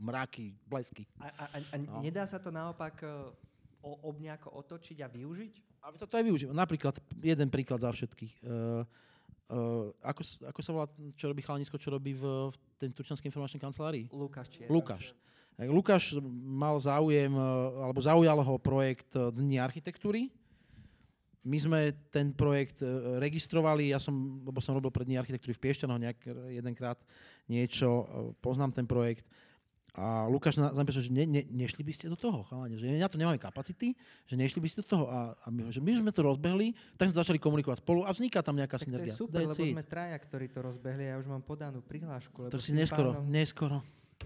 mraky, blesky. A, a, a, No. nedá sa to naopak e, o, ob nejako otočiť a využiť? A sa to aj využíva. Napríklad, jeden príklad za všetkých. Uh, uh, ako, ako sa volá, čo robí chalanisko, čo robí v, v tej Turčianskej informačnej kancelárii? Lukáš Čier. Lukáš. Tak Lukáš mal záujem, alebo zaujal ho projekt Dní architektúry. My sme ten projekt registrovali, ja som, lebo som robil pre Dní architektúry v Piešťanoch nejak jedenkrát niečo, poznám ten projekt. A Lukáš na- napísal, že ne, ne, nešli by ste do toho, chalani, že na to nemáme kapacity, že nešli by ste do toho. A, a my, že my sme to rozbehli, tak sme začali komunikovať spolu a vzniká tam nejaká Tak to je synergia. super, That's lebo it. sme traja, ktorí to rozbehli a ja už mám podanú prihlášku. Lebo To si neskoro, pánom, neskoro.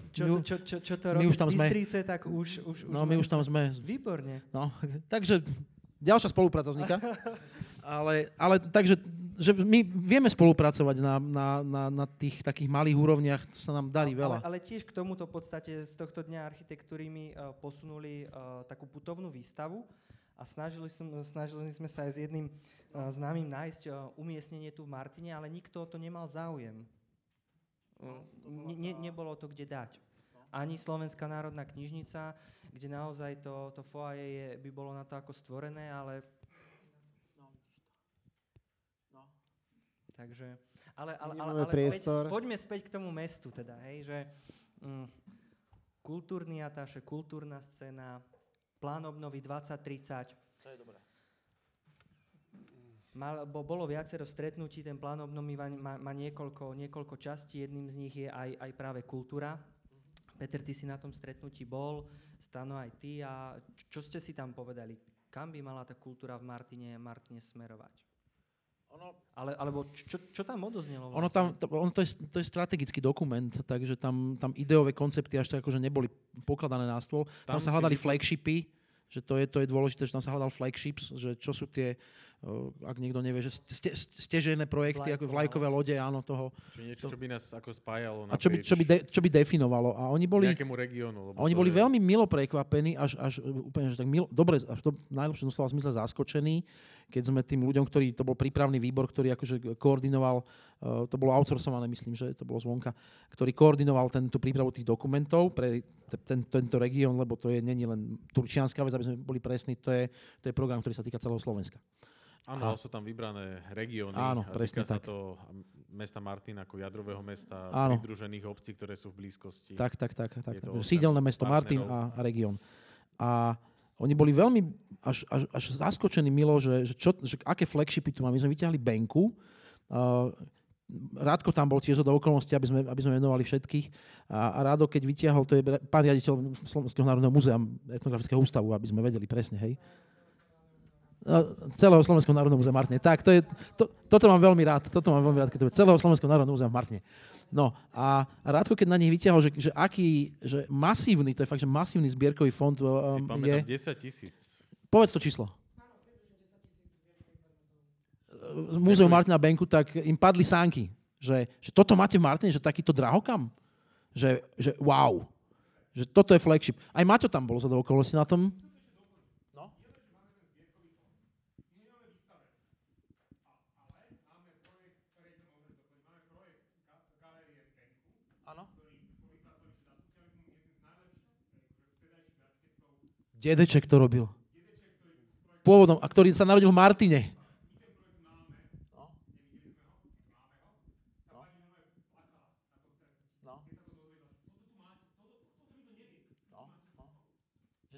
čo, čo, čo, čo to my robí už tam z sme. Bystrice, tak už, už, už No, my už tam sme. Výborne. No, takže ďalšia spolupráca vzniká. ale, ale takže že my vieme spolupracovať na, na, na, na tých takých malých úrovniach, sa nám darí veľa. Ale, ale tiež k tomuto v podstate z tohto dňa architektúry mi uh, posunuli uh, takú putovnú výstavu a snažili, som, snažili sme sa aj s jedným uh, známym nájsť uh, umiestnenie tu v Martine, ale nikto to nemal záujem. Uh, ne, nebolo to kde dať. Ani Slovenská národná knižnica, kde naozaj to, to foaje je, by bolo na to ako stvorené, ale Takže, ale, ale, ale, ale späť, poďme späť k tomu mestu teda, hej, že mm, kultúrny atáše, kultúrna scéna, plán obnovy 2030. To je dobré. Mal, bo, bolo viacero stretnutí, ten plán obnovy má, má niekoľko, niekoľko častí, jedným z nich je aj, aj práve kultúra. Peter, ty si na tom stretnutí bol, Stano aj ty a čo ste si tam povedali? Kam by mala tá kultúra v Martine, Martine smerovať? Ono, ale, alebo čo, čo tam odoznelo? Vlastne? Ono, tam, ono to, je, to je strategický dokument, takže tam, tam ideové koncepty až tak akože neboli pokladané na stôl. Tam, tam sa hľadali flagshipy, že to je, to je dôležité, že tam sa hľadal flagships, že čo sú tie, uh, ak niekto nevie, že ste, stežené projekty, Vlajko, ako vlajkové lode, áno, toho. Čiže niečo, to, čo by nás ako spájalo A čo by, čo, by de, čo by definovalo. A oni boli, nejakému regiónu. A oni boli je... veľmi milo prekvapení, až, až úplne, že tak milo, dobre, až to najlepšie slova zmysle zaskočení, keď sme tým ľuďom, ktorý, to bol prípravný výbor, ktorý akože koordinoval, uh, to bolo outsourcované, myslím, že to bolo zvonka, ktorý koordinoval ten, tú prípravu tých dokumentov pre ten, tento región, lebo to je není len turčianská vec, aby sme boli presní, to je, to je program, ktorý sa týka celého Slovenska. Áno, a, sú tam vybrané regióny. Áno, presne týka tak. sa to mesta Martin ako jadrového mesta, áno. pridružených obcí, ktoré sú v blízkosti. Tak, tak, tak. tak, tak. Sídelné mesto Martin a, a región. A oni boli veľmi až, až, až zaskočení milo, že, že, čo, že aké flagshipy tu máme. My sme vyťahli Benku, uh, Rádko tam bol tiež do okolnosti, aby sme, aby sme venovali všetkých. A, a Rádo, keď vytiahol, to je pán riaditeľ Slovenského národného múzea, etnografického ústavu, aby sme vedeli presne, hej. Celého Slovenského národného múzea Martine. Tak, to je, to, toto mám veľmi rád, toto mám veľmi rád, keď to je celého Slovenského národného múzea Martine. No a Rádko, keď na nich vytiahol, že, že aký, že masívny, to je fakt, že masívny zbierkový fond um, si pamätám, je... 10 tisíc. Povedz to číslo. Z múzeu Martina Benku, tak im padli sánky, že, že toto máte v Martine, že takýto drahokam? Že, že wow. Že toto je flagship. Aj Maťo tam bol za okolnosti na tom. Dedeček to robil. Pôvodom, a ktorý sa narodil v Martine.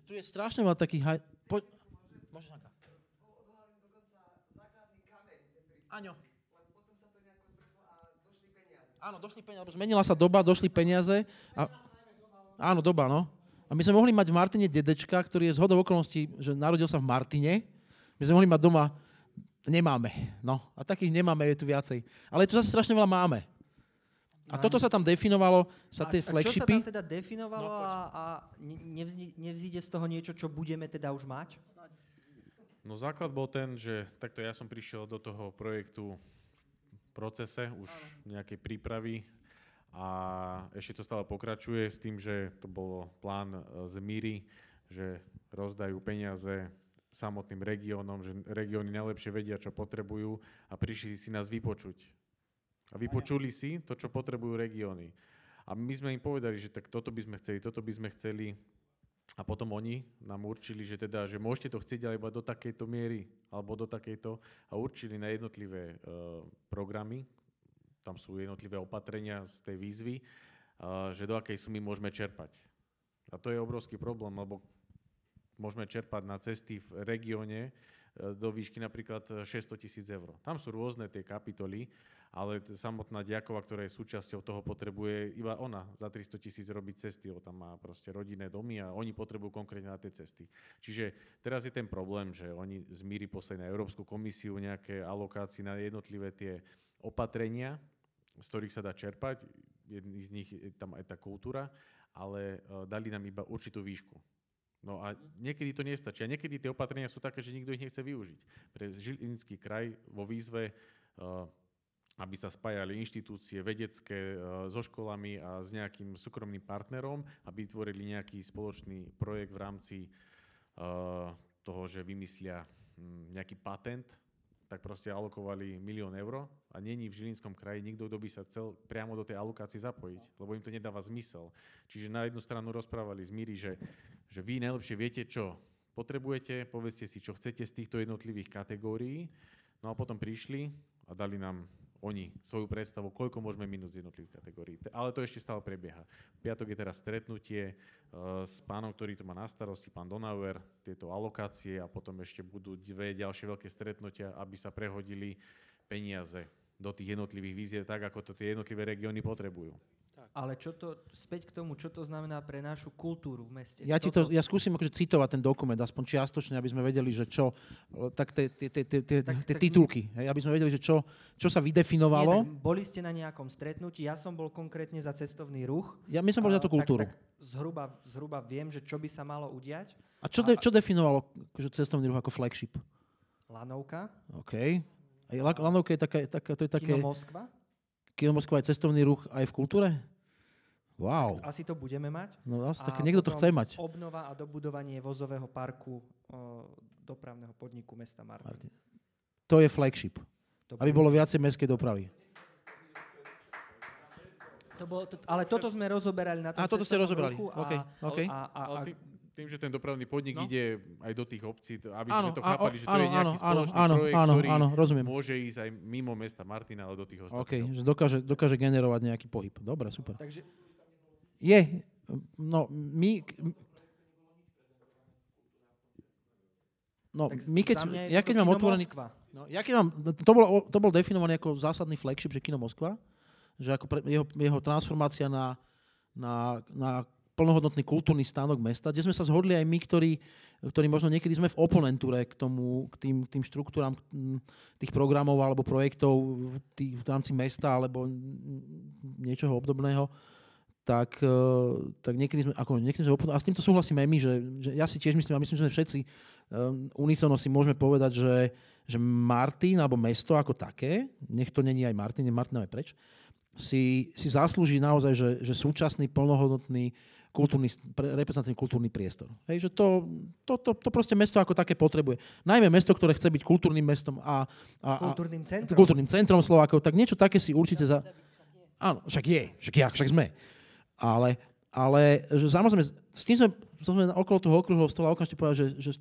Tu je strašne veľa takých... Haj... Po... Môžeš, Anka. Aňo. Áno, došli peniaze, zmenila sa doba, došli peniaze. A... Áno, doba, no. A my sme mohli mať v Martine dedečka, ktorý je z hodou okolností, že narodil sa v Martine. My sme mohli mať doma, nemáme. No, a takých nemáme, je tu viacej. Ale tu zase strašne veľa máme. A toto sa tam definovalo, sa tie flagshipy. A čo sa tam teda definovalo no, a, a nevzíde z toho niečo, čo budeme teda už mať? No základ bol ten, že takto ja som prišiel do toho projektu v procese už nejakej prípravy a ešte to stále pokračuje s tým, že to bolo plán e, z Míry, že rozdajú peniaze samotným regiónom, že regióny najlepšie vedia, čo potrebujú a prišli si nás vypočuť. A vypočuli si to, čo potrebujú regióny. A my sme im povedali, že tak toto by sme chceli, toto by sme chceli. A potom oni nám určili, že teda, že môžete to chcieť ale iba do takejto miery alebo do takejto a určili na jednotlivé uh, programy, tam sú jednotlivé opatrenia z tej výzvy, že do akej sumy môžeme čerpať. A to je obrovský problém, lebo môžeme čerpať na cesty v regióne e, do výšky napríklad 600 tisíc eur. Tam sú rôzne tie kapitoly, ale samotná Diakova, ktorá je súčasťou toho, potrebuje iba ona za 300 tisíc robiť cesty, lebo tam má proste rodinné domy a oni potrebujú konkrétne na tie cesty. Čiže teraz je ten problém, že oni z míry poslali na Európsku komisiu nejaké alokácie na jednotlivé tie opatrenia, z ktorých sa dá čerpať, jedný z nich je tam aj tá kultúra, ale uh, dali nám iba určitú výšku. No a niekedy to nestačí. A niekedy tie opatrenia sú také, že nikto ich nechce využiť. Pre Žilinský kraj vo výzve aby sa spájali inštitúcie vedecké so školami a s nejakým súkromným partnerom, aby vytvorili nejaký spoločný projekt v rámci toho, že vymyslia hm, nejaký patent, tak proste alokovali milión eur a není v Žilinskom kraji nikto, kto by sa chcel priamo do tej alokácie zapojiť, lebo im to nedáva zmysel. Čiže na jednu stranu rozprávali z Míry, že, že vy najlepšie viete, čo potrebujete, povedzte si, čo chcete z týchto jednotlivých kategórií, no a potom prišli a dali nám oni svoju predstavu, koľko môžeme minúť z jednotlivých kategórií. Ale to ešte stále prebieha. V piatok je teraz stretnutie uh, s pánom, ktorý to má na starosti, pán Donauer, tieto alokácie a potom ešte budú dve ďalšie veľké stretnutia, aby sa prehodili peniaze do tých jednotlivých víziev tak, ako to tie jednotlivé regióny potrebujú. Ale čo to, späť k tomu, čo to znamená pre našu kultúru v meste? Ja, ti to, ja skúsim akože citovať ten dokument, aspoň čiastočne, aby sme vedeli, že čo, tak tie titulky, hej, aby sme vedeli, že čo, čo sa vydefinovalo. Nie, boli ste na nejakom stretnutí, ja som bol konkrétne za cestovný ruch. Ja, my sme boli za tú kultúru. Tak, tak zhruba, zhruba viem, že čo by sa malo udiať. A čo, de, čo definovalo že cestovný ruch ako flagship? Lanovka. OK. Lanovka je taká, taká, to je také... Kino Moskva. Kino Moskva je cestovný ruch aj v kultúre? Wow. Tak asi to budeme mať. No asi, tak niekto to chce mať. Obnova a dobudovanie vozového parku o, dopravného podniku mesta Martin. Martin. To je flagship. To aby bolo viacej mestskej dopravy. To bolo, to, ale toto sme rozoberali na tom A toto ste rozoberali. Ruchu a, okay. Okay. A, a, a, a, tým, že ten dopravný podnik no? ide aj do tých obcí, aby áno, sme to chápali, že to áno, je nejaký áno, spoločný áno, projekt, áno, ktorý áno, rozumiem. môže ísť aj mimo mesta Martina, ale do tých ostatných. OK, že dokáže, dokáže generovať nejaký pohyb. Dobre, super. Takže... Je. No, my... No, my keď, ja keď mám otvorený... No, ja keď mám, to, bol, to bol definovaný ako zásadný flagship, že Kino Moskva, že ako pre, jeho, jeho transformácia na, na, na plnohodnotný kultúrny stánok mesta, kde sme sa zhodli aj my, ktorí, ktorí možno niekedy sme v oponentúre k, tomu, k tým, tým štruktúram tých programov alebo projektov v, tých, v rámci mesta alebo niečoho obdobného, tak, e, tak niekedy sme, ako niekedy sme a s týmto súhlasíme aj my, že, že ja si tiež myslím, a myslím, že všetci um, unisono si môžeme povedať, že, že Martin alebo mesto ako také, nech to není aj Martin, nie Martin aj preč, si, si zaslúži naozaj, že, že súčasný plnohodnotný kultúrny, reprezentatívny kultúrny priestor. Hej, že to, to, to, to proste mesto ako také potrebuje. Najmä mesto, ktoré chce byť kultúrnym mestom a, a, kultúrnym centrom. kultúrnym centrom Slovákov, tak niečo také si určite za... Áno, však je, však ja, však sme. Ale, ale že samozrejme, s tým sme, sme okolo toho okruhov stola okamžite povedať, že, že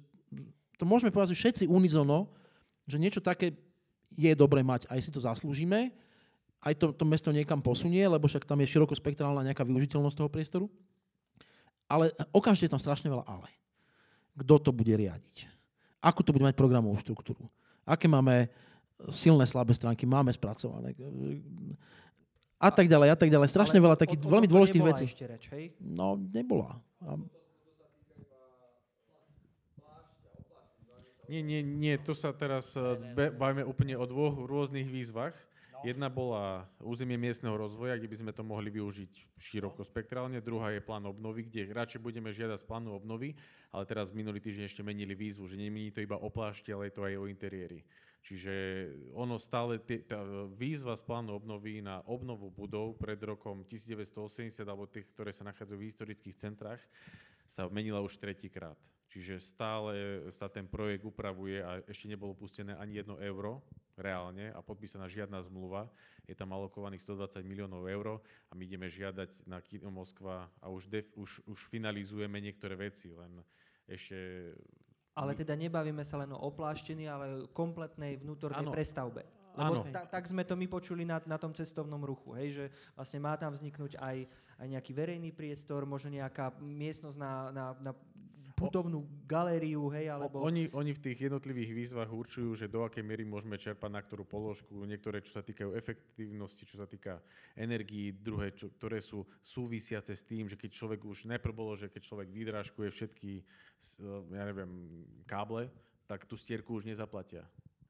to môžeme povedať, že všetci unizono, že niečo také je dobre mať, aj si to zaslúžime, aj to, to mesto niekam posunie, lebo však tam je širokospektrálna nejaká využiteľnosť toho priestoru. Ale okamžite je tam strašne veľa ale. Kto to bude riadiť? Ako to bude mať programovú štruktúru? Aké máme silné, slabé stránky? Máme spracované? A tak ďalej, a tak ďalej. Strašne veľa takých veľmi dôležitých vecí. Ešte reč, hej? No, nebola. Nie, nie, nie, to sa teraz eh, bavíme úplne o dvoch rôznych výzvach. Jedna bola územie miestneho rozvoja, kde by sme to mohli využiť široko spektrálne. Druhá je plán obnovy, kde radšej budeme žiadať z plánu obnovy, ale teraz minulý týždeň ešte menili výzvu, že nemení to iba o plášti, ale je to aj o interiéri. Čiže ono stále, tá výzva z plánu obnovy na obnovu budov pred rokom 1980 alebo tých, ktoré sa nachádzajú v historických centrách, sa menila už tretíkrát. Čiže stále sa ten projekt upravuje a ešte nebolo pustené ani jedno euro reálne a podpísaná žiadna zmluva. Je tam alokovaných 120 miliónov eur a my ideme žiadať na Kino Moskva a už, def, už, už finalizujeme niektoré veci, len ešte... Ale teda nebavíme sa len o opláštení, ale kompletnej vnútornej ano. prestavbe. Lebo ta, tak sme to my počuli na, na tom cestovnom ruchu, hej, že vlastne má tam vzniknúť aj, aj nejaký verejný priestor, možno nejaká miestnosť na, na, na putovnú galériu, hej, alebo... Oni, oni v tých jednotlivých výzvach určujú, že do akej miery môžeme čerpať na ktorú položku, niektoré, čo sa týkajú efektívnosti, čo sa týka energií, druhé, čo, ktoré sú súvisiace s tým, že keď človek už najprv bolo, že keď človek vydrážkuje všetky, ja neviem, káble, tak tú stierku už nezaplatia.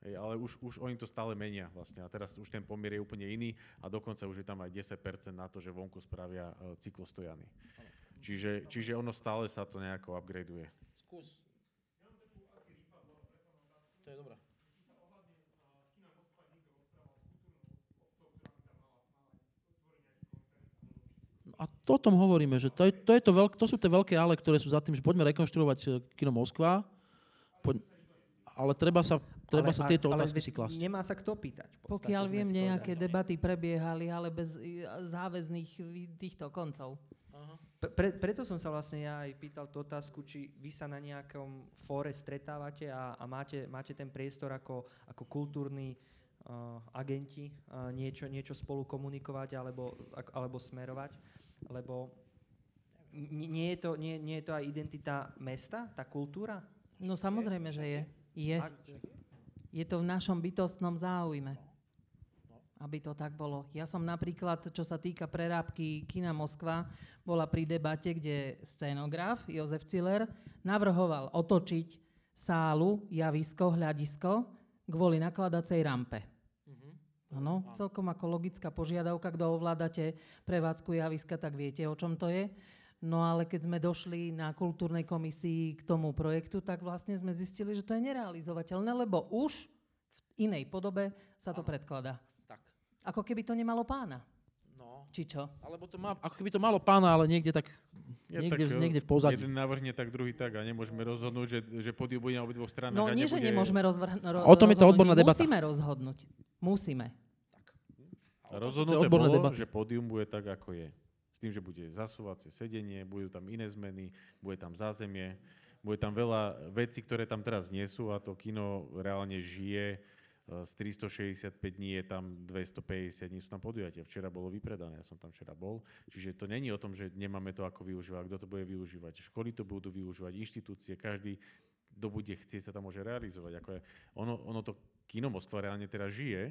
Hej, ale už, už oni to stále menia vlastne a teraz už ten pomier je úplne iný a dokonca už je tam aj 10% na to, že vonku spravia uh, cyklostojany. Čiže, čiže ono stále sa to nejako upgradeuje. Skús. To je dobré. A to o tom hovoríme, že to, je, to, je to, veľk, to sú tie veľké ale, ktoré sú za tým, že poďme rekonštruovať eh, kino Moskva. Poď ale treba sa, treba sa tieto ale otázky veď si klásť. Nemá sa kto pýtať. podstate, Pokiaľ viem, nejaké povedali. debaty prebiehali, ale bez záväzných týchto koncov. P- Pre, preto som sa vlastne ja aj pýtal tú otázku, či vy sa na nejakom fóre stretávate a, a máte, máte ten priestor ako, ako kultúrni uh, agenti uh, niečo, niečo spolu komunikovať alebo, ak- alebo smerovať, lebo n- nie je, to, nie, nie je to aj identita mesta, tá kultúra? No samozrejme, že je. Je. Je to v našom bytostnom záujme. Aby to tak bolo. Ja som napríklad, čo sa týka prerábky Kina Moskva, bola pri debate, kde scenograf Jozef Ciller navrhoval otočiť sálu, javisko, hľadisko kvôli nakladacej rampe. Áno, celkom ako logická požiadavka, kto ovládate prevádzku javiska, tak viete, o čom to je. No ale keď sme došli na kultúrnej komisii k tomu projektu, tak vlastne sme zistili, že to je nerealizovateľné, lebo už v inej podobe sa to predkladá. Tak. Ako keby to nemalo pána. No. Či čo? Alebo to má, ako keby to malo pána, ale niekde tak, Ja niekde, tak, e, niekde v pozadí. Jeden navrhne tak, druhý tak a nemôžeme rozhodnúť, že, že podium bude na obidvoch stranách. No a nie, že nebude... nemôžeme rozvrhnúť. O tom je tá odborná debata. Musíme rozhodnúť. Musíme. A rozhodnuté bolo, debaty. že pódium bude tak, ako je. S tým, že bude zasúvacie sedenie, budú tam iné zmeny, bude tam zázemie, bude tam veľa vecí, ktoré tam teraz nie sú a to kino reálne žije. E, Z 365 dní je tam 250 dní sú tam podujatia. Včera bolo vypredané, ja som tam včera bol. Čiže to není o tom, že nemáme to ako využívať, kto to bude využívať. Školy to budú využívať, inštitúcie, každý, kto bude chcieť, sa tam môže realizovať. Ako je, ono, ono to kino Moskva reálne teraz žije,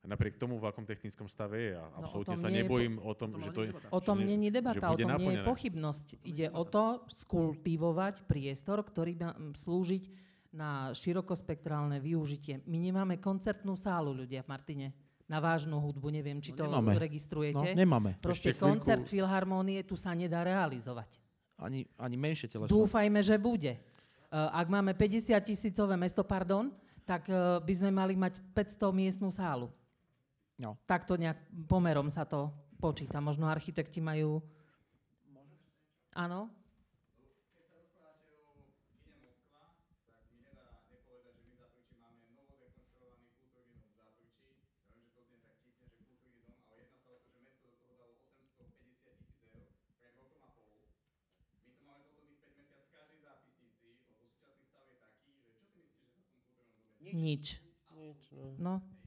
a napriek tomu, v akom technickom stave je. A No, absolútne sa nie je po- nebojím o tom, že to je... O tom není že debata, o tom nie je pochybnosť. Ide o to skultivovať priestor, ktorý má slúžiť na širokospektrálne využitie. My nemáme koncertnú sálu, ľudia v Martine. Na vážnu hudbu, neviem, či No, to nemáme. No, registrujete. nemáme. Proste Ešte chvíľku- koncert filharmónie tu sa nedá realizovať. Ani, ani menšie telesno. Dúfajme, že bude. Uh, ak máme 50 tisícové mesto, pardon, tak uh, by sme mali mať 500 miestnú sálu. No. Takto nejak pomerom sa to počíta. Možno architekti majú... Áno? Nič. Nič, no. No.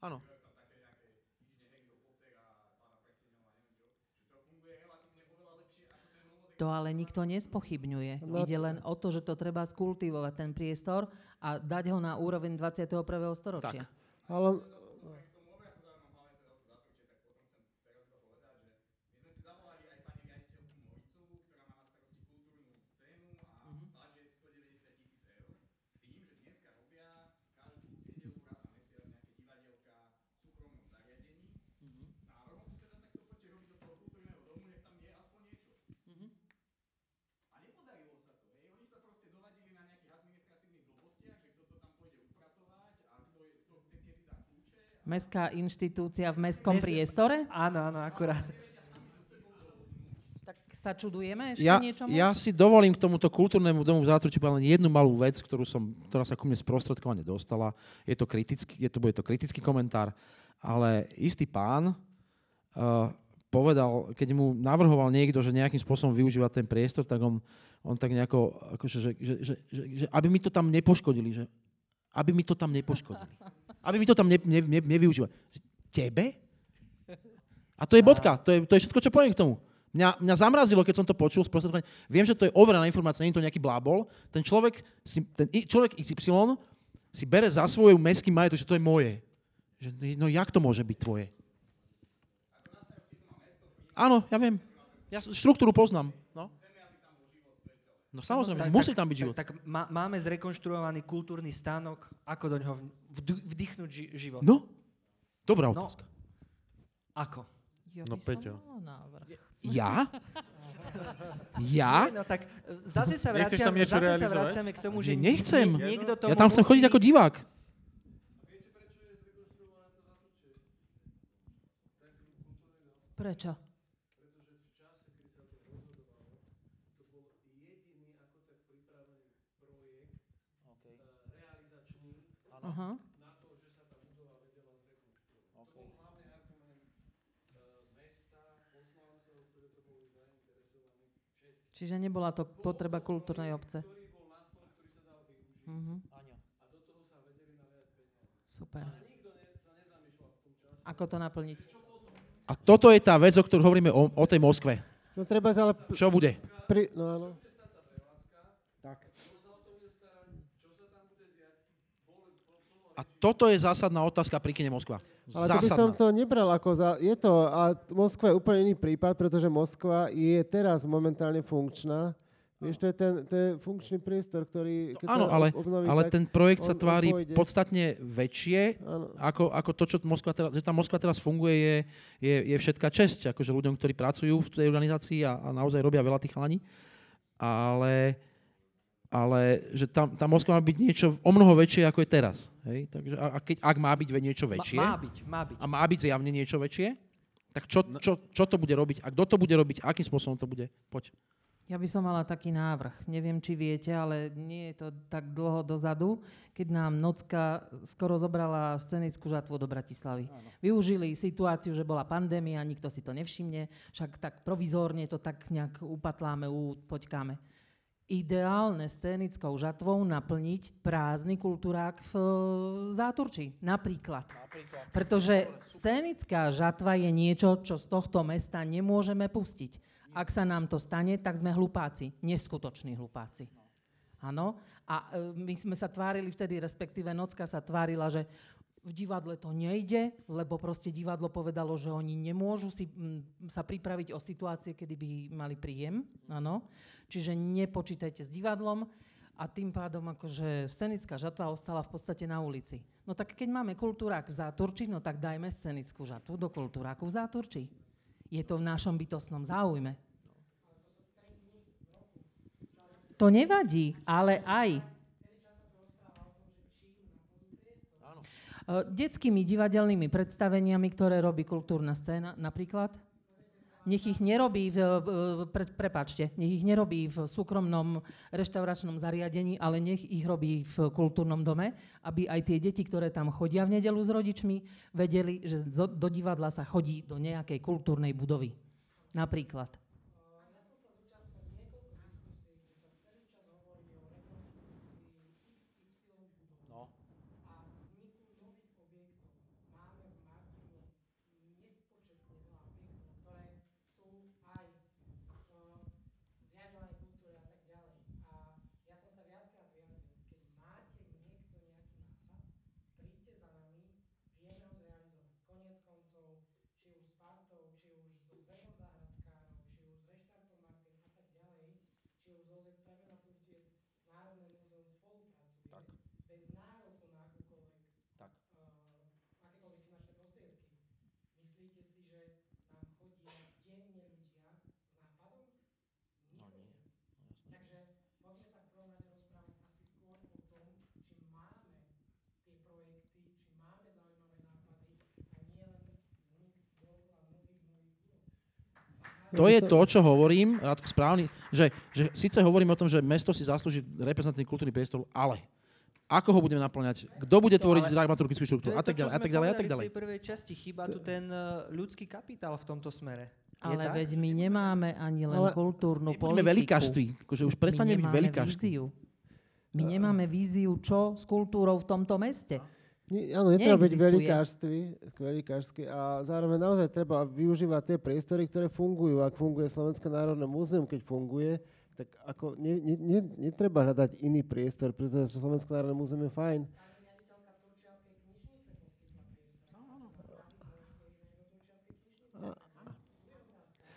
Áno. To ale nikto nespochybňuje. No Ide len o to, že to treba skultivovať, ten priestor a dať ho na úroveň 21. storočia. Ale Mestská inštitúcia v mestskom Mes- priestore? Áno, áno, akurát. Tak sa čudujeme ešte Ja, niečomu? ja si dovolím k tomuto kultúrnemu domu v povedať len jednu malú vec, ktorú som, ktorá sa ku mne sprostredkovane dostala. Je to kritický, je to, bude to kritický komentár, ale istý pán uh, povedal, keď mu navrhoval niekto, že nejakým spôsobom využíva ten priestor, tak on, on tak nejako, akože, že, že, že, že, že aby mi to tam nepoškodili, že aby mi to tam nepoškodili. Aby mi to tam ne, ne, ne, nevyužívali. Že Tebe? A to je bodka, to je, to je všetko, čo poviem k tomu. Mňa, mňa zamrazilo, keď som to počul sprostredkovane. Viem, že to je overená informácia, nie je to nejaký blábol. Ten človek, ten človek XY si bere za svoju mestský majetok, že to je moje. Že, no jak to môže byť tvoje? Áno, ja viem. Ja štruktúru poznám. No, no samozrejme, Tak- musí tam byť život. Tak, tak má, máme zrekonštruovaný kultúrny stánok, ako do ňoho vd- vdychnúť ži- život. No, dobrá No. otázka. Ako? Ja No, Peťo. Ja? Ja? Nie, no tak zase sa niečo zase sa realizovať? vraciame k tomu, Nie, že nechcem. nie- niekto tomu Ja tam chcem musí... chodiť ako divák. Prečo? Aha. Čiže nebola to potreba kultúrnej obce. Mhm. Super. Ako to naplniť? A toto je tá vec, o ktorej hovoríme o, o tej Moskve. No treba sa ale... p- Čo bude? Pri, no áno. A toto je zásadná otázka pri kine Moskva. Ale to by som Zásadná. to nebral ako za... Je to, a Moskva je úplne iný prípad, pretože Moskva je teraz momentálne funkčná. Vieš, to je ten to je funkčný priestor, ktorý... Keď Áno, ale, obnoví, ale ten projekt sa tvári pôjde. podstatne väčšie, ako, ako to, čo Moskva teraz, že tá Moskva teraz funguje, je, je, je všetká česť, akože ľuďom, ktorí pracujú v tej organizácii a, a naozaj robia veľa tých chalani. Ale, ale že tam, tá Moskva má byť niečo o mnoho väčšie, ako je teraz. Hej? Takže a, a keď, ak má byť ve- niečo väčšie, má byť, má byť. a má byť zjavne niečo väčšie, tak čo, čo, čo to bude robiť a kto to bude robiť, akým spôsobom to bude? Poď. Ja by som mala taký návrh. Neviem, či viete, ale nie je to tak dlho dozadu, keď nám Nocka skoro zobrala scenickú žatvu do Bratislavy. Využili situáciu, že bola pandémia, nikto si to nevšimne, však tak provizórne to tak nejak upatláme, upoťkáme. Ideálne scénickou žatvou naplniť prázdny kultúrák v e, Záturči. Napríklad. Pretože scénická žatva je niečo, čo z tohto mesta nemôžeme pustiť. Ak sa nám to stane, tak sme hlupáci, neskutoční hlupáci. Áno. A e, my sme sa tvárili vtedy, respektíve Nocka sa tvárila, že v divadle to nejde, lebo proste divadlo povedalo, že oni nemôžu si, m, sa pripraviť o situácie, kedy by mali príjem. Áno. Čiže nepočítajte s divadlom a tým pádom akože scenická žatva ostala v podstate na ulici. No tak keď máme kultúrák v Záturči, no tak dajme scenickú žatvu do kultúráku v Záturči. Je to v našom bytostnom záujme. To nevadí, ale aj. E, Detskými divadelnými predstaveniami, ktoré robí kultúrna scéna, napríklad. Nech ich nerobí, v, pre, prepačte, nech ich nerobí v súkromnom reštauračnom zariadení, ale nech ich robí v kultúrnom dome, aby aj tie deti, ktoré tam chodia v nedelu s rodičmi, vedeli, že do divadla sa chodí do nejakej kultúrnej budovy. Napríklad. To je to, čo hovorím, Rádko, správny, že, že síce hovorím o tom, že mesto si zaslúži reprezentatívny kultúrny priestor, ale ako ho budeme naplňať? Kto bude To tvoriť dramaturgickú štruktúru? A tak ďalej, a tak ďalej, a tak ďalej. V tej prvej časti chýba tu ten uh, ľudský kapitál v tomto smere. Je Ale tak? veď my nemáme ani len Ale kultúrnu My politiku. veľkážství, akože už prestane byť My nemáme veľkážství. víziu. My nemáme víziu, čo s kultúrou v tomto meste. Nie, áno, netreba byť velikářsky a zároveň naozaj treba využívať tie priestory, ktoré fungujú. Ak funguje Slovenské národné múzeum, keď funguje, tak ako ne, ne, ne, netreba hľadať iný priestor, pretože Slovenské národné múzeum je fajn.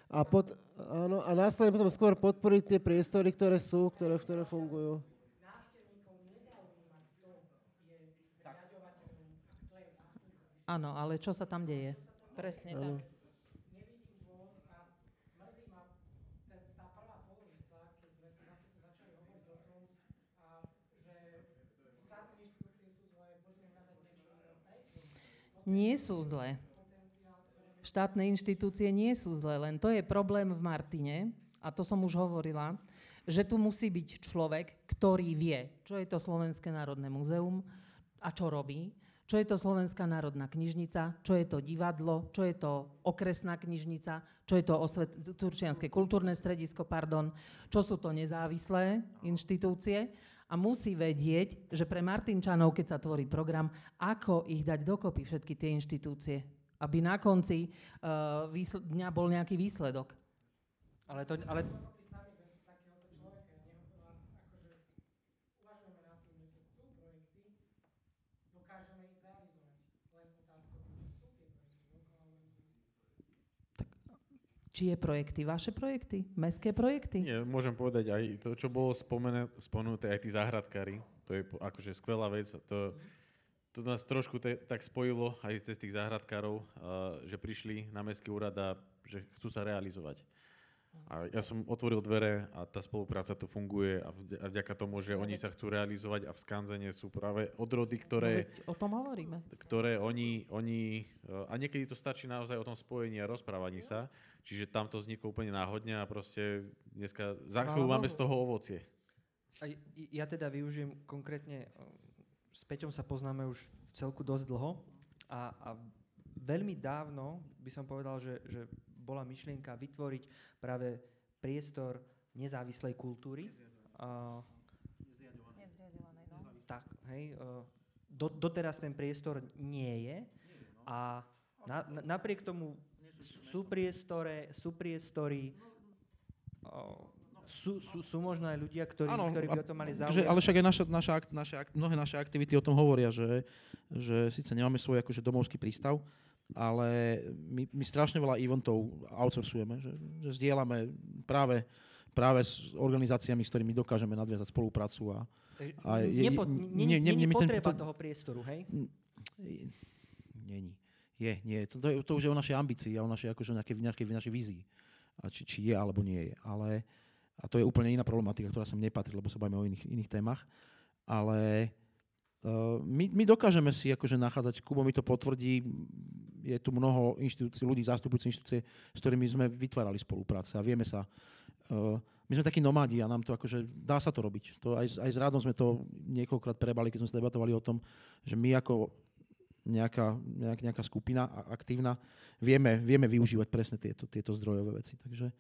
A, pot, áno, a následne potom skôr podporiť tie priestory, ktoré sú, ktoré, ktoré fungujú. Áno, ale čo sa tam deje? Presne ano. tak. Nie sú zlé. Štátne inštitúcie nie sú zlé, len to je problém v Martine, a to som už hovorila, že tu musí byť človek, ktorý vie, čo je to Slovenské národné múzeum a čo robí, čo je to Slovenská národná knižnica, čo je to divadlo, čo je to okresná knižnica, čo je to osvet- Turčianske kultúrne stredisko, pardon, čo sú to nezávislé inštitúcie? A musí vedieť, že pre Martinčanov, keď sa tvorí program, ako ich dať dokopy všetky tie inštitúcie, aby na konci uh, výsl- dňa bol nejaký výsledok. Ale to, ale Čie projekty? Vaše projekty? Mestské projekty? Nie, môžem povedať aj to, čo bolo spomené, spomenuté, aj tí záhradkári. To je akože skvelá vec. To, to nás trošku te, tak spojilo aj cez tých záhradkárov, uh, že prišli na mestský úrad a že chcú sa realizovať. A ja som otvoril dvere a tá spolupráca tu funguje a vď- a vďaka tomu, že oni sa chcú realizovať a v Skanzene sú práve odrody, ktoré, No o tom hovoríme. ktoré oni, oni, a niekedy to stačí naozaj o tom spojení a rozprávaní sa, čiže tam to vzniklo úplne náhodne a proste dneska, za chvíľu máme z toho ovocie. A ja teda využijem konkrétne, s Peťom sa poznáme už v celku dosť dlho a, a veľmi dávno by som povedal, že, že bola myšlienka vytvoriť práve priestor nezávislej kultúry. A, tak, hej. Do, doteraz ten priestor nie je a na, na, napriek tomu sú- priestore, sú priestory, sú, sú, sú možno aj ľudia, ktorí, Áno, ktorí by o to mali že, záujem. ale však aj naša, naša, akt- naše, akt- mnohé naše aktivity o tom hovoria, že, že síce nemáme svoj akože domovský prístav, ale my, my strašne veľa eventov outsourcujeme, že, že zdieľame práve, práve s organizáciami, s ktorými dokážeme nadviazať spoluprácu a, Takže a je- nepo, nie, nie- nie, nie- nie, ten- potreba to- toho priestoru, hej? Není. Je, nie. To, to, to už je o našej ambícii a o našej, akože nejakej, nejakej, našej vízii. A či, či je alebo nie je. Ale, a to je úplne iná problematika, ktorá sem nepatrí, lebo sa bavíme o iných, iných témach. Ale uh, my, my dokážeme si akože nachádzať, Kubo mi to potvrdí, je tu mnoho inštitúcií, ľudí zastupujúcich inštitúcie, s ktorými sme vytvárali spolupráce a vieme sa. Uh, my sme takí nomádi a nám to akože, dá sa to robiť. To aj, aj s Rádom sme to niekoľkokrát prebali, keď sme sa debatovali o tom, že my ako nejaká, nejak, nejaká skupina aktívna, vieme, vieme využívať presne tieto, tieto zdrojové veci. Takže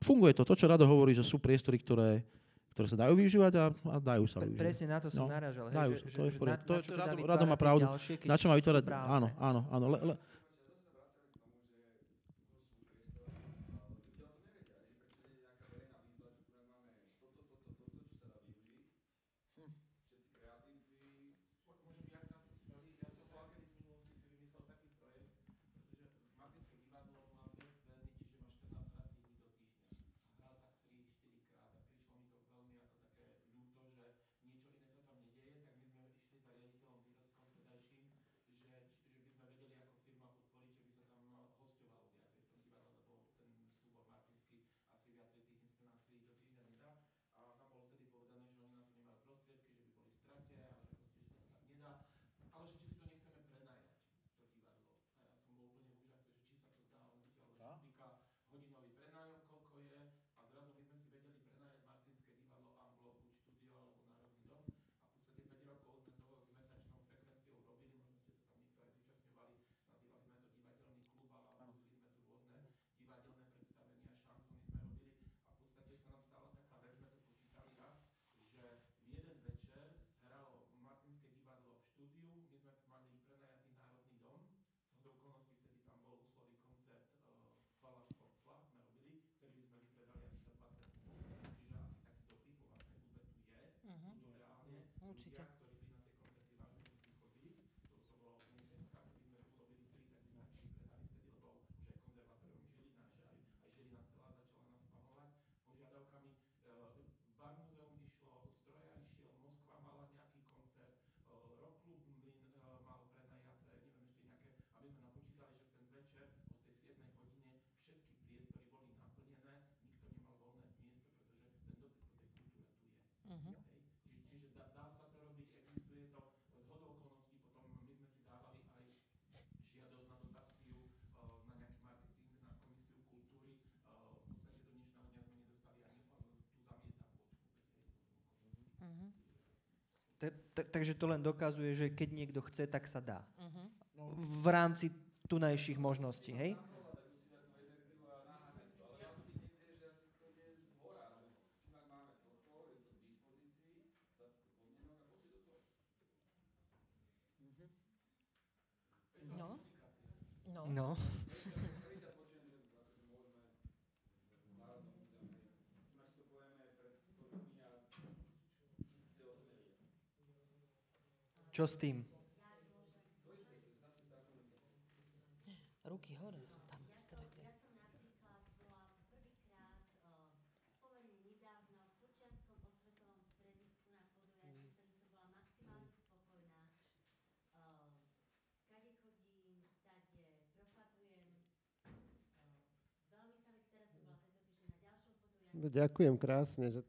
funguje to. To, čo Rado hovorí, že sú priestory, ktoré, ktoré sa dajú využívať a, a dajú sa Pre, využívať. presne na to som No, narážal. Hej, dajú že, sa, že, to je že na, To na čo to Rado- Rado má pravdu. Ďalšie, Na čo má vytvárať? Áno, áno, áno. Le, le, Určite. požiadavkami. E, Bar muzeum išlo, stroja išiel, Moskva mala nejaký koncert, e, rockklub Mlin e, mal prenajaté, neviem ešte nejaké, aby sme napočítali, že v ten večer o tej 7 hodine všetky priestory boli naplnené, nikto nemal voľné miesto, pretože ten dopyt tej kultúre tu je. Uh-huh. Takže to len dokazuje, že keď niekto chce, tak sa dá. Mhm. No. V rámci tunajších možností, hej? No. No. no. Čo s tým? Ruky hore sú tam. Ja som napríklad bola prvýkrát eh, pomerne nedávno v Počianskom osvetovom na podujatí, mm. ktorým som bola maximálne mm. spokojná. Eh, kade chodím, tade. Eh, veľmi sa bola tento týždeň na. No, ďakujem krásne, že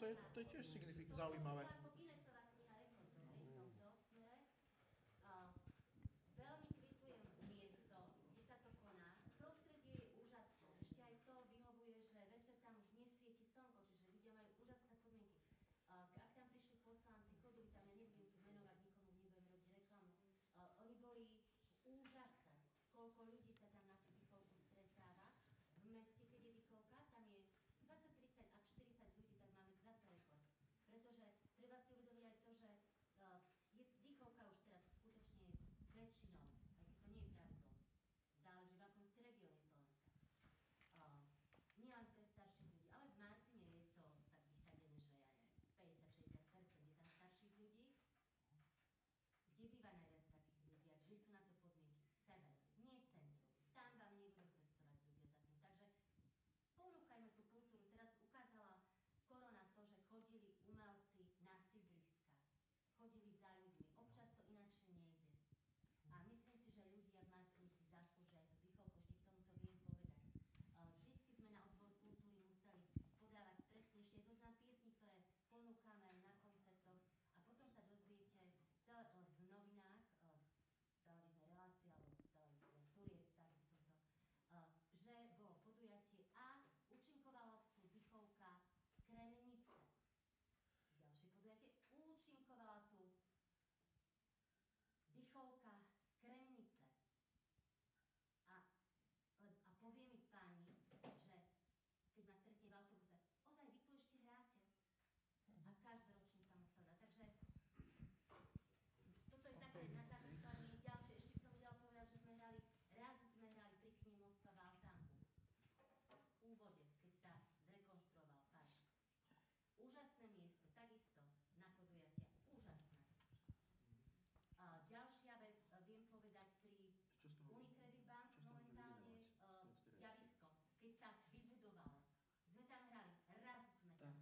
to, to też signific- zaujímavé.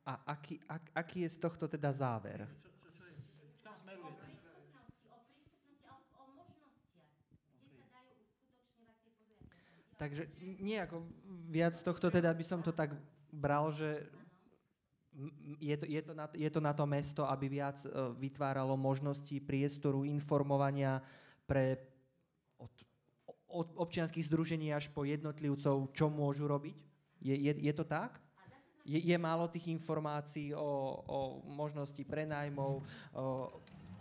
A o, o možnostiach, kde sa dajú uskutočňovať tie podujatia. Takže nejako viac z tohto teda by som to tak bral, že je to, je, to na, je to na to mesto, aby viac e, vytváralo možnosti priestoru, informovania pre od, od občianských združení až po jednotlivcov, čo môžu robiť? Je, je, je to tak? Je, je málo tých informácií o, o možnosti prenajmov, o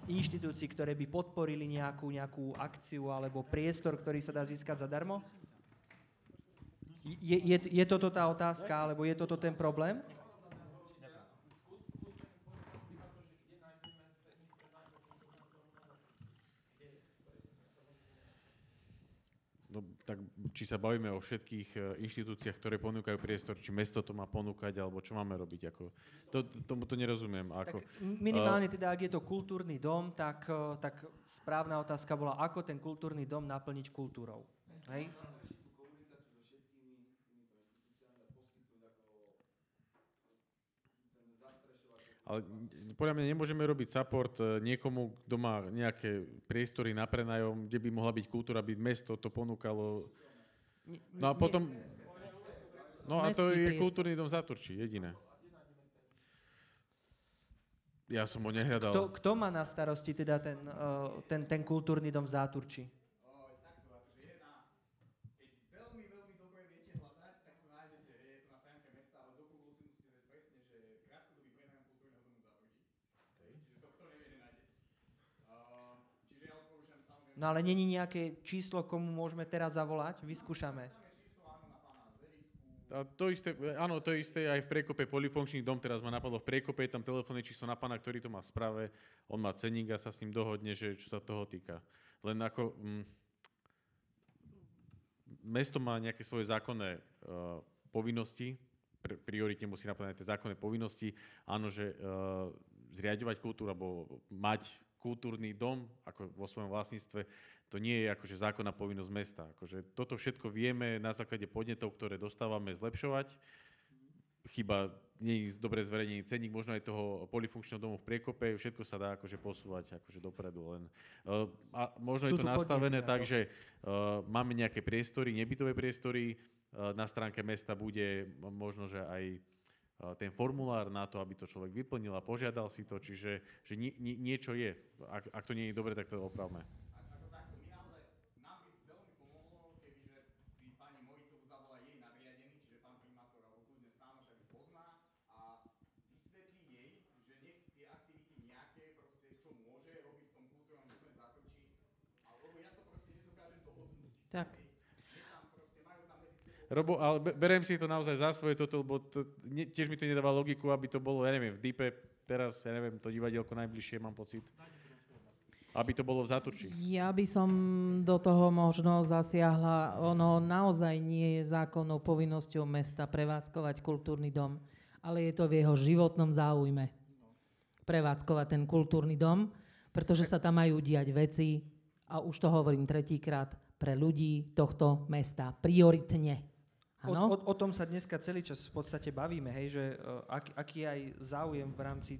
inštitúcií, ktoré by podporili nejakú, nejakú akciu alebo priestor, ktorý sa dá získať zadarmo? Je, je, je toto tá otázka, alebo je toto ten problém? No, tak či sa bavíme o všetkých e, inštitúciách, ktoré ponúkajú priestor, či mesto to má ponúkať, alebo čo máme robiť. Ako, to, tomu to nerozumiem. Ako, Tak minimálne teda, ak je to kultúrny dom, tak, eh, tak správna otázka bola, ako ten kultúrny dom naplniť kultúrou. Hej? Ale podľa mňa nemôžeme robiť support e, niekomu, kto má nejaké priestory na prenajom, kde by mohla byť kultúra, by mesto to ponúkalo. No a potom... No a to je kultúrny dom v Záturčí, jediné. Ja som ho nehľadal. Kto, kto má na starosti teda ten, uh, ten, ten kultúrny dom v Záturči? Oj, takto, akože je na... Keď veľmi, veľmi dobre viete hľadať, tak to nájdete, hej, je to na stránke mesta, ale do Google si musíte dať presne, že krátkodobý prenájom kultúrneho domu v Zábručí. Čiže to, kto nevie, nenájde. Uh, čiže ja odporúčam samozrejme... No ale není nejaké číslo, komu môžeme teraz zavolať? Vyskúšame. A to isté, áno, to isté aj v Prekope polifunkčný dom, teraz ma napadlo v Prekope, je tam telefónne číslo na pána, ktorý to má v sprave, on má ceník a sa s ním dohodne, že čo sa toho týka. Len ako... Mm, mesto má nejaké svoje zákonné uh, povinnosti, pr- prioritne musí naplňať tie zákonné povinnosti. Áno, že uh, zriadovať kultúru alebo mať kultúrny dom ako vo svojom vlastníctve, to nie je akože zákonná povinnosť mesta. Akože toto všetko vieme na základe podnetov, ktoré dostávame, zlepšovať. Chyba nie je dobre zverejnený cenník, možno aj toho polifunkčného domu v Priekope, všetko sa dá akože posúvať akože dopredu. Len, uh, a možno Sú je to nastavené tak, to. že uh, máme nejaké priestory, nebytové priestory, uh, na stránke mesta bude možno, že aj ten formulár na to, aby to človek vyplnil a požiadal si to, čiže že nie, nie, niečo je. Ak, ak to nie je dobre, tak to opravme. Ako takto, my naozaj, nám by veľmi pomohlo, kebyže si pani Mojicovú zavolá jej nadriadený, čiže pán primátor alebo kľudne stánoš, ak pozná a vysvetlí jej, že nech tie aktivity nejaké, proste čo môže robiť v tom kultúrnom dome v Zátočí, alebo ja to proste nedokážem dohodnúť. Tak. Je tam proste, majú tam medzi sebou Robo, ale be- berem si to naozaj za svoje toto, lebo to, ne, tiež mi to nedáva logiku, aby to bolo, ja neviem, v Dipe, teraz, ja neviem, to divadielko najbližšie, mám pocit. Aby to bolo v Záturčí. Ja by som do toho možno zasiahla. Ono naozaj nie je zákonnou povinnosťou mesta prevádzkovať kultúrny dom, ale je to v jeho životnom záujme prevádzkovať ten kultúrny dom, pretože sa tam majú diať veci, a už to hovorím tretíkrát, pre ľudí tohto mesta. Prioritne. O, o, o tom sa dneska celý čas v podstate bavíme, hej, že uh, ak, aký aj záujem v rámci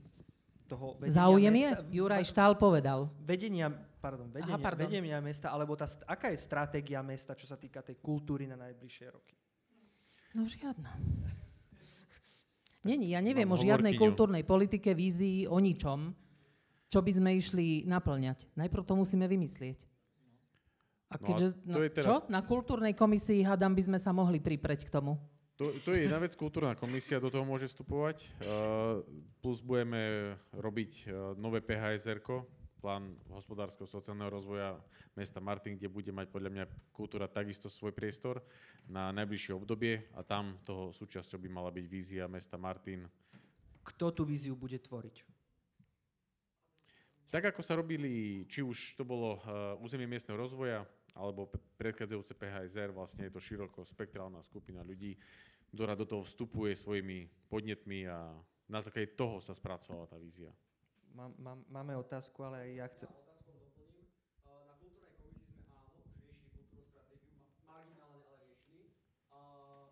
toho vedenia Záujem mesta, je? Juraj Štál povedal. vedenia, pardon, vedenia, pardon. vedenia mesta, alebo tá, aká je stratégia mesta, čo sa týka tej kultúry na najbližšie roky? No žiadna. Není, ja neviem Mám o žiadnej hovorkyňu. kultúrnej politike, vízii, o ničom, čo by sme išli naplňať. Najprv to musíme vymyslieť. A No a keďže, to je teraz- čo? Na kultúrnej komisii, hádam, by sme sa mohli pripreť k tomu. To, to je jedna vec, kultúrna komisia do toho môže vstupovať. Uh, plus budeme robiť uh, nové phsr plán hospodárskeho sociálneho rozvoja mesta Martin, kde bude mať podľa mňa kultúra takisto svoj priestor na najbližšie obdobie a tam toho súčasťou by mala byť vízia mesta Martin. Kto tú víziu bude tvoriť? Tak ako sa robili, či už to bolo uh, územie miestneho rozvoja, alebo predchádzajúce PHSR, vlastne je to široko spektrálna skupina ľudí, ktorá do toho vstupuje svojimi podnetmi a na základe toho sa spracovala tá vízia. Mám, mám, máme otázku, ale ja chcem. otázkou doplním. Uh, Na kultúrnej komisii sme áno, už riešili kultúrnu stratégiu, ma- marginálne, ale riešili. Uh,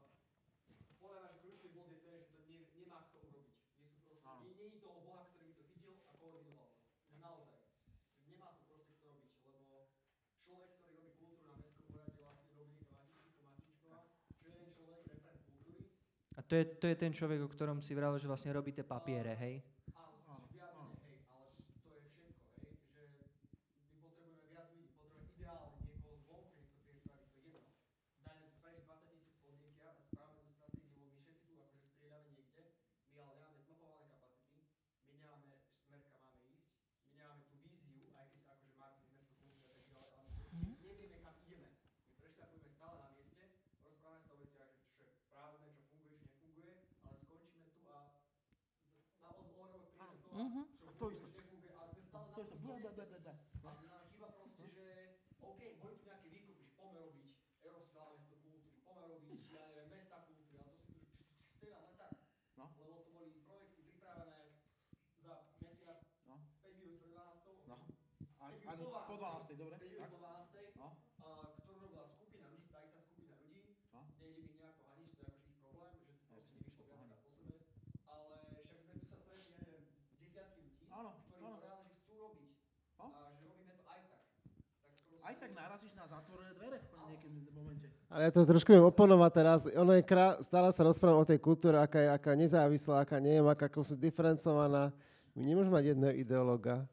Poviem vám, že kľúčový bod je ten, že to ne, nemá kto urobiť. Nie sú není toho Boha, ktorý by to chytil a koordinoval to. Že naozaj. Že nemá to proste kto robiť, lebo človek, ktorý robí kultúru na mestskom úrade, vlastne Dominika Matíčko, Matíčková, čo je jeden človek, referent kultúry. A to je, to je ten človek, o ktorom si vravel, že vlastne robí tie papiere, hej? Áno, že viac menej, hej, ale to je všetko, hej, že my potrebujeme viac ľudí, potrebujeme ideálne niekoho zvonku, nech to vie spraviť, to je jedno. Dajme tu prejsť 20 tisíc chodníkia a správame tú stratégiu, lebo my všetci tu akože strieľame niekde, my ale nemáme zmapované kapacity, my nemáme smer, kam máme ísť, my nemáme tú víziu, aj keď akože Martin mesto kultúry a tak ďalej, ale my nevieme, kam ideme. My prešľapujeme stále na mieste, rozprávame sa o veciach, že čo je prázdne, čo funguje, čo nefunguje, ale skončíme tu a z, na od o rok príde znova, Mhm. čo funguje, čo nefunguje, ale sme stále na tom istom mieste. A nám chýba proste, že OK, boli tu nejaké výkupy, že poďme robiť Európske hlavné mesto kultúry, poďme robiť, ja neviem, mesta kultúry, ale to si tu strieľam len tak. No. Lebo to boli projekty pripravené za mesiac, No. 5 minút pred 12. No. A, Keď a ju po po 12. dobre? 5 minút Tak. po 12. No. a, ktorú robila skupina ľudí, tá istá skupina ľudí, No. nejde mi nejako haniť, to je akože ich problém, že to proste Jasne, nevyšlo to viackrát po sebe, ale však sme tu sa stretli, ja neviem, desiatky ľudí, Áno, ktorí áno. to reálne že chcú robiť No. a že robíme to aj tak. tak proste, Aj tak narazíš na zatvorené dvere v nejakom momente. Ale ja to trošku viem oponovať teraz. Ono je krá... stále sa rozprávam o tej kultúre, aká je aká nezávislá, aká nie je, aká sú diferencovaná. My nemôžeme mať jedného ideológa.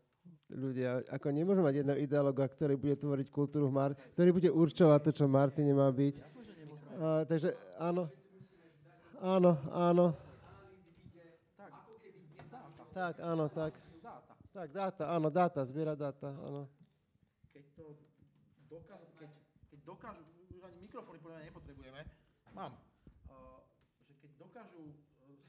Ľudia, ako nemôžeme mať jedného ideológa, ktorý bude tvoriť kultúru v Mart- ktorý bude určovať to, čo Martine má byť. A, takže áno. Áno, áno. Tak, áno, tak. Tak, dáta, áno, dáta, zbiera dáta, áno. Keď to dokážu, keď, keď dokážu, už ani mikrofóny podľa mňa nepotrebujeme, mám, uh, že keď dokážu uh,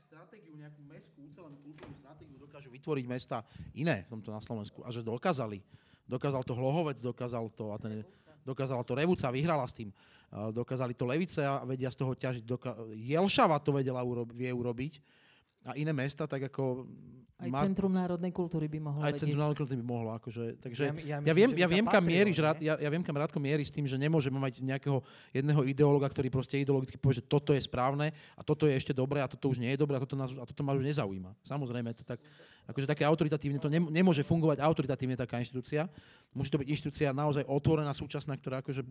stratégiu, nejakú mestskú, ucelenú kultúrnu stratégiu, dokážu vytvoriť mesta iné v tomto na Slovensku a že dokázali. Dokázal to Hlohovec, dokázal to, a ten, dokázala to Revúca, vyhrala s tým. Uh, dokázali to Levice a vedia z toho ťažiť. Doka- Jelšava to vedela urob- vie urobiť. A iné mesta, tak ako... Aj Mar- Centrum národnej kultúry by mohlo aj vedieť. Centrum národnej kultúry by mohlo. Akože, takže Ja ja, my- ja myslím, viem, ja viem kam mieríš, rád, ja, ja viem, kam Rádko mierí s tým, že nemôžeme mať nejakého jedného ideológa, ktorý proste ideologicky povie, že toto je správne a toto je ešte dobré a toto už nie je dobré a toto, nás, a toto ma už nezaujíma. Samozrejme, to tak, akože také autoritatívne, to nem, nemôže fungovať autoritatívne taká inštitúcia. Musí to byť inštitúcia naozaj otvorená, súčasná, ktorá akože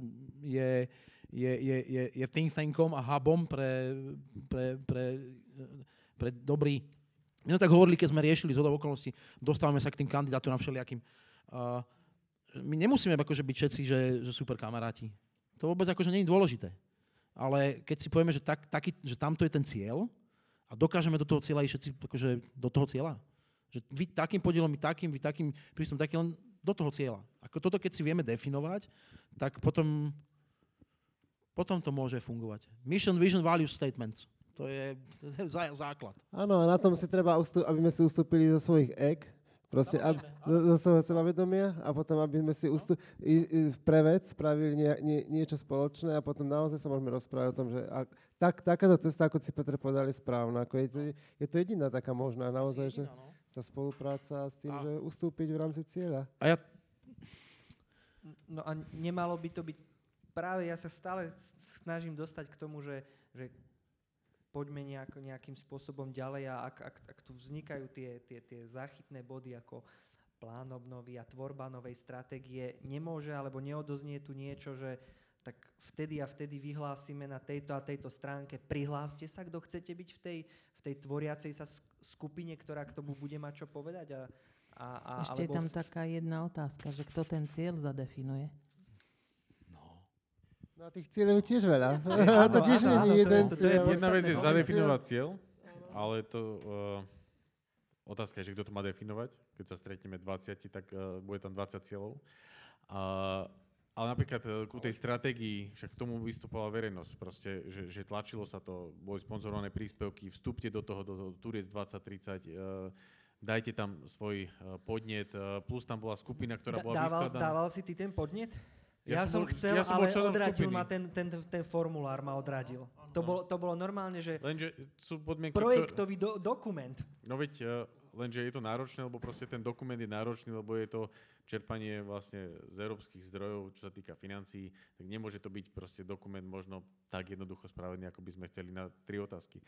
je, je, je, je, je think tankom a hubom pre, pre, pre, pre dobrý my sme tak hovorili, keď sme riešili zhodou okolností, dostávame sa k tým kandidátom na všelijakým. Uh, my nemusíme akože byť všetci, že, že super kamaráti. To vôbec akože nie je dôležité. Ale keď si povieme, že, tak, taký, že tamto je ten cieľ a dokážeme do toho cieľa ísť všetci akože do toho cieľa. Že vy takým podielom, my takým, vy takým prístupom, takým len do toho cieľa. Ako toto, keď si vieme definovať, tak potom, potom to môže fungovať. Mission, vision, value statements. To je, to je zá- základ. Áno, a na tom si treba, ustú- aby sme si ustúpili zo svojich ek, proste ab, zo, zo svojho sebavedomia a potom, aby sme si ustú, i, i, pre vec spravili nie, nie, niečo spoločné a potom naozaj sa môžeme rozprávať o tom, že ak, tak, takáto cesta, ako si Petr povedal, je správna. Ako je, to, je to jediná taká možná, naozaj, že Jediná, no. tá spolupráca s tým, A- že ustúpiť v rámci cieľa. A ja No a nemalo by to byť, práve ja sa stále snažím dostať k tomu, že, že poďme nejak, nejakým spôsobom ďalej a ak, ak, ak tu vznikajú tie, tie, tie záchytné body ako plán obnovy a tvorba novej stratégie, nemôže alebo neodoznie tu niečo, že tak vtedy a vtedy vyhlásime na tejto a tejto stránke, prihláste sa, kto chcete byť v tej, v tej tvoriacej sa sk- skupine, ktorá k tomu bude mať čo povedať. A, a, a, Ešte je tam v- taká jedna otázka, že kto ten cieľ zadefinuje. No a tých cieľov je tiež veľa. Áno, to tiež nie je to je- jeden to je cieľ. Jedna vec je no. zadefinovať cieľ, ale to uh, otázka je, že kto to má definovať. Keď sa stretneme 20, tak uh, bude tam 20 cieľov. Uh, ale napríklad uh, ku tej stratégii, však k tomu vystupovala verejnosť, proste, že, že tlačilo sa to, boli sponzorované príspevky, vstúpte do toho, do toho Turiec 2030, uh, dajte tam svoj uh, podnet, uh, plus tam bola skupina, ktorá Da- bola dával, vyskladaná. dával si ty ten podnet? Ja Ja, som bol- chcel, ja som ale odradil skupiny. ma ten, ten, ten formulár, ma odradil. To bolo, to bolo normálne, že Lenže sú podmienky, projektový do, dokument. No veď, eh, lenže je to náročné, lebo proste ten dokument je náročný, lebo je to čerpanie vlastne z európskych zdrojov, čo sa týka financií, tak nemôže to byť proste dokument možno tak jednoducho spravený, ako by sme chceli na tri otázky.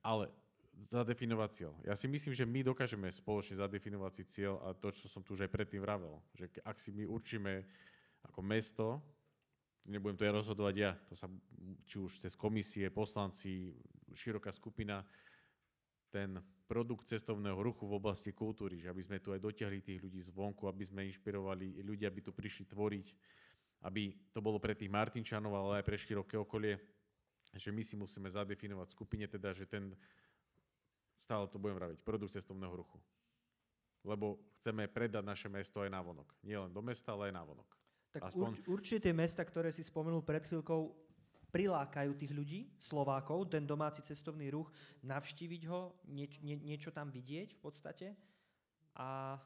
Ale zadefinovať cieľ. Ja si myslím, že my dokážeme spoločne zadefinovať si cieľ a to, čo som tu už aj predtým vravel, že ak si my určíme ako mesto, nebudem to ja rozhodovať ja, to sa či už cez komisie, poslanci, široká skupina, ten produkt cestovného ruchu v oblasti kultúry, že aby sme tu aj dotiahli tých ľudí zvonku, aby sme inšpirovali ľudí, aby tu prišli tvoriť, aby to bolo pre tých Martinčanov, ale aj pre široké okolie, že my si musíme zadefinovať skupine teda, že ten, stále to budem vraviť, produkt cestovného ruchu. Lebo chceme predať naše mesto aj na vonok. Nie len do mesta, ale aj na vonok. Tak Aspoň- urč, určite tie mesta, ktoré si spomenul pred chvíľkou, prilákajú tých ľudí, Slovákov, ten domáci cestovný ruch, navštíviť ho, nieč, nie, niečo tam vidieť v podstate. A,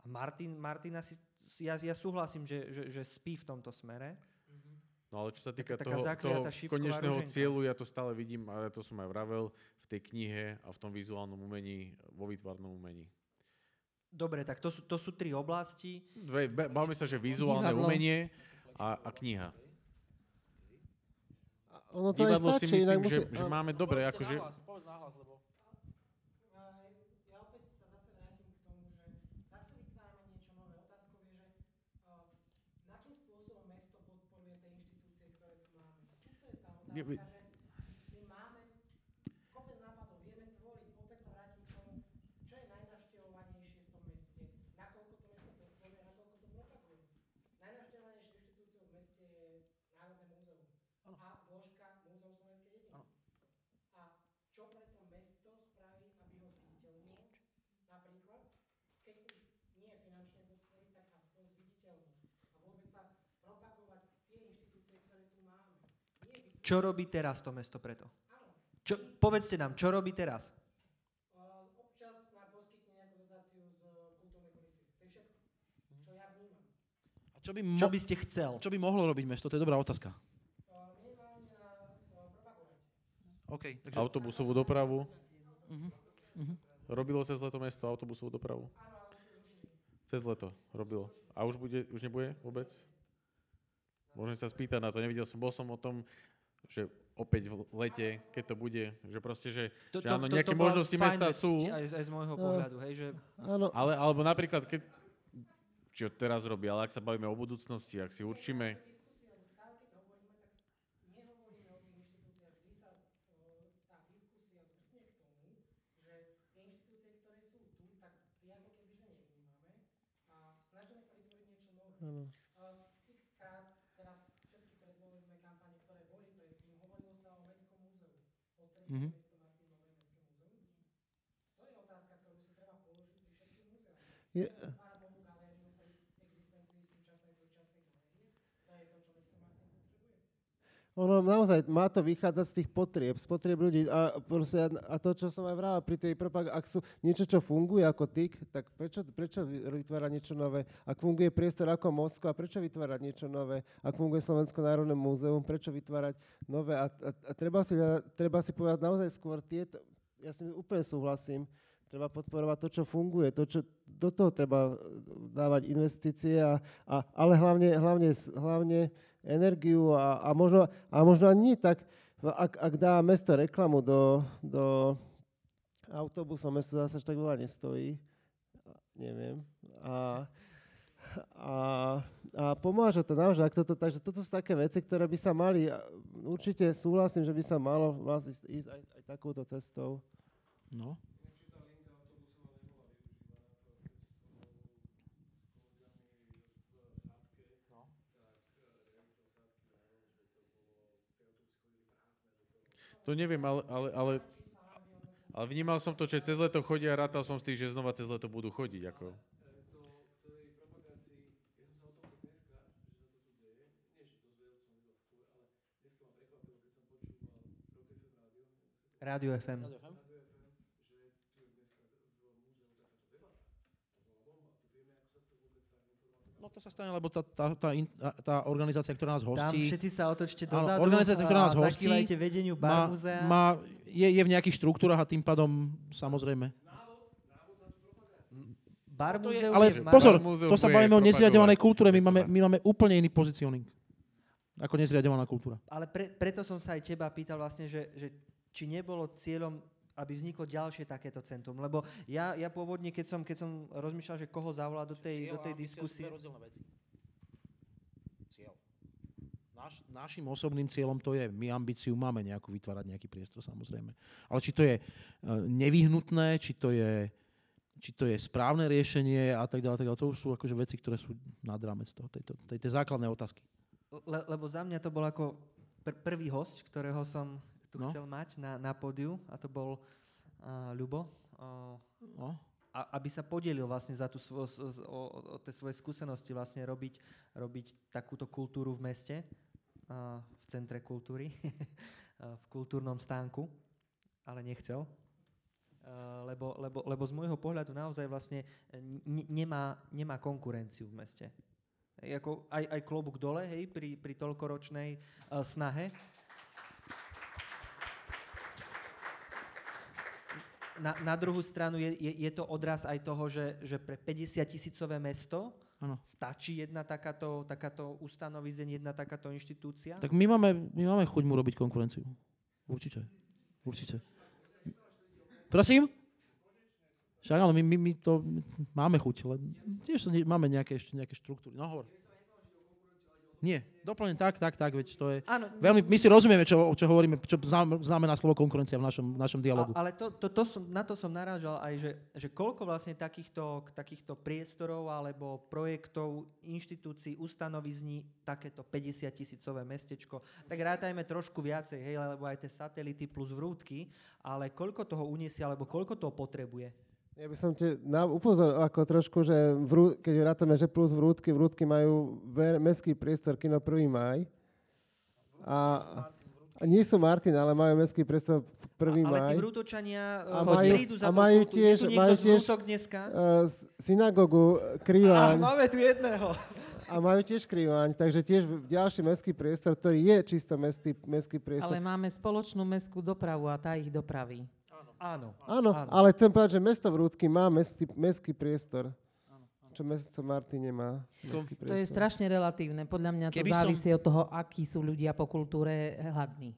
a Martin, Martina si, ja, ja súhlasím, že, že, že spí v tomto smere. No ale čo sa týka taká toho, toho konečného ruženka. cieľu, ja to stále vidím, ale to som aj vravel, v tej knihe a v tom vizuálnom umení, vo výtvarnom umení. Dobre, tak to sú, to sú tri oblasti. Dve, bavíme sa, že vizuálne Divadlo. umenie a, a kniha. A ono to Divadlo si stačí, inak myslím, že, musí- že a- máme dobre, akože... Povedz nahlas, lebo... Ja opäť sa zase vrátim k tomu, že zase vytvárame niečo nové. Otázkou je, že uh, akým spôsobom mesto podporuje tie inštitúcie, ktoré tu máme. Čisto je tá Nie, vy- otázka, že my máme kopec nápadov, vieme tvoriť, opäť sa vrátim k tomu, čo je najnavštevovanejšie v tom meste, nakoľko to mesto podporuje, nakoľko to propaguje. Najnavštevovanejšou inštitúciou v meste je Národné múzeum a zložka Múzeum slovenskej dediny. A čo preto mesto spraví, aby ho zviditeľnilo? Napríklad, keď už nie finančne podporí, tak aspoň zviditeľní. A vôbec sa propagovať tie inštitúcie, ktoré tu máme. Nie byť, Čo robí teraz to mesto preto? Čo, povedzte nám, čo robí teraz? všetko, čo by, mo- Čo by ste chcel? čo by mohlo robiť mesto? To je dobrá otázka. Uh, minimálne na uh, propagovať. OK, takže... Autobusovú dopravu. Mhm. Robilo cez leto mesto autobusovú dopravu? Cez leto robilo. A už, bude, už nebude vôbec? Môžem sa spýtať na to, nevidel som, bol som o tom, že opäť v lete, keď to bude, že proste, že, To, že áno, nejaké bola možnosti mesta vec, sú, Aj, z- aj z môjho No. pohľadu, hej, že Áno, ale, alebo napríklad, keď, či to teraz robí, ale ak sa bavíme o budúcnosti, ak si určíme, Stále keď hovoríme, tak nehovoríme o tých inštitúciách. Vždy sa uh, tá diskusia zvrtne k tomu, že tie inštitúcie, ktoré sú tu, tak tie ako keby že nevnímame a snažíme sa vytvoriť niečo nové. áno. Uh, x krát teraz všetky predvolebné kampane, ktoré boli predtým, hovorilo sa o Mestskom múzeu. Odtedy Mhm. mm-hmm. mesto Martin nové Mestské múzeum. To je otázka, ktorú si treba položiť pri všetkých múzeách. Je, Pára Bohu galériu pri existencii súčasnej súčasnej galérie. To je to, čo mesto Martin potrebuje. Ono naozaj má to vychádzať z tých potrieb, z potrieb ľudí a, proste, a to, čo som aj vravel pri tej propag- ak sú niečo, čo funguje ako tyk, tak prečo, prečo vy- vytvárať niečo nové? Ak funguje priestor ako Moskva, prečo vytvárať niečo nové? Ak funguje Slovensko národné múzeum, prečo vytvárať nové? A, a, a treba, si, treba si povedať naozaj skôr tieto, ja s tým úplne súhlasím, treba podporovať to, čo funguje, to, čo, do toho treba dávať investície, a, a, ale hlavne, hlavne, hlavne energiu a, a, možno, a možno ani nie tak, ak, ak dá mesto reklamu do, do autobusov, mesto zase tak veľa nestojí, neviem, a, a, a pomáža to naozaj, ak toto, takže toto sú také veci, ktoré by sa mali, určite súhlasím, že by sa malo vlastne ísť aj, aj takouto cestou. No. To neviem, ale, ale, ale, ale vnímal som to, že cez leto chodia a rátal som s tým, že znova cez leto budú chodiť. Ako. Rádio FM. No to sa stane, lebo tá, tá, tá, in- tá, organizácia, ktorá nás Tam hostí, všetci sa otočte Áno, dozadu organizácia, ktorá nás hostí, zakývajte vedeniu má, Barmuzea. má, je, je v nejakých štruktúrach a tým pádom samozrejme. Barmuzeum Ale je v pozor, Múzeum to sa bavíme o nezriadovanej kultúre, my máme, my máme úplne iný pozicioning ako nezriadovaná kultúra. Ale pre, preto som sa aj teba pýtal vlastne, že, že či nebolo cieľom, aby vzniklo ďalšie takéto centrum. Lebo ja, ja pôvodne, keď som, keď som rozmýšľal, že koho zavolať do tej, do tej diskusie... Naš, našim osobným cieľom to je, my ambíciu máme nejakú vytvárať nejaký priestor samozrejme. Ale či to je uh, nevyhnutné, či to je, či to je správne riešenie a tak ďalej, tak ďalej, to už sú akože veci, ktoré sú nad rámec toho, tejto, tej, tej základnej otázky. Le, lebo za mňa to bol ako pr- prvý host, ktorého som tu No. chcel mať na, na pódiu a to bol uh, Ľubo. Uh, No. a, aby sa podelil vlastne za tú svo, o, o, tie svoje skúsenosti vlastne robiť, robiť takúto kultúru v meste, uh, v centre kultúry, v kultúrnom stánku, ale nechcel. Uh, lebo, lebo, lebo z môjho pohľadu naozaj vlastne n- nemá, nemá konkurenciu v meste. Hej, ako aj, aj klobúk dole, hej, pri, pri toľkoročnej uh, snahe. Na, na druhú stranu je, je, je to odraz aj toho, že, že pre 50 tisícové mesto Áno. stačí jedna takáto, takáto ustanovizeň, jedna takáto inštitúcia? Tak my máme, my máme chuť mu robiť konkurenciu. Určite. Určite. Prosím? Však áno, my, my, my to máme chuť, len tiež máme nejaké, ešte nejaké štruktúry. No hovor. Nie, doplne tak, tak, tak, veď to je... Áno. Veľmi, my si rozumieme, čo, čo hovoríme, čo znam- znamená slovo konkurencia v našom, v našom dialogu. A, ale to, to, to som, na to som narážal aj, že, že koľko vlastne takýchto, takýchto priestorov alebo projektov, inštitúcií, ustanovizní takéto 50 tisícové mestečko, tak rátajme trošku viacej, hej, lebo aj tie satelity plus vrútky, ale koľko toho uniesie, alebo koľko toho potrebuje? Ja by som te na, upozoril ako trošku, že vrú, keď rátame, že plus vrútky, vrútky majú ver, mestský priestor Kino 1. maj. A, a nie sú Martin, ale majú mestský priestor 1. Ale maj. tí vrútočania A uh, majú- prídu za a majú vrútku. tiež- je tu niekto majú z tiež- dneska? Uh, synagogu Krývaň. máme tu jedného. A majú tiež Krývaň, takže tiež ďalší mestský priestor, ktorý je čisto mestský, mestský priestor. Ale máme spoločnú mestskú dopravu a tá ich dopraví. Áno. Áno, ale chcem povedať, že mesto Vrútky má mestý, mestský priestor. Čo mesto Martin nemá. To je strašne relatívne. Podľa mňa to Keby som- závisí od toho, akí sú ľudia po kultúre hladní.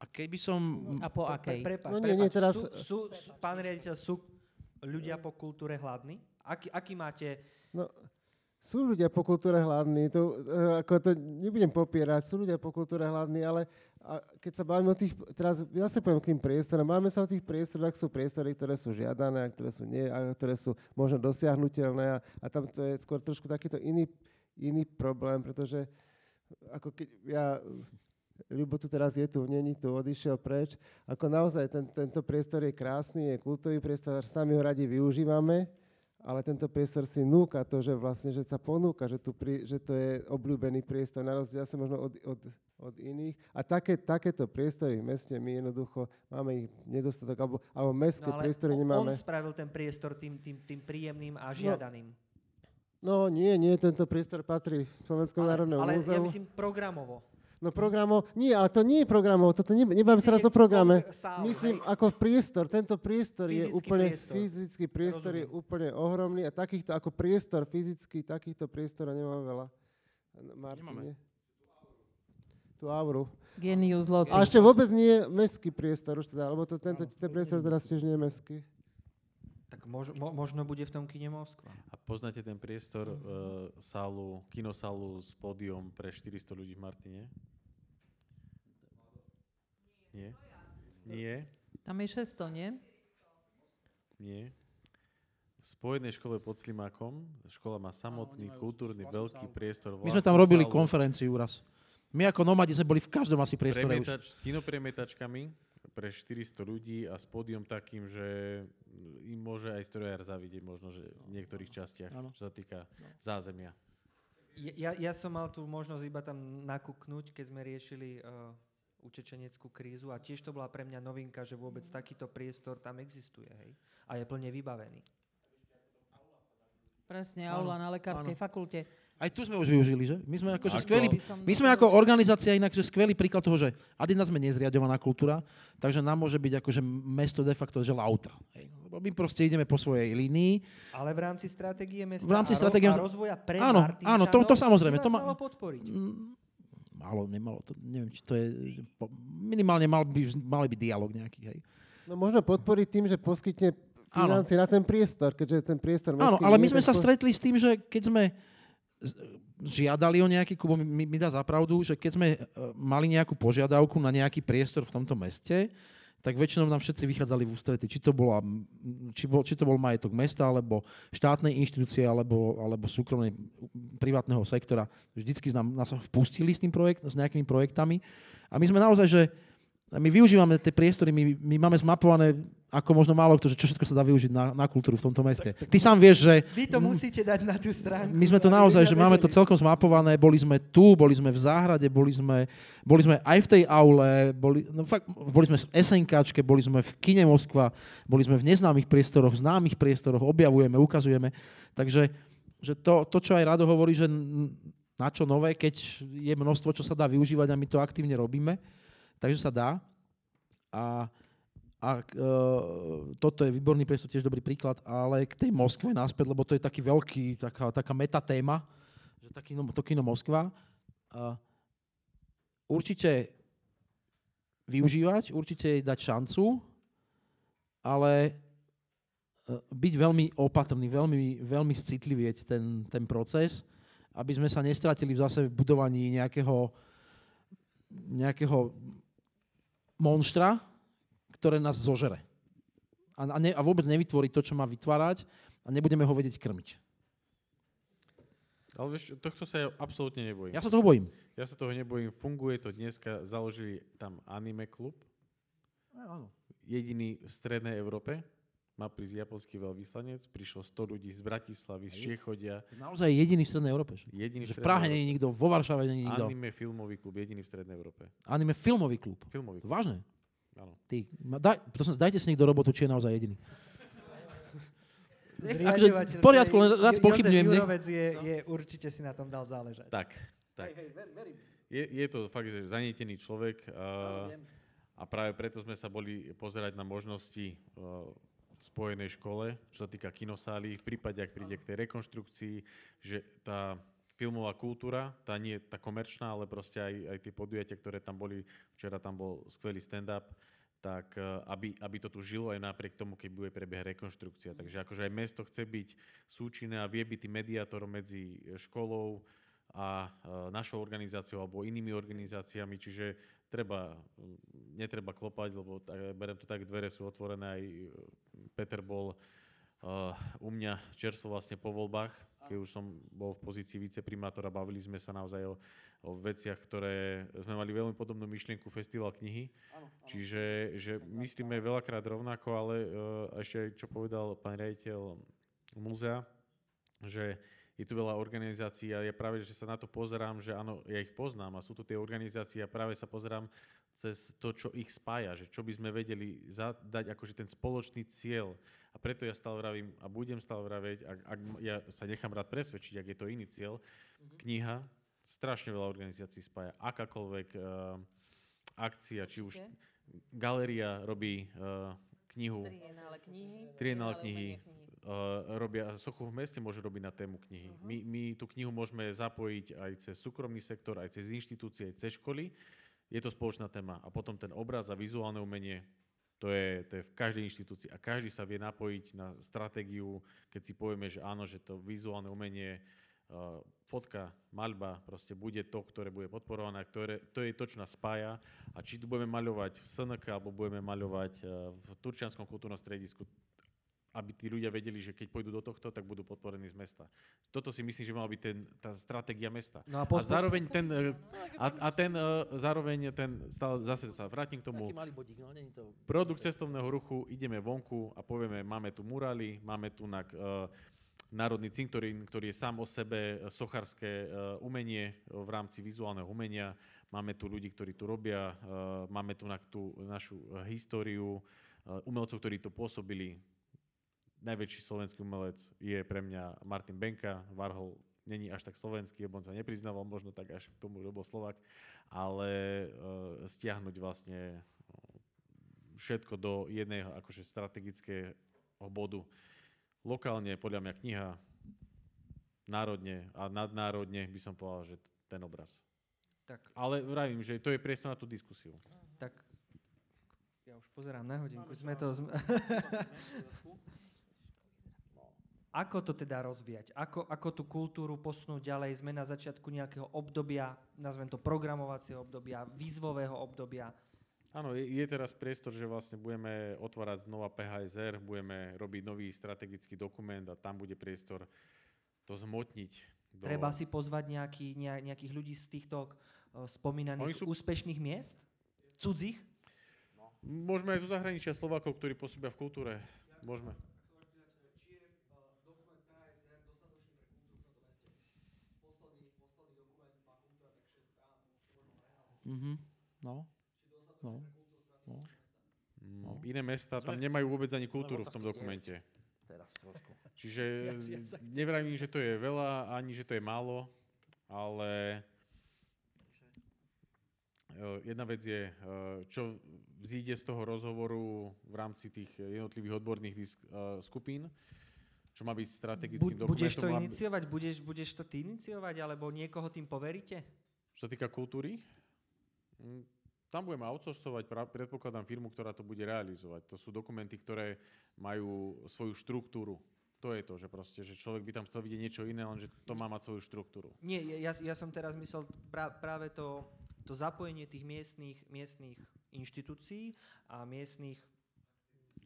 A keby som... A po akej. Prepáč, No nie, nie, teraz- Sú, sú, sú, pán riaditeľ, sú ľudia po kultúre hladní? Aký, aký máte... No, sú ľudia po kultúre hladní, to, eh, ako to nebudem popierať, sú ľudia po kultúre hladní, ale a keď sa bavíme o tých, teraz ja sa poviem k tým priestorom, máme sa o tých priestoroch, sú priestory, ktoré sú žiadané a ktoré sú, nie, a ktoré sú možno dosiahnutelné a, a tam to je skôr trošku takýto iný, iný problém, pretože ako keď ja, Ľubo tu teraz je tu, není tu, odišiel preč, ako naozaj ten, tento priestor je krásny, je kultový priestor, sami ho radi využívame, ale tento priestor si núka to, že vlastne, že sa ponúka, že, tu pri, že to je obľúbený priestor, na rozdiel asi možno od, od, od iných. A také, takéto priestory v meste my jednoducho máme ich nedostatok, alebo, alebo mestské No, ale priestory on- nemáme. on spravil ten priestor tým, tým, tým príjemným a žiadaným. No nie, nie, tento priestor patrí Slovenskému národnému ale múzeu. ja myslím programovo. No programov, nie, ale to nie je programov, toto ne, nebavím sa teraz o programe. sál, Myslím hej? ako priestor, tento priestor je Fyzický úplne, priestor. fyzický priestor je Rozumiem. úplne ohromný a takýchto ako priestor fyzický, takýchto priestorov nemáme veľa. Martine. Tú auru. Genius loci. A ešte vôbec nie je mestský priestor už teda, lebo to, tento, ten priestor teraz tiež nie je mestský. Tak mož, mo, možno bude v tom kine Moskva. A poznáte ten priestor, uh, sálu, kinosálu s pódium pre 400 ľudí v Martine? Nie? Nie? Tam je 600, nie? Nie. V Spojenej škole pod Slimákom, škola má samotný kultúrny veľký priestor. My sme tam robili sálu konferenciu raz. My ako nomadi sme boli v každom asi priestore už. premietač, s kinopremietačkami pre 400 ľudí a s pódium takým, že im môže aj strojár zavidieť možno, že v niektorých častiach, Áno. čo sa týka zázemia. Ja, ja som mal tú možnosť iba tam nakúknúť, keď sme riešili uh, utečeneckú krízu a tiež to bola pre mňa novinka, že vôbec takýto priestor tam existuje, hej? A je plne vybavený. Presne, aula na lekárskej áno. fakulte. Aj tu sme už využili, že? My sme akože Ako? skvelí, By som my sme ako organizácia inak, že skvelý príklad toho, že Adina sme nezriadovaná kultúra, takže nám môže byť akože mesto de facto, že lautra. Hej. Lebo my proste ideme po svojej línii. Ale v rámci stratégie mesta V rámci a, stratégie- a rozvoja pre Áno, áno, to- to samozrejme, to ma- malo podporiť. Mm, Málo, nemalo, to, neviem, či to je, minimálne mal by, mali by dialog nejaký, hej. No možno podporiť tým, že poskytne financie na ten priestor, keďže ten priestor Áno, ale my sme sa po- stretli s tým, že keď sme žiadali o nejaký, Kubo mi, mi dá zapravdu, že keď sme e, mali nejakú požiadavku na nejaký priestor v tomto meste, tak väčšinou nám všetci vychádzali v ústrety. Či to, bola, či, bol, či to bol majetok mesta, alebo štátnej inštitúcie, alebo, alebo súkromnej privátneho sektora. Vždycky nám, nás vpustili s, tým projekt, s nejakými projektami. A my sme naozaj, že my využívame tie priestory, my, my máme zmapované ako možno málo kto, že čo všetko sa dá využiť na, na kultúru v tomto meste. Ty sám vieš, že Vy to musíte dať na tú stránku. my sme to naozaj, že máme to celkom zmapované, boli sme tu, boli sme v záhrade, boli sme, boli sme aj v tej aule, boli, no fakt, boli sme v SNKčke, boli sme v kine Moskva, boli sme v neznámych priestoroch, v známych priestoroch, objavujeme, ukazujeme. Takže že to, to, čo aj Rado hovorí, že na čo nové, keď je množstvo, čo sa dá využívať a my to aktívne robíme, takže sa dá. A, a e, toto je výborný priestor, tiež dobrý príklad, ale k tej Moskve naspäť, lebo to je taký veľký, taká, taká metatéma, že taký, no, to kino Moskva. A určite využívať, určite jej dať šancu, ale e, byť veľmi opatrný, veľmi, veľmi citlivieť ten, ten proces, aby sme sa nestratili v zase v budovaní nejakého, nejakého monštra, ktoré nás zožere. A, a, ne, a vôbec nevytvorí to, čo má vytvárať a nebudeme ho vedieť krmiť. Ale vieš, tohto sa ja absolútne nebojím. Ja sa toho bojím. Ja sa toho nebojím. Funguje to dneska. Založili tam anime klub. Áno. Jediný v strednej Európe. Má prísť japonský veľvyslanec. Prišlo 100 ľudí z Bratislavy, z Čiechodia. Naozaj jediný v Strednej Európe. že? Jediný Že v Prahe nie je nikto, vo Varšave nie je nikto. Anime filmový klub. Jediný v strednej Európe. Anime filmový klub. Filmový klub. Vážne? Áno. Ty, ma- daj, prosím, dajte si niekto robotu, či je naozaj jediný. Zriaďovateľ, v poriadku, len rád Jo- spochybňujem, Jozef nech- Jurovec je, je, určite si na tom dal záležať. Tak. tak. Je, je to fakt, že zanietený človek. A, a práve preto sme sa boli pozerať na možnosti uh, spojenej škole, čo sa týka kinosály, v prípade, ak príde k tej rekonštrukcii, že tá filmová kultúra, tá nie tá komerčná, ale proste aj, aj tie podujatia, ktoré tam boli, včera tam bol skvelý stand-up, tak uh, aby, aby to tu žilo aj napriek tomu, keď bude prebiehať rekonštrukcia. Takže akože aj mesto chce byť súčinné a vie byť mediátorom medzi školou a uh, našou organizáciou alebo inými organizáciami, čiže treba, netreba klopať, lebo tak, berem to tak, dvere sú otvorené, aj Peter bol uh, u mňa čerstvo vlastne po voľbách, keď už som bol v pozícii viceprimátora, bavili sme sa naozaj o, o veciach, ktoré sme mali veľmi podobnú myšlienku Festival knihy, čiže že myslíme veľakrát rovnako, ale uh, ešte aj čo povedal pán riaditeľ múzea, že je tu veľa organizácií a je práve, že sa na to pozerám, že áno, ja ich poznám a sú tu tie organizácie a práve sa pozerám cez to, čo ich spája, že čo by sme vedeli zadať akože ten spoločný cieľ. A preto ja stále vravím a budem stále vraviť, ak, ak ja sa nechám rád presvedčiť, ak je to iný cieľ, kniha, strašne veľa organizácií spája. Akákoľvek uh, akcia, či už galéria robí uh, knihu, Trienále knihy. Trienále knihy. Uh, robia, sochu v meste môžu robiť na tému knihy. Mhm. My, my tú knihu môžeme zapojiť aj cez súkromný sektor, aj cez inštitúcie, aj cez školy. Je to spoločná téma. A potom ten obraz a vizuálne umenie, to je, to je v každej inštitúcii. A každý sa vie napojiť na stratégiu, keď si povieme, že áno, že to vizuálne umenie, uh, fotka, maľba, proste bude to, ktoré bude podporované, ktoré, to je to, čo nás spája. A či tu budeme maľovať v SNK, alebo budeme maľovať uh, v Turčianskom kultúrnom stredisku, aby tí ľudia vedeli, že keď pôjdu do tohto, tak budú podporení z mesta. Toto si myslím, že mala byť ten, tá stratégia mesta. No a a podpor- zároveň ten, eh, a, a ten, eh, zároveň ten, stále, zase sa vrátim k tomu, bodík, no, to... produkt cestovného ruchu, ideme vonku a povieme, máme tu murály, máme tu na, uh, národný cintorín, ktorý je sám o sebe sochárske uh, umenie v rámci vizuálneho umenia. Máme tu ľudí, ktorí tu robia, uh, máme tu na tú našu históriu umelcov, ktorí tu pôsobili. Najväčší slovenský umelec je pre mňa Martin Benka. Varhol není až tak slovenský, lebo on sa nepriznával možno tak až k tomu, že bol Slovak, ale uh, stiahnuť vlastne všetko do jedného akože strategického bodu. Lokálne podľa mňa kniha, národne a nadnárodne by som povedal, že ten obraz. Tak. Ale vravím, že to je priestor na tú diskusiu. Tak ja už už pozerám na hodinku. Sme to... Ako to teda rozvíjať? Ako, ako tú kultúru posunúť ďalej? Sme na začiatku nejakého obdobia, nazvem to programovacieho obdobia, výzvového obdobia. Áno, je, je teraz priestor, že vlastne budeme otvárať znova PHSR, budeme robiť nový strategický dokument a tam bude priestor to zmotniť. Do... Treba si pozvať nejaký, nejakých ľudí z týchto uh, spomínaných sú... úspešných miest? Cudzích? No. Môžeme aj zo zahraničia Slovákov, ktorí pôsobia v kultúre. Môžeme. Mm-hmm. No. No. No. no. Iné mesta tam nemajú vôbec ani kultúru v tom dokumente. Teraz trošku. Čiže nevrajím, že to je veľa, ani že to je málo, ale e, jedna vec je, e, čo vzíde z toho rozhovoru v rámci tých jednotlivých odborných disk, e, skupín, čo má byť strategickým dokumentom. Budeš to iniciovať? Budeš, budeš to ty iniciovať, alebo niekoho tým poveríte? Čo sa týka kultúry? Mm, tam budeme outsourcovať, predpokladám, firmu, ktorá to bude realizovať. To sú dokumenty, ktoré majú svoju štruktúru. To je to, že proste, že človek by tam chcel vidieť niečo iné, lenže to má mať svoju štruktúru. Nie, ja, ja som teraz myslel pra, práve to, to zapojenie tých miestných, miestných inštitúcií a miestných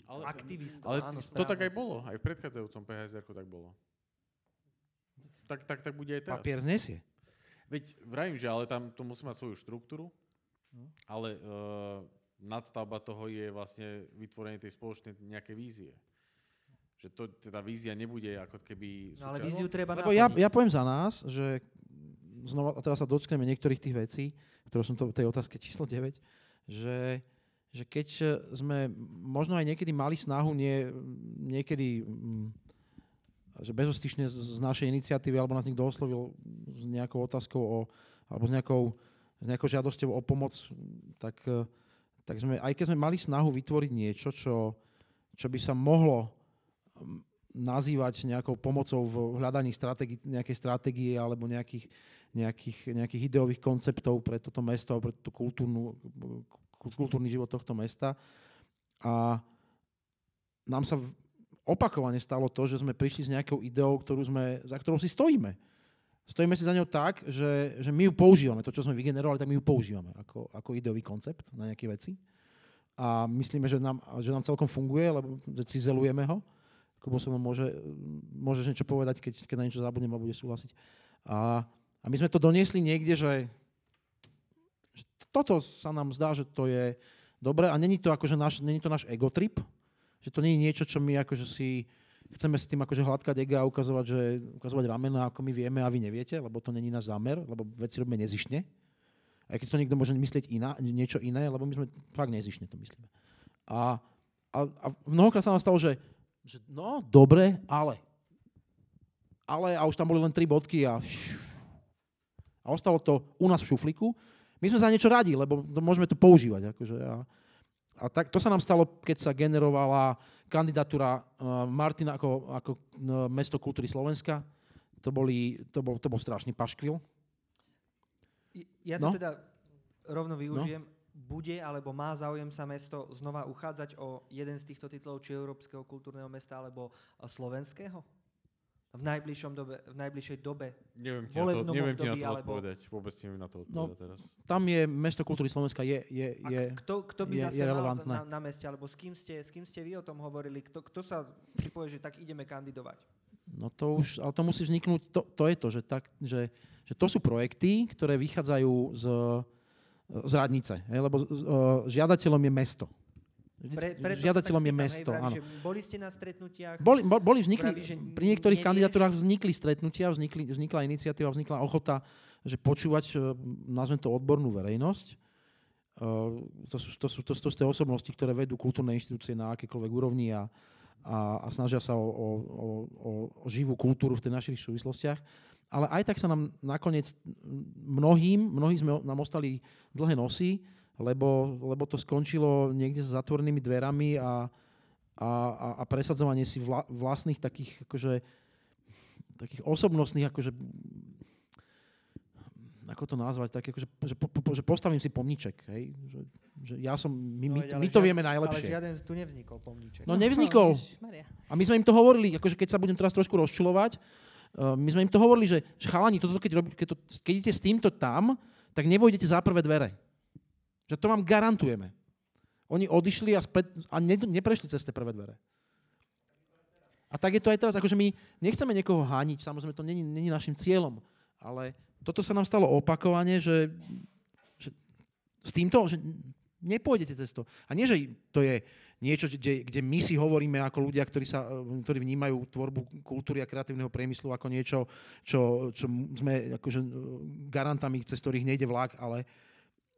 ale, aktivistov. Ale áno, to tak aj bolo, aj v predchádzajúcom phsr tak bolo. Tak, tak, tak bude aj teraz. Papier nesie. Veď vrajím, že ale tam to musí mať svoju štruktúru? Ale uh, nadstavba toho je vlastne vytvorenie tej spoločnej nejakej vízie. Že to, teda vízia nebude ako keby... No, ale víziu treba Lebo ja, ja poviem za nás, že znova, a teraz sa dočkneme niektorých tých vecí, ktoré som to v tej otázke číslo 9, že, že keď sme možno aj niekedy mali snahu, nie, niekedy mm, že bezostyšne z našej iniciatívy, alebo nás niekto oslovil s nejakou otázkou o, alebo s nejakou s nejakou žiadosťou o pomoc, tak, eh, tak sme, aj keď sme mali snahu vytvoriť niečo, čo, čo by sa mohlo nazývať nejakou pomocou v hľadaní strategi- nejakej stratégie alebo nejakých, nejakých, nejakých ideových konceptov pre toto mesto a pre tú kultúrnu, kultúrny život tohto mesta. A nám sa opakovane stalo to, že sme prišli s nejakou ideou, ktorú sme, za ktorou si stojíme stojíme si za ňou tak, že, že my ju používame, to, čo sme vygenerovali, tak my ju používame ako, ako ideový koncept na nejaké veci. A myslíme, že nám, že nám celkom funguje, lebo že cizelujeme ho. Kubo sa môže, môžeš niečo povedať, keď, keď na niečo zabudnem a bude súhlasiť. A, a my sme to doniesli niekde, že, že toto sa nám zdá, že to je dobré a není to, akože náš, není to náš egotrip, že to nie je niečo, čo my akože si chceme s tým akože hladkať ega a ukazovať, že, ukazovať ramena, ako my vieme a vy neviete, lebo to není náš zámer, lebo veci robíme nezišne. Aj keď to niekto môže myslieť iná, niečo iné, lebo my sme fakt nezišne to myslíme. A, a, a mnohokrát sa nám stalo, že, že no, dobre, ale. Ale, a už tam boli len tri bodky a a ostalo to u nás v šuflíku. My sme za niečo radi, lebo to môžeme to používať. Akože, a, a tak, to sa nám stalo, keď sa generovala kandidatúra uh, Martina ako, ako uh, mesto kultúry Slovenska. To, boli, to, bol, to bol strašný paškvil. Ja to no? teda rovno využijem. No? Bude alebo má záujem sa mesto znova uchádzať o jeden z týchto titulov, či Európskeho kultúrneho mesta, alebo slovenského? V najbližšom dobe, v najbližšej dobe neviem ti na to, neviem ti na to alebo... odpovedať. Vôbec neviem na to no, odpovedať no, teraz. Tam je Mesto kultúry Slovenska je, je, je kto, kto by je, zase je relevantné. mal na, na meste, alebo s kým, ste, s kým ste vy o tom hovorili? Kto, kto sa si povie, že tak ideme kandidovať? No to už, ale to musí vzniknúť, to, to je to, že, tak, že, že to sú projekty, ktoré vychádzajú z, z radnice, hej, lebo uh, žiadateľom je mesto. Pre, preto žiadateľom je mesto. Hej, áno. boli ste na stretnutiach? Boli, boli vznikli, praví, pri niektorých nevieš? kandidatúrach vznikli stretnutia, vznikli, vznikla iniciatíva, vznikla ochota, že počúvať, e, nazvem to odbornú verejnosť. Uh, to, sú, to, sú, to, to sú tie osobnosti, ktoré vedú kultúrne inštitúcie na akékoľvek úrovni a, a, a snažia sa o, o, o, o živú kultúru v tých našich súvislostiach. Ale aj tak sa nám nakoniec mnohým, mnohí sme nám ostali dlhé nosy, lebo, lebo to skončilo niekde s zatvorenými dverami a, a, a presadzovanie si vla, vlastných takých, akože, takých osobnostných, akože, ako to nazvať, tak akože, že, po, po, že postavím si pomniček, hej? Že, Že ja som, my, No my, ale my to vieme Ale najlepšie. žiaden tu nevznikol pomníček. No nevznikol. A my sme im to hovorili, akože keď sa budem teraz trošku rozčulovať, uh, my sme im to hovorili, že, že chalani, toto keď, robí, keď, to, keď idete s týmto tam, tak nevojdete za prvé dvere. Že to vám garantujeme. Oni odišli a, spred, a ne, neprešli cez tie prvé dvere. A tak je to aj teraz, akože my nechceme niekoho hániť, samozrejme to není, není našim cieľom, ale toto sa nám stalo opakovane, že, že s týmto, že nepôjdete cez to. A nie, že to je niečo, kde, kde my si hovoríme ako ľudia, ktorí, sa, ktorí vnímajú tvorbu kultúry a kreatívneho priemyslu ako niečo, čo, čo sme akože eh, garantami, cez ktorých nejde vlak, ale,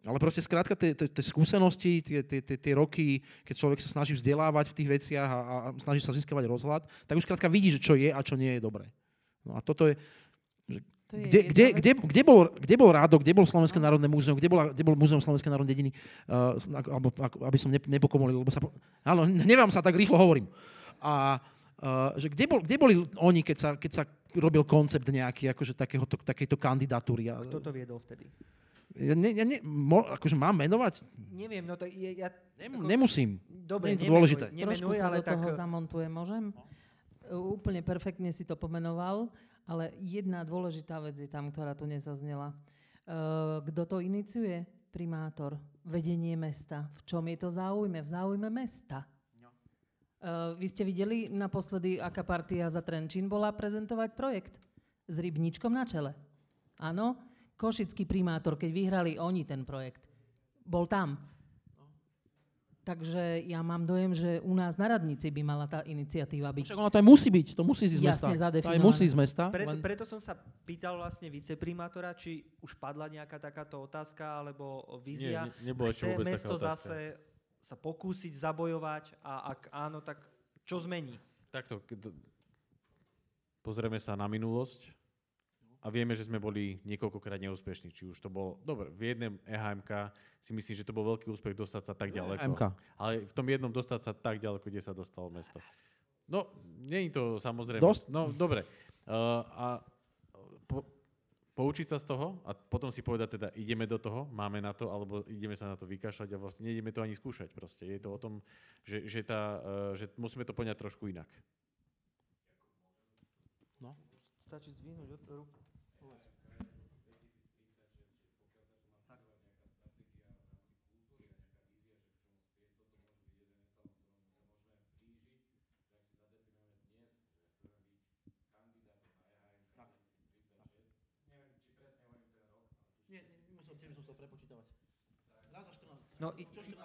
ale proste skrátka tie, tie, tie skúsenosti, tie, tie, tie, tie roky, keď človek sa snaží vzdelávať v tých veciach a, a snaží sa získavať rozhľad, tak už skrátka vidí, že čo je a čo nie je dobré. No a toto je... Že To je kde, kde, kde, kde, bol, kde bol Rádo, kde bol Slovenské národné múzeum, kde, bola, kde bol Múzeum Slovenskej národnej dediny, uh, alebo, aby som ne, nepokomolil, lebo sa... Áno, neviem sa tak rýchlo hovorím. A uh, že kde, bol, kde boli oni, keď sa, keď sa robil koncept nejaký, akože takéhoto, takejto kandidatúry? Kto to viedol vtedy? Ja, ne, ja ne, mo, akože mám menovať? Neviem, no tak je, ja... Nem, ako- nemusím. Dobre, Nie je to nemenuj, dôležité. Trošku Nemenuj, sa ale do tak... toho zamontujem, môžem? Uh, Úplne perfektne si to pomenoval, ale jedna dôležitá vec je tam, ktorá tu nezaznela. Uh, Kto to iniciuje? Primátor, vedenie mesta. V čom je to záujme? V záujme mesta. Uh, vy ste videli naposledy, aká partia za Trenčín bola prezentovať projekt? S rybníčkom na čele. Áno, košický primátor, keď vyhrali oni ten projekt, bol tam. Takže ja mám dojem, že u nás na radnici by mala tá iniciatíva byť. Však ono to aj musí byť, to musí ísť z mesta. Jasne To aj musí z mesta. Preto, len- preto som sa pýtal vlastne viceprimátora, či už padla nejaká takáto otázka alebo vízia. Nie, ne- Chce mesto zase sa pokúsiť zabojovať a ak áno, tak čo zmení? Takto, pozrieme sa na minulosť a vieme, že sme boli niekoľkokrát neúspešní. Či už to bol, dobre, v jednom EHMK si myslím, že to bol veľký úspech dostať sa tak ďaleko. EHMK. Ale v tom jednom dostať sa tak ďaleko, kde sa dostalo mesto. No, je to samozrejme. Dosť. No, dobre. Uh, a po, poučiť sa z toho a potom si povedať teda, ideme do toho, máme na to, alebo ideme sa na to vykašľať a vlastne nejdeme to ani skúšať proste. Je to o tom, že, že, tá, uh, že musíme to poňať trošku inak. Stačí zdvihnúť od ruku. Nie, nemusel, tiež som chcel prepočítavať. No, i, i,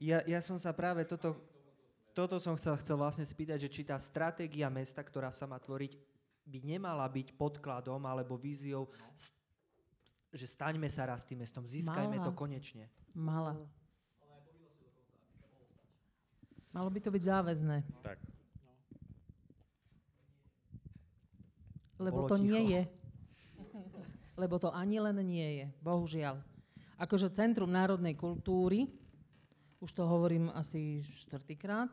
ja, ja som sa práve toto, toto som chcel, chcel vlastne spýtať, že či tá stratégia mesta, ktorá sa má tvoriť, by nemala byť podkladom alebo víziou, st- že staňme sa raz tým mestom, získajme Mala. to konečne. Mala. Malo by to byť záväzné, Tak. lebo Bolo to ticho. nie je. Lebo to ani len nie je, bohužiaľ. Akože Centrum národnej kultúry, už to hovorím asi štvrtýkrát,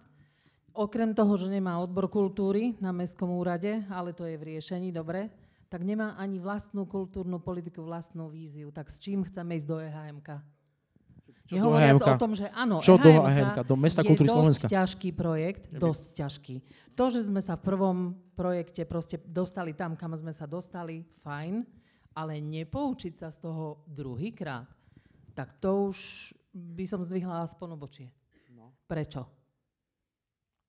okrem toho, že nemá odbor kultúry na Mestskom úrade, ale to je v riešení, dobre, tak nemá ani vlastnú kultúrnu politiku, vlastnú víziu. Tak s čím chceme ísť do E EHMK? Čo Nehovoriac EHMK? o tom, že áno, Čo do EHMK EHMK? Do Mesta je kultúry dosť Slovenska? ťažký projekt, dosť ťažký. To, že sme sa v prvom projekte proste dostali tam, kam sme sa dostali, fajn, ale nepoučiť sa z toho druhýkrát, tak to už by som zdvihla aspoň obočie. No. Prečo?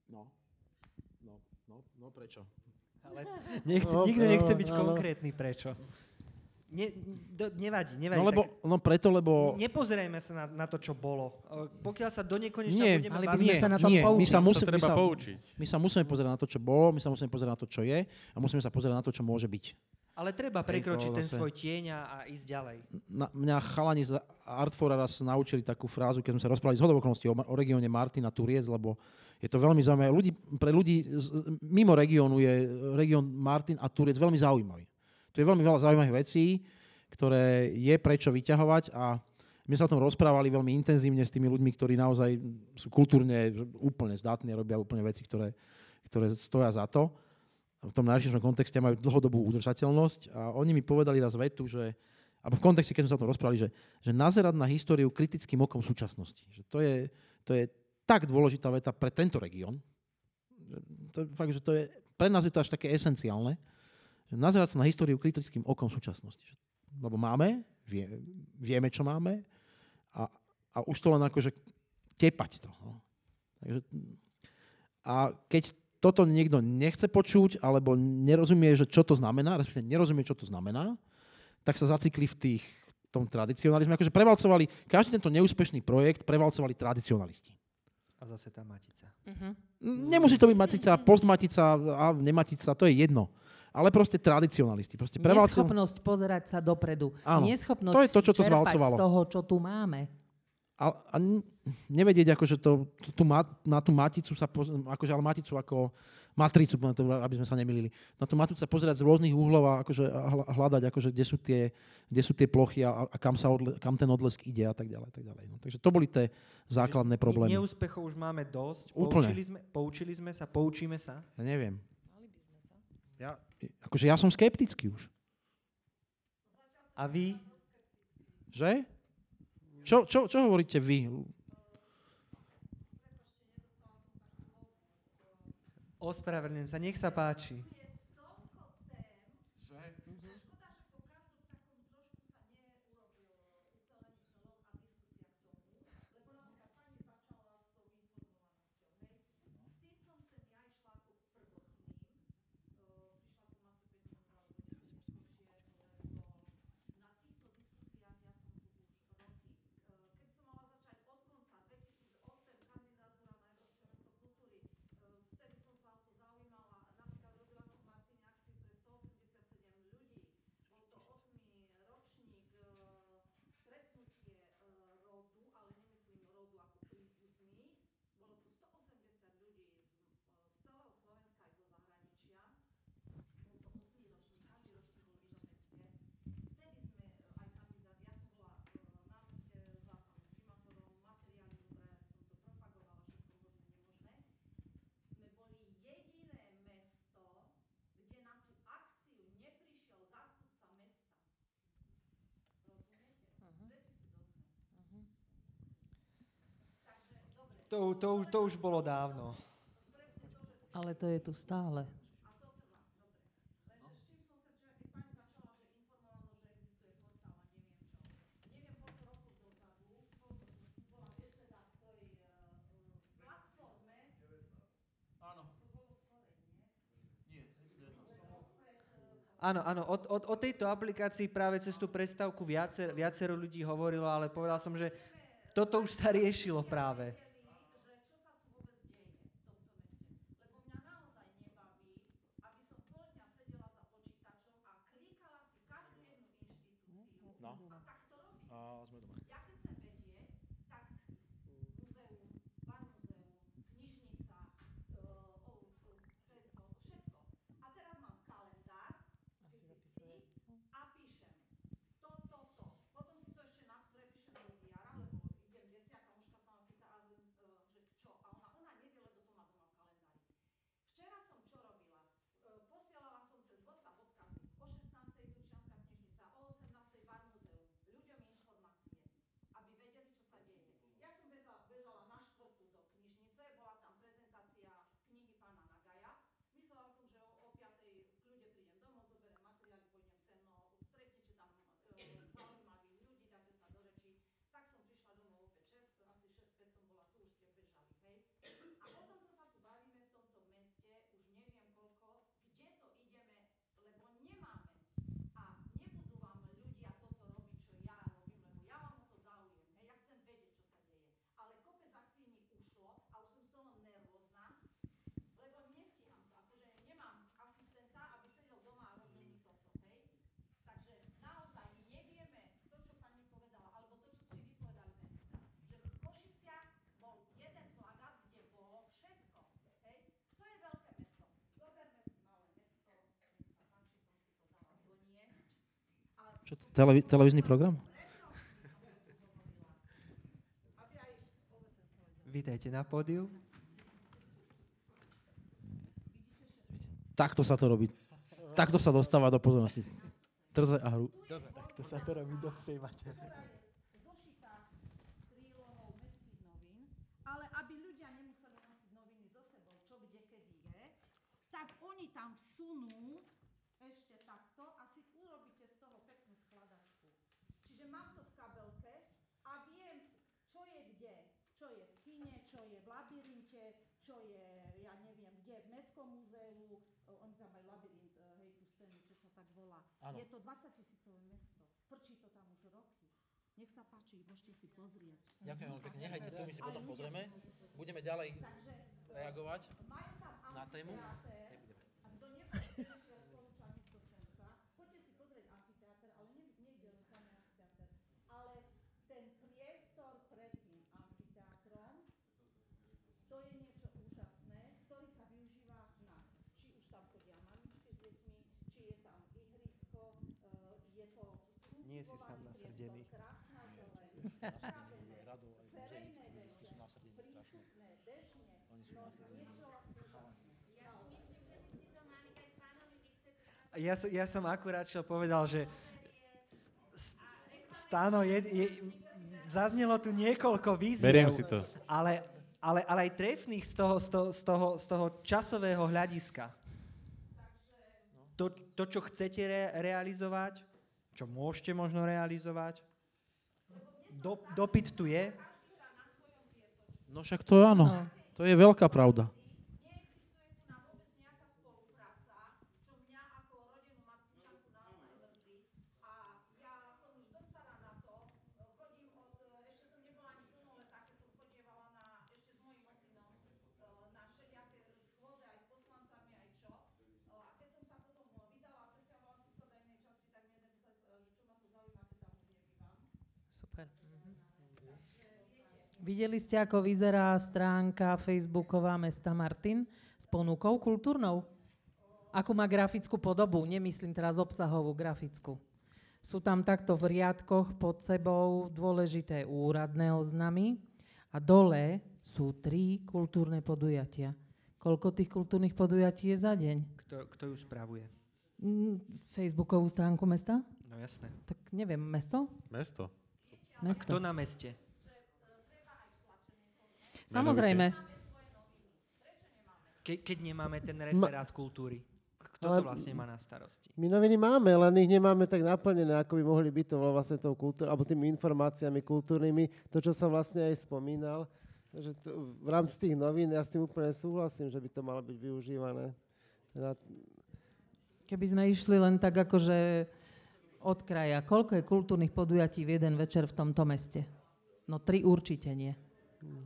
No. No, no, no prečo? Ale nechce, No, nikto nechce áno, byť áno. konkrétny, prečo. Ne, do, nevadí, nevadí. No lebo, tak no preto, lebo... ne- nepozerajme sa na, na to, čo bolo. Pokiaľ sa do nekonečna Nie, budeme by baviť... nie, sa na to nie, my poučiť. sa, To musí, my, treba sa, poučiť. my sa musíme pozerať na to, čo bolo, my sa musíme pozerať na to, čo je a musíme sa pozerať na to, čo môže byť. Ale treba prekročiť ten svoj tieň a, ísť ďalej. Na, mňa chalani z Artfora raz naučili takú frázu, keď sme sa rozprávali z hodou okolností o, o regióne Martina Turiec, lebo je to veľmi zaujímavé. Ľudí, pre ľudí z, mimo regiónu je región Martin a Turiec veľmi zaujímavý. Tu je veľmi veľa zaujímavých vecí, ktoré je prečo vyťahovať a my sa o tom rozprávali veľmi intenzívne s tými ľuďmi, ktorí naozaj sú kultúrne úplne zdatní a robia úplne veci, ktoré, ktoré stoja za to. V tom najširšom kontexte majú dlhodobú udržateľnosť a oni mi povedali raz vetu, že alebo v kontexte, keď sme sa o tom rozprávali, že, že nazerať na históriu kritickým okom súčasnosti. Že to, je, to je tak dôležitá veta pre tento región. To, fakt, že to je, pre nás je to až také esenciálne, že nazerať sa na históriu kritickým okom súčasnosti. Že, lebo máme, vie, vieme, čo máme a, a už to len akože tepať to. No. Takže, a keď toto niekto nechce počuť, alebo nerozumie, že čo to znamená, respektíve nerozumie, čo to znamená, tak sa zacikli v tých v tom tradicionalizme. Akože prevalcovali, každý tento neúspešný projekt prevalcovali tradicionalisti. A zase tá matica. Uh-huh. Nemusí to byť matica, postmatica a nematica, to je jedno. Ale proste tradicionalisti. Proste prevalco... Neschopnosť pozerať sa dopredu. Áno. Neschopnosť To je to, čo to čerpať zvalcovalo. z toho, čo tu máme. A, a nevedieť, akože to, tú, ma, na tú maticu sa, poz, akože, ale maticu ako matricu, to, aby sme sa nemilili. Na tú maticu sa pozerať z rôznych uhlov a akože hľadať, akože, kde, sú tie, kde sú tie plochy a, a kam, sa odle, kam ten odlesk ide a tak ďalej. Tak ďalej. No, takže to boli tie základné problémy. Ne- Neúspechov už máme dosť. Úplne. Poučili sme, poučili sme sa, poučíme sa. Ja neviem. Ja, akože ja som skeptický už. A vy? Že? Čo, čo, čo hovoríte vy? Ospravedlňujem sa, nech sa páči. To, to, už- to už bolo dávno. Ale to je tu stále. Áno, áno, o, o, o tejto aplikácii práve cez tú prestávku viacer, viacero ľudí hovorilo, ale povedal som, že toto už sa riešilo práve. Televí- televízny program? Vítajte na pódiu. Takto sa to robí. Takto sa dostáva do pozornosti. Trze a hru. Trze, tak. To sa to robí do psej matere. ktorá je zošitá prílohou mestských novín, ale aby ľudia nemuseli nosiť noviny so sebou, čo kde kedy je, tak oni tam vsunú ešte takto a si urobíte z toho peknú skladačku. Čiže mám to v kabelke a viem, čo je kde. Čo je v kine, čo je v labyrinte, čo je, ja neviem, kde, v Mestskom múzeu, o, oni tam majú labyrint, e, hej, tú scénu, čo sa tak Áno. Je to 20 tisícové mesto. Prčí to tam už roky. Nech sa páči, môžete si pozrieť. Ďakujem veľmi pekne. Nechajte tu, my si potom pozrieme. Budeme ďalej Takže reagovať majú tam na tému. amfiteáter. Nebudeme. A kto nepozrie, ja odporúčam ísť do Senca. Poďte si pozrieť amfiteáter, ale ne, nejde len samý amfiteáter, ale ten priestor pred tým amfiteátrom, to je niečo úžasné, ktorý sa využíva na, či už tam chodia mamičky s deťmi, či je tam ihrisko, e, je to Nie si sám nasrdený. radov, aj tí sú strašne. Oni sú. Ja si myslím, že by ste to mali dať pánovi viceprezidentovi. Ja, som- ja som akurát čo povedal, že Stano, je, je, zaznelo tu niekoľko víziev. Beriem si to. Ale, ale, ale aj trefných z toho, z toho, z toho, z toho časového hľadiska. To, to čo chcete re, realizovať, čo môžete možno realizovať, do, dopyt tu je. No však to áno. To je veľká pravda. Neexistuje tu na vôbec nejaká spolupráca, čo mňa ako rodenú Martinčanku naozaj mrzí. A ja som už dostala na to, chodím od, ešte som nebola ani plnoletá, keď som chodievala na, ešte s mojím ocinom, e, na všelijaké schôdze aj s poslancami, aj čo. E, A keď som sa potom vydala a presťahovala som sa do inej časti, tak mi jeden povedal, že čo ma to zaujíma, keď tam už nebývam. Super. Videli ste, ako vyzerá stránka facebooková mesta Martin s ponukou kultúrnou? Akú má grafickú podobu? Nemyslím teraz obsahovú, grafickú. Sú tam takto v riadkoch pod sebou dôležité úradné oznamy a dole sú tri kultúrne podujatia. Koľko tých kultúrnych podujatí je za deň? Kto, kto ju spravuje? Mm, Facebookovú stránku mesta? No jasné. Tak neviem, mesto? Mesto. A Mesto. kto na meste? Samozrejme. Ke, keď nemáme ten referát kultúry. Kto to vlastne má na starosti? My noviny máme, len ich nemáme tak naplnené, ako by mohli byť to vlastne tou kultúrou, alebo tými informáciami kultúrnymi. To, čo som vlastne aj spomínal, že to, v rámci tých novín ja s tým úplne súhlasím, že by to malo byť využívané. Keby sme išli len tak akože od kraja, koľko je kultúrnych podujatí v jeden večer v tomto meste? No tri určite nie.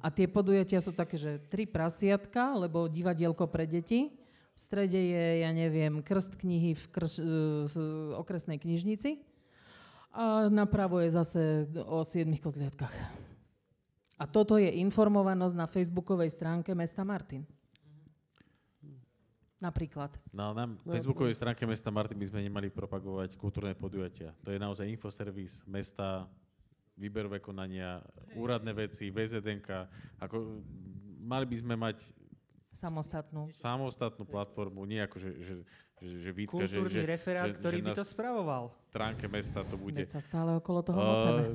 A tie podujatia sú také, že tri prasiatka, lebo divadielko pre deti. V strede je, ja neviem, krst knihy v krš, e, z okresnej knižnici. A napravo je zase o siedmých kozliatkách. A toto je informovanosť na facebookovej stránke mesta Martin. Napríklad. No, na facebookovej stránke mesta Martin by sme nemali propagovať kultúrne podujatia. To je naozaj infoservis mesta, výberové konania, úradné veci, VZDNK. Ako, mali by sme mať Samostatnú. samostatnú platformu, nie ako, že, že, že, že výtka, že, Kultúrny že, referát, že, ktorý že by to spravoval. stránke mesta to bude. Veď sa stále okolo toho. Uh,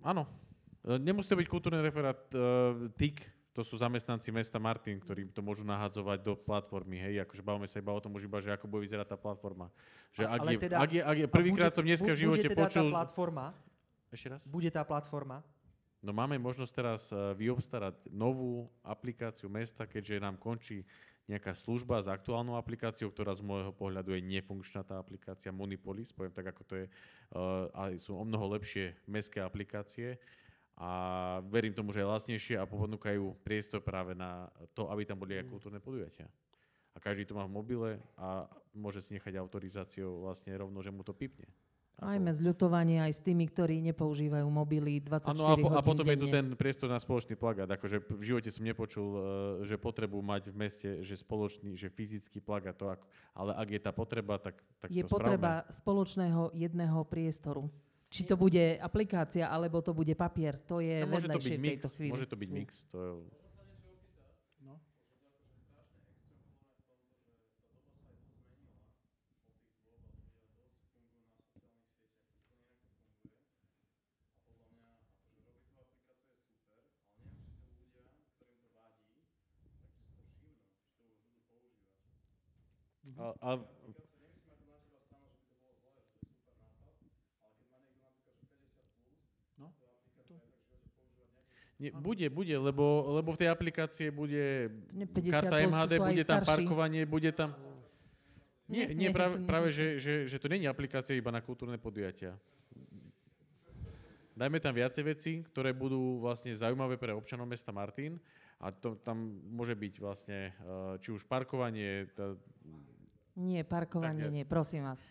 áno. Nemusí to byť kultúrny referát uh, TIK, to sú zamestnanci mesta Martin, ktorí to môžu nahadzovať do platformy, hej, akože bavíme sa iba o tom už iba, že ako bude vyzerať tá platforma. Že ak, je, teda- ak, je, ak je, prvýkrát som dneska v živote bude teda počul... Tá platforma, Ešte raz? bude tá platforma. No máme možnosť teraz uh, vyobstarať novú aplikáciu mesta, keďže nám končí nejaká služba s aktuálnou aplikáciou, ktorá z môjho pohľadu je nefunkčná tá aplikácia Monipolis, poviem tak, ako to je, uh, ale sú o mnoho lepšie mestské aplikácie a verím tomu, že je lacnejšie a ponúkajú priestor práve na to, aby tam boli aj kultúrne podujatia. A každý to má v mobile a môže si nechať autorizáciou vlastne rovno, že mu to pipne. Majme zľutovanie aj s tými, ktorí nepoužívajú mobily 24 Áno, a, po, a potom je tu denne. ten priestor na spoločný plagát. Akože v živote som nepočul, eh, že potrebu mať v meste, že spoločný, že fyzický plagát. To ale ak je tá potreba, tak, tak je to potreba spoločného jedného priestoru. Či to bude aplikácia, alebo to bude papier, to je no, môže to byť mix, chvíli. Môže to byť mix, to je... No. A, a nie, bude, bude, lebo, lebo v tej aplikácie bude Nie 50 karta MHD, bude tam starší. parkovanie, bude tam... Nie, Nie, práve, práve že, že, že to je aplikácia iba na kultúrne podujatia. Dajme tam viacej veci, ktoré budú vlastne zaujímavé pre občanov mesta Martin a to, tam môže byť vlastne eh, či už parkovanie, tá, Nie, parkovanie Tak, nie, prosím vás.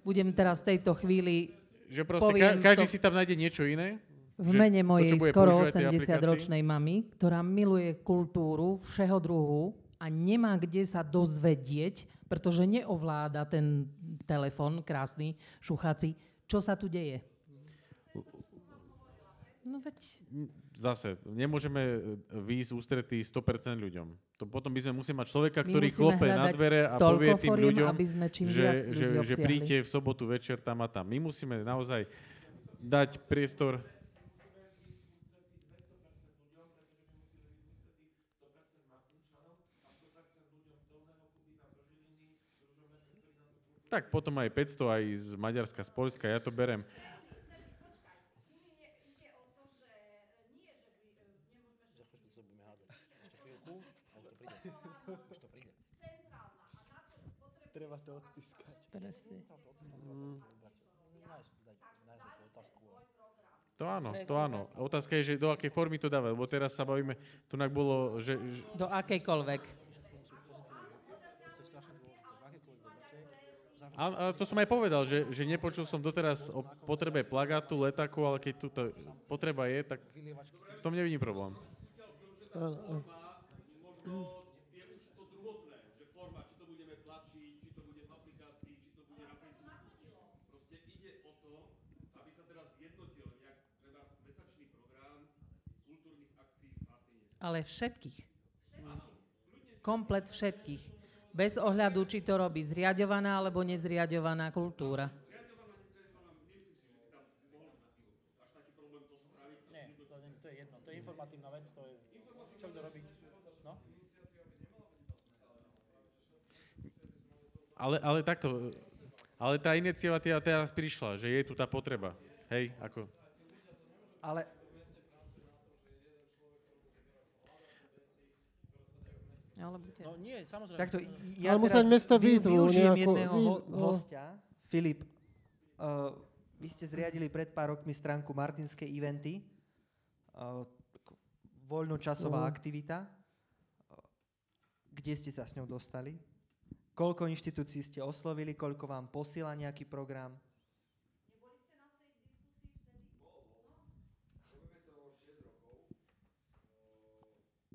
Budem teraz v tejto chvíli že proste ka- každý to- si tam nájde niečo iné. V že mene mojej skoro používať tej aplikácii. 80-ročnej mamy, ktorá miluje kultúru všeho druhu a nemá kde sa dozvedieť, pretože neovláda ten telefon krásny, šuchací, čo sa tu deje. No veď, Zase, nemôžeme e, výjsť ústretí 100% ľuďom. To potom by sme museli mať človeka, ktorý klope na dvere a povie tým foriem, ľuďom, aby sme čím že, viac že, ľudí že obsiahli. príďte v sobotu večer tam a tam. My musíme naozaj dať priestor Tak potom aj 500 aj z Maďarska, z Polska, ja to berem. Treba to odpískať. presne. To áno, to áno. Otázka je, že do akej formy to dáva, lebo teraz sa bavíme, tu bolo, že Do akejkoľvek. A, a to som aj povedal, že, že nepočul som doteraz o potrebe plagátu, letáku, ale keď tu potreba je, tak v tom nevidím problém. Áno, áno. je už to druhotné, že forma, či to budeme tlačiť, či to bude v aplikácii, či to bude na Facebooku. Proste ide o to, aby sa teraz zjednotil nejak treba mesačný program kultúrnych akcií v Martine. Ale všetkých. Komplet všetkých. Bez ohľadu, či to robí zriadovaná alebo nezriadovaná kultúra. Nie, to, nie, to je jedno. To je informatívna vec, to je... Čo kto robí? No? Ale, ale takto, ale tá iniciatíva teraz prišla, že je tu tá potreba. Hej, ako... Ale Alebo tie- No nie, samozrejme. takto, ja Ale mať mesto výzvu využijem nejakú- jedného ho- výz- no. hostia. Filip, uh, vy ste zriadili pred pár rokmi stránku Martinské eventy, uh, voľnočasová Mhm. aktivita. Uh, Kde ste sa s ňou dostali? Koľko inštitúcií ste oslovili, koľko vám posiela nejaký program? Robíme to 6 rokov. O,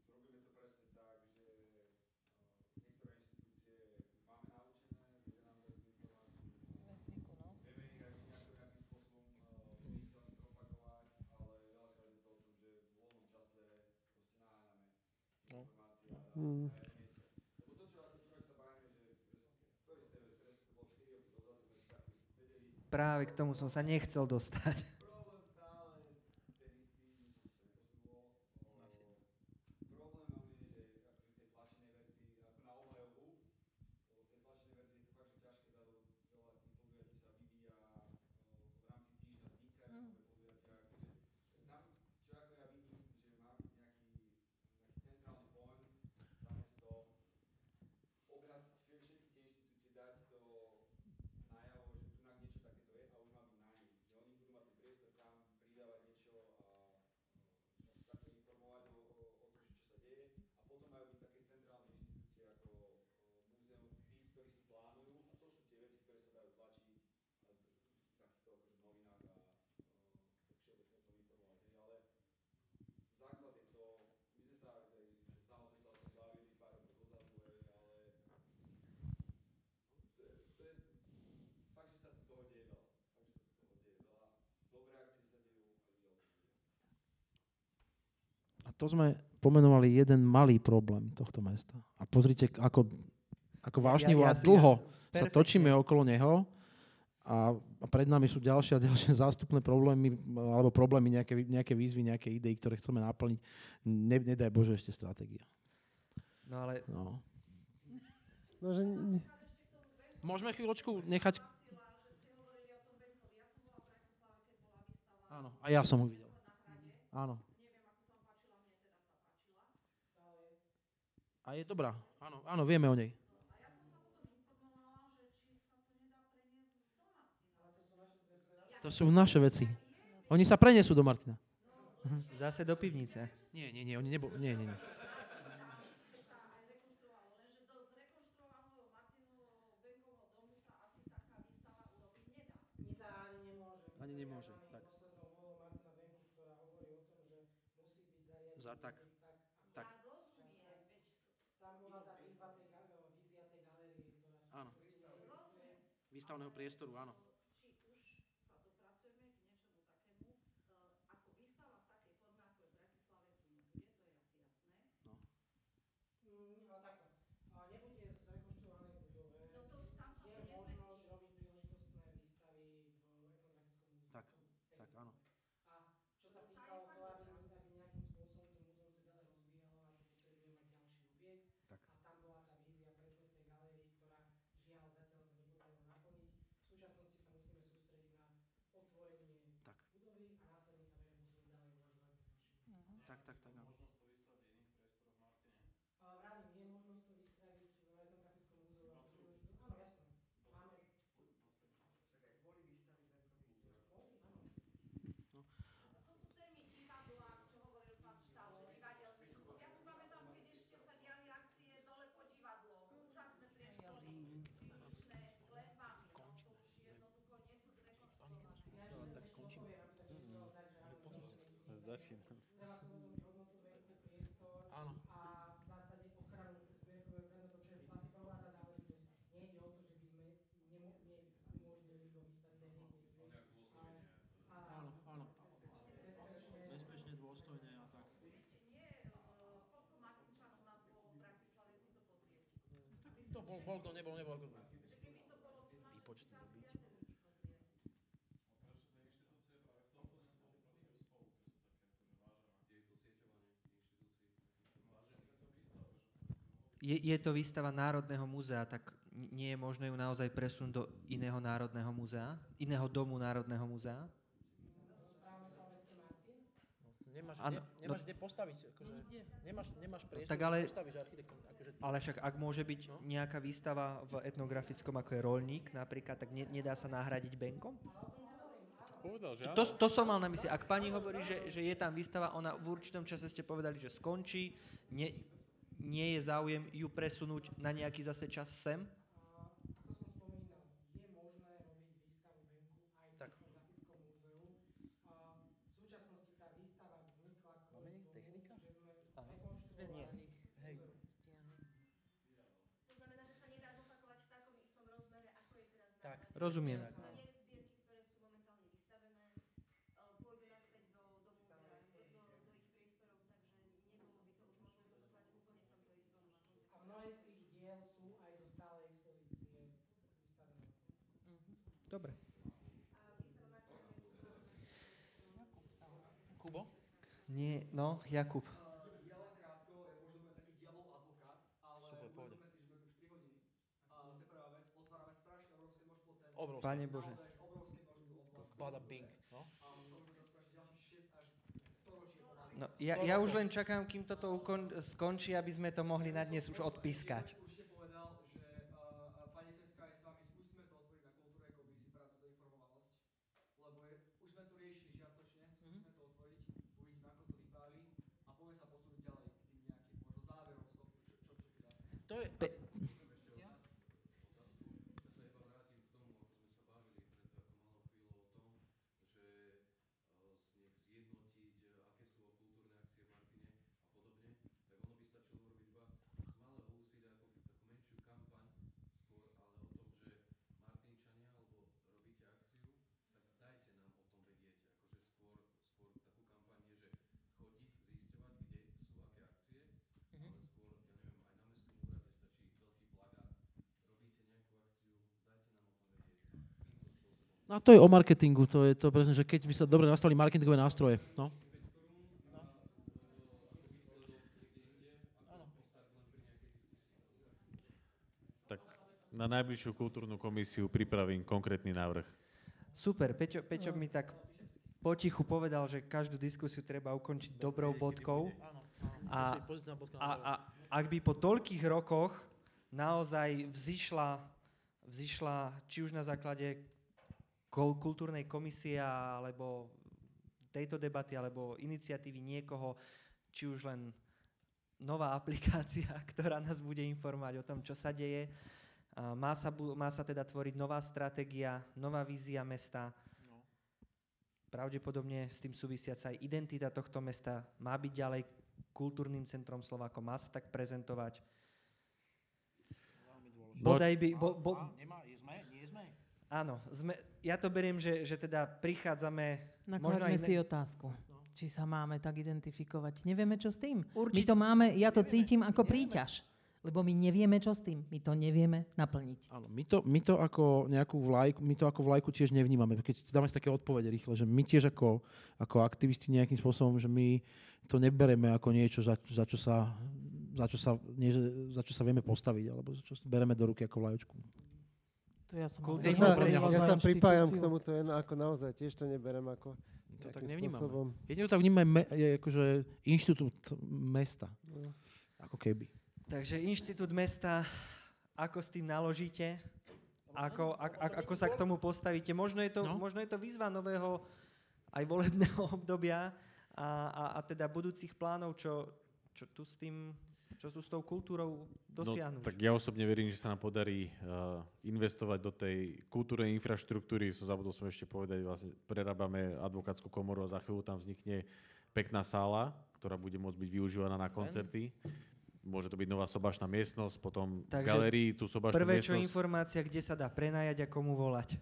Robíme to presne tak, že o, niektoré inštitúcie už máme naučené, ľudia nám dajú informáciu. Vieme ich aj nejako, nejakým spôsobom o, viditeľne propagovať, ale veľakrát je to o tom, že v voľnom čase proste naháňame No. informácie a Mm. dávame aj mieste. Lebo to, čo ako tu ak sa bavíme, že presne, ktorý ste, presne to bolo 4 roky dozadu, sme si takto Práve k tomu som sa nechcel dostať. to sme pomenovali jeden malý problém tohto mesta. A pozrite, ako, ako vášnivo ja, ja, a dlho ja. sa točíme okolo neho a, a pred nami sú ďalšie a ďalšie zástupné problémy, alebo problémy, nejaké, nejaké výzvy, nejaké idei, ktoré chceme naplniť. Ne, nedaj Bože ešte stratégia. No ale... No. no že... Môžeme chvíľočku nechať... Áno, a ja som ho videl. Áno. A je dobrá. Áno, áno, vieme o nej. To sú naše veci. Oni sa prenesú do Martina. Zase do pivnice. Nie, nie, nie, oni nebo... Nie, nie, nie. Ani nemôže. ništa oného priestoru. tak, tak, tak. Možnosť to vystaviť v iných priestoroch Martine? Vravím, je možnosť to vystaviť v etnografickom múzeu. Áno, jasné. Máme. Čakaj, boli vystaviť. No. no. To sú témy divadla, čo hovoril pán Štál, že divadelný klub. Ja si pamätám, keď ešte sa diali akcie dole po divadlo. Úžasné priestory, výlišné s klepami. No, to už jednoducho nie sú zrekonštruované. Tak končíme. Začínam. bol kto, nebol, nebol kto. Výpočty robiť. je, je to výstava Národného múzea, tak nie je možné ju naozaj presunúť do iného Národného múzea, iného domu Národného múzea? nemáš, ano, ne, no- nemáš no, kde postaviť, akože, nemáš, nemáš no priestor, tak ale, postavíš architektom. Akože, ale však ak môže byť no? nejaká výstava v etnografickom, ako je rolník napríklad, tak ne, nedá sa nahradiť benkom? povedal, že to, to, to som mal na mysli. Ak pani hovorí, že, že je tam výstava, ona v určitom čase ste povedali, že skončí, nie, nie je záujem ju presunúť na nejaký zase čas sem? rozumieme. Mhm. Dobre. Kubo? Nie, no, Jakub. obrovské. Pane Bože. Bada bing. No? No, ja, ja už len čakám, kým toto ukon- skončí, aby sme to mohli na dnes už odpískať. A to je o marketingu, to je to presne, že keď by sa dobre nastavili marketingové nástroje. No. Na najbližšiu kultúrnu komisiu pripravím konkrétny návrh. Super, Peťo, Peťo mi tak potichu povedal, že každú diskusiu treba ukončiť dobrou bodkou. A, a, a ak by po toľkých rokoch naozaj vzýšla, vzýšla či už na základe kultúrnej komisie alebo tejto debaty alebo iniciatívy niekoho, či už len nová aplikácia, ktorá nás bude informovať o tom, čo sa deje. Má sa, má sa teda tvoriť nová stratégia, nová vízia mesta. Pravdepodobne s tým súvisiaca aj identita tohto mesta má byť ďalej kultúrnym centrom Slovákov, má sa tak prezentovať. Bodaj by... Bo, bo, áno, sme, ja to beriem, že, že teda prichádzame... možno Nakladme aj si ne- otázku. Či sa máme tak identifikovať. Nevieme, čo s tým. My Určite- to máme, ja to cítim ako príťaž. Lebo my nevieme, čo s tým. My to nevieme naplniť. Áno, my to, my to ako nejakú vlajku, my to ako vlajku tiež nevnímame. Keď dáme si také odpovede rýchle, že my tiež ako, ako aktivisti nejakým spôsobom, že my to nebereme ako niečo, za, za, čo, sa, za, čo, sa, nie, za čo sa vieme postaviť, alebo za čo bereme do ruky ako vlajočku. To ja som Kultúrne Ja sa, ja za sa pripájam k tomuto jen ako naozaj, tiež to neberem ako To tak spôsobom. Jedine to me, je akože inštitút mesta. No. Ako keby. Takže Inštitút mesta, ako s tým naložíte? Ako, ak, ak, ako sa k tomu postavíte? Možno je to, No. možno je to výzva nového aj volebného obdobia a, a, a teda budúcich plánov, čo, čo tu s tým, čo tu s tou kultúrou dosiahnuť. No, tak ja osobne verím, že sa nám podarí uh, investovať do tej kultúrnej infraštruktúry. Som zabudol som ešte povedať, vlastne prerábame advokátsku komoru a za chvíľu tam vznikne pekná sála, ktorá bude môcť byť využívaná na koncerty. Môže to byť nová sobašná miestnosť, potom Takže galerii tú sobašnú Prvé, čo miestnosť. informácia, kde sa dá prenajať a komu volať.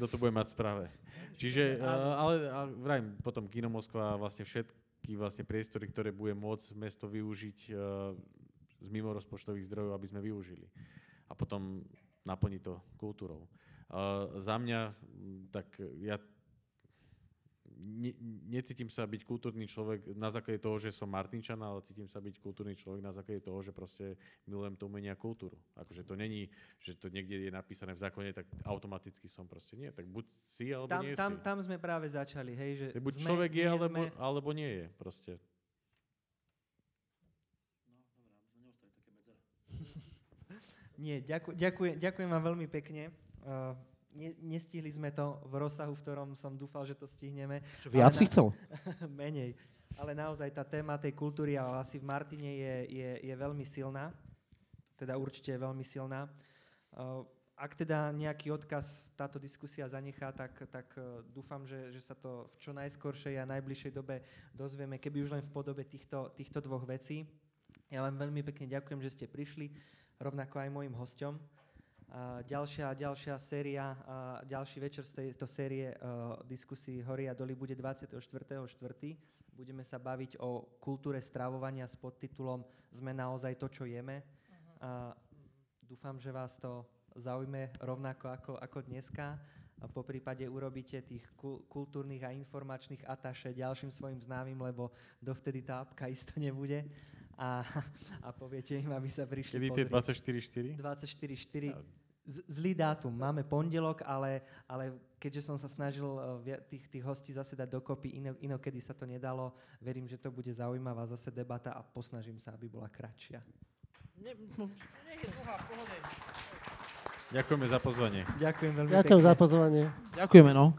Kto to bude mať v správe. Čiže, uh, ale a vrajím, potom Kino Moskva vlastne všetky vlastne priestory, ktoré bude môcť mesto využiť uh, z mimo rozpočtových zdrojov, aby sme využili. A potom naplniť to kultúrou. Uh, za mňa, tak ja ne, necítim sa byť kultúrny človek na základe toho, že som Martinčan, ale cítim sa byť kultúrny človek na základe toho, že proste milujem to umenie a kultúru. Akože to není, že to niekde je napísané v zákone, tak automaticky som proste nie. Tak buď si, alebo Tam, nie tam, si. tam sme práve začali, hej, že Tak buď sme, človek je, alebo, sme, alebo nie je. Proste. Nie, ďaku, ďakujem, ďakujem vám veľmi pekne. Uh, ne, nestihli sme to v rozsahu, v ktorom som dúfal, že to stihneme. Čo, viac si chcel? Menej. Ale naozaj tá téma tej kultúry a asi v Martine je, je, je veľmi silná. Teda určite je veľmi silná. Uh, ak teda nejaký odkaz táto diskusia zanechá, tak, tak uh, dúfam, že, že sa to v čo najskoršej a najbližšej dobe dozvieme, keby už len v podobe týchto, týchto dvoch vecí. Ja vám veľmi pekne ďakujem, že ste prišli, rovnako aj mojim hosťom. Ďalšia, ďalšia séria, a ďalší večer z tejto série uh, diskusí Hory a doly bude 24.4. Budeme sa baviť o kultúre stravovania s podtitulom Sme naozaj to, čo jeme. A dúfam, že vás to zaujme rovnako ako, ako dneska. A po prípade urobíte tých kul- kultúrnych a informačných ataše ďalším svojim známym, lebo dovtedy tá apka isto nebude. A, a poviete im, aby sa prišli Kedy tie pozrieť. 24-4? 24-4. Z- Zlý dátum. Máme pondelok, ale, ale keďže som sa snažil via- tých, tých hostí zase dať dokopy, ino, inokedy sa to nedalo, verím, že to bude zaujímavá zase debata a posnažím sa, aby bola kratšia. Nie, no, nie je dlhá, pohode. Ďakujeme za pozvanie. Ďakujem veľmi Ďakujem pekne. za pozvanie. Ďakujeme, no.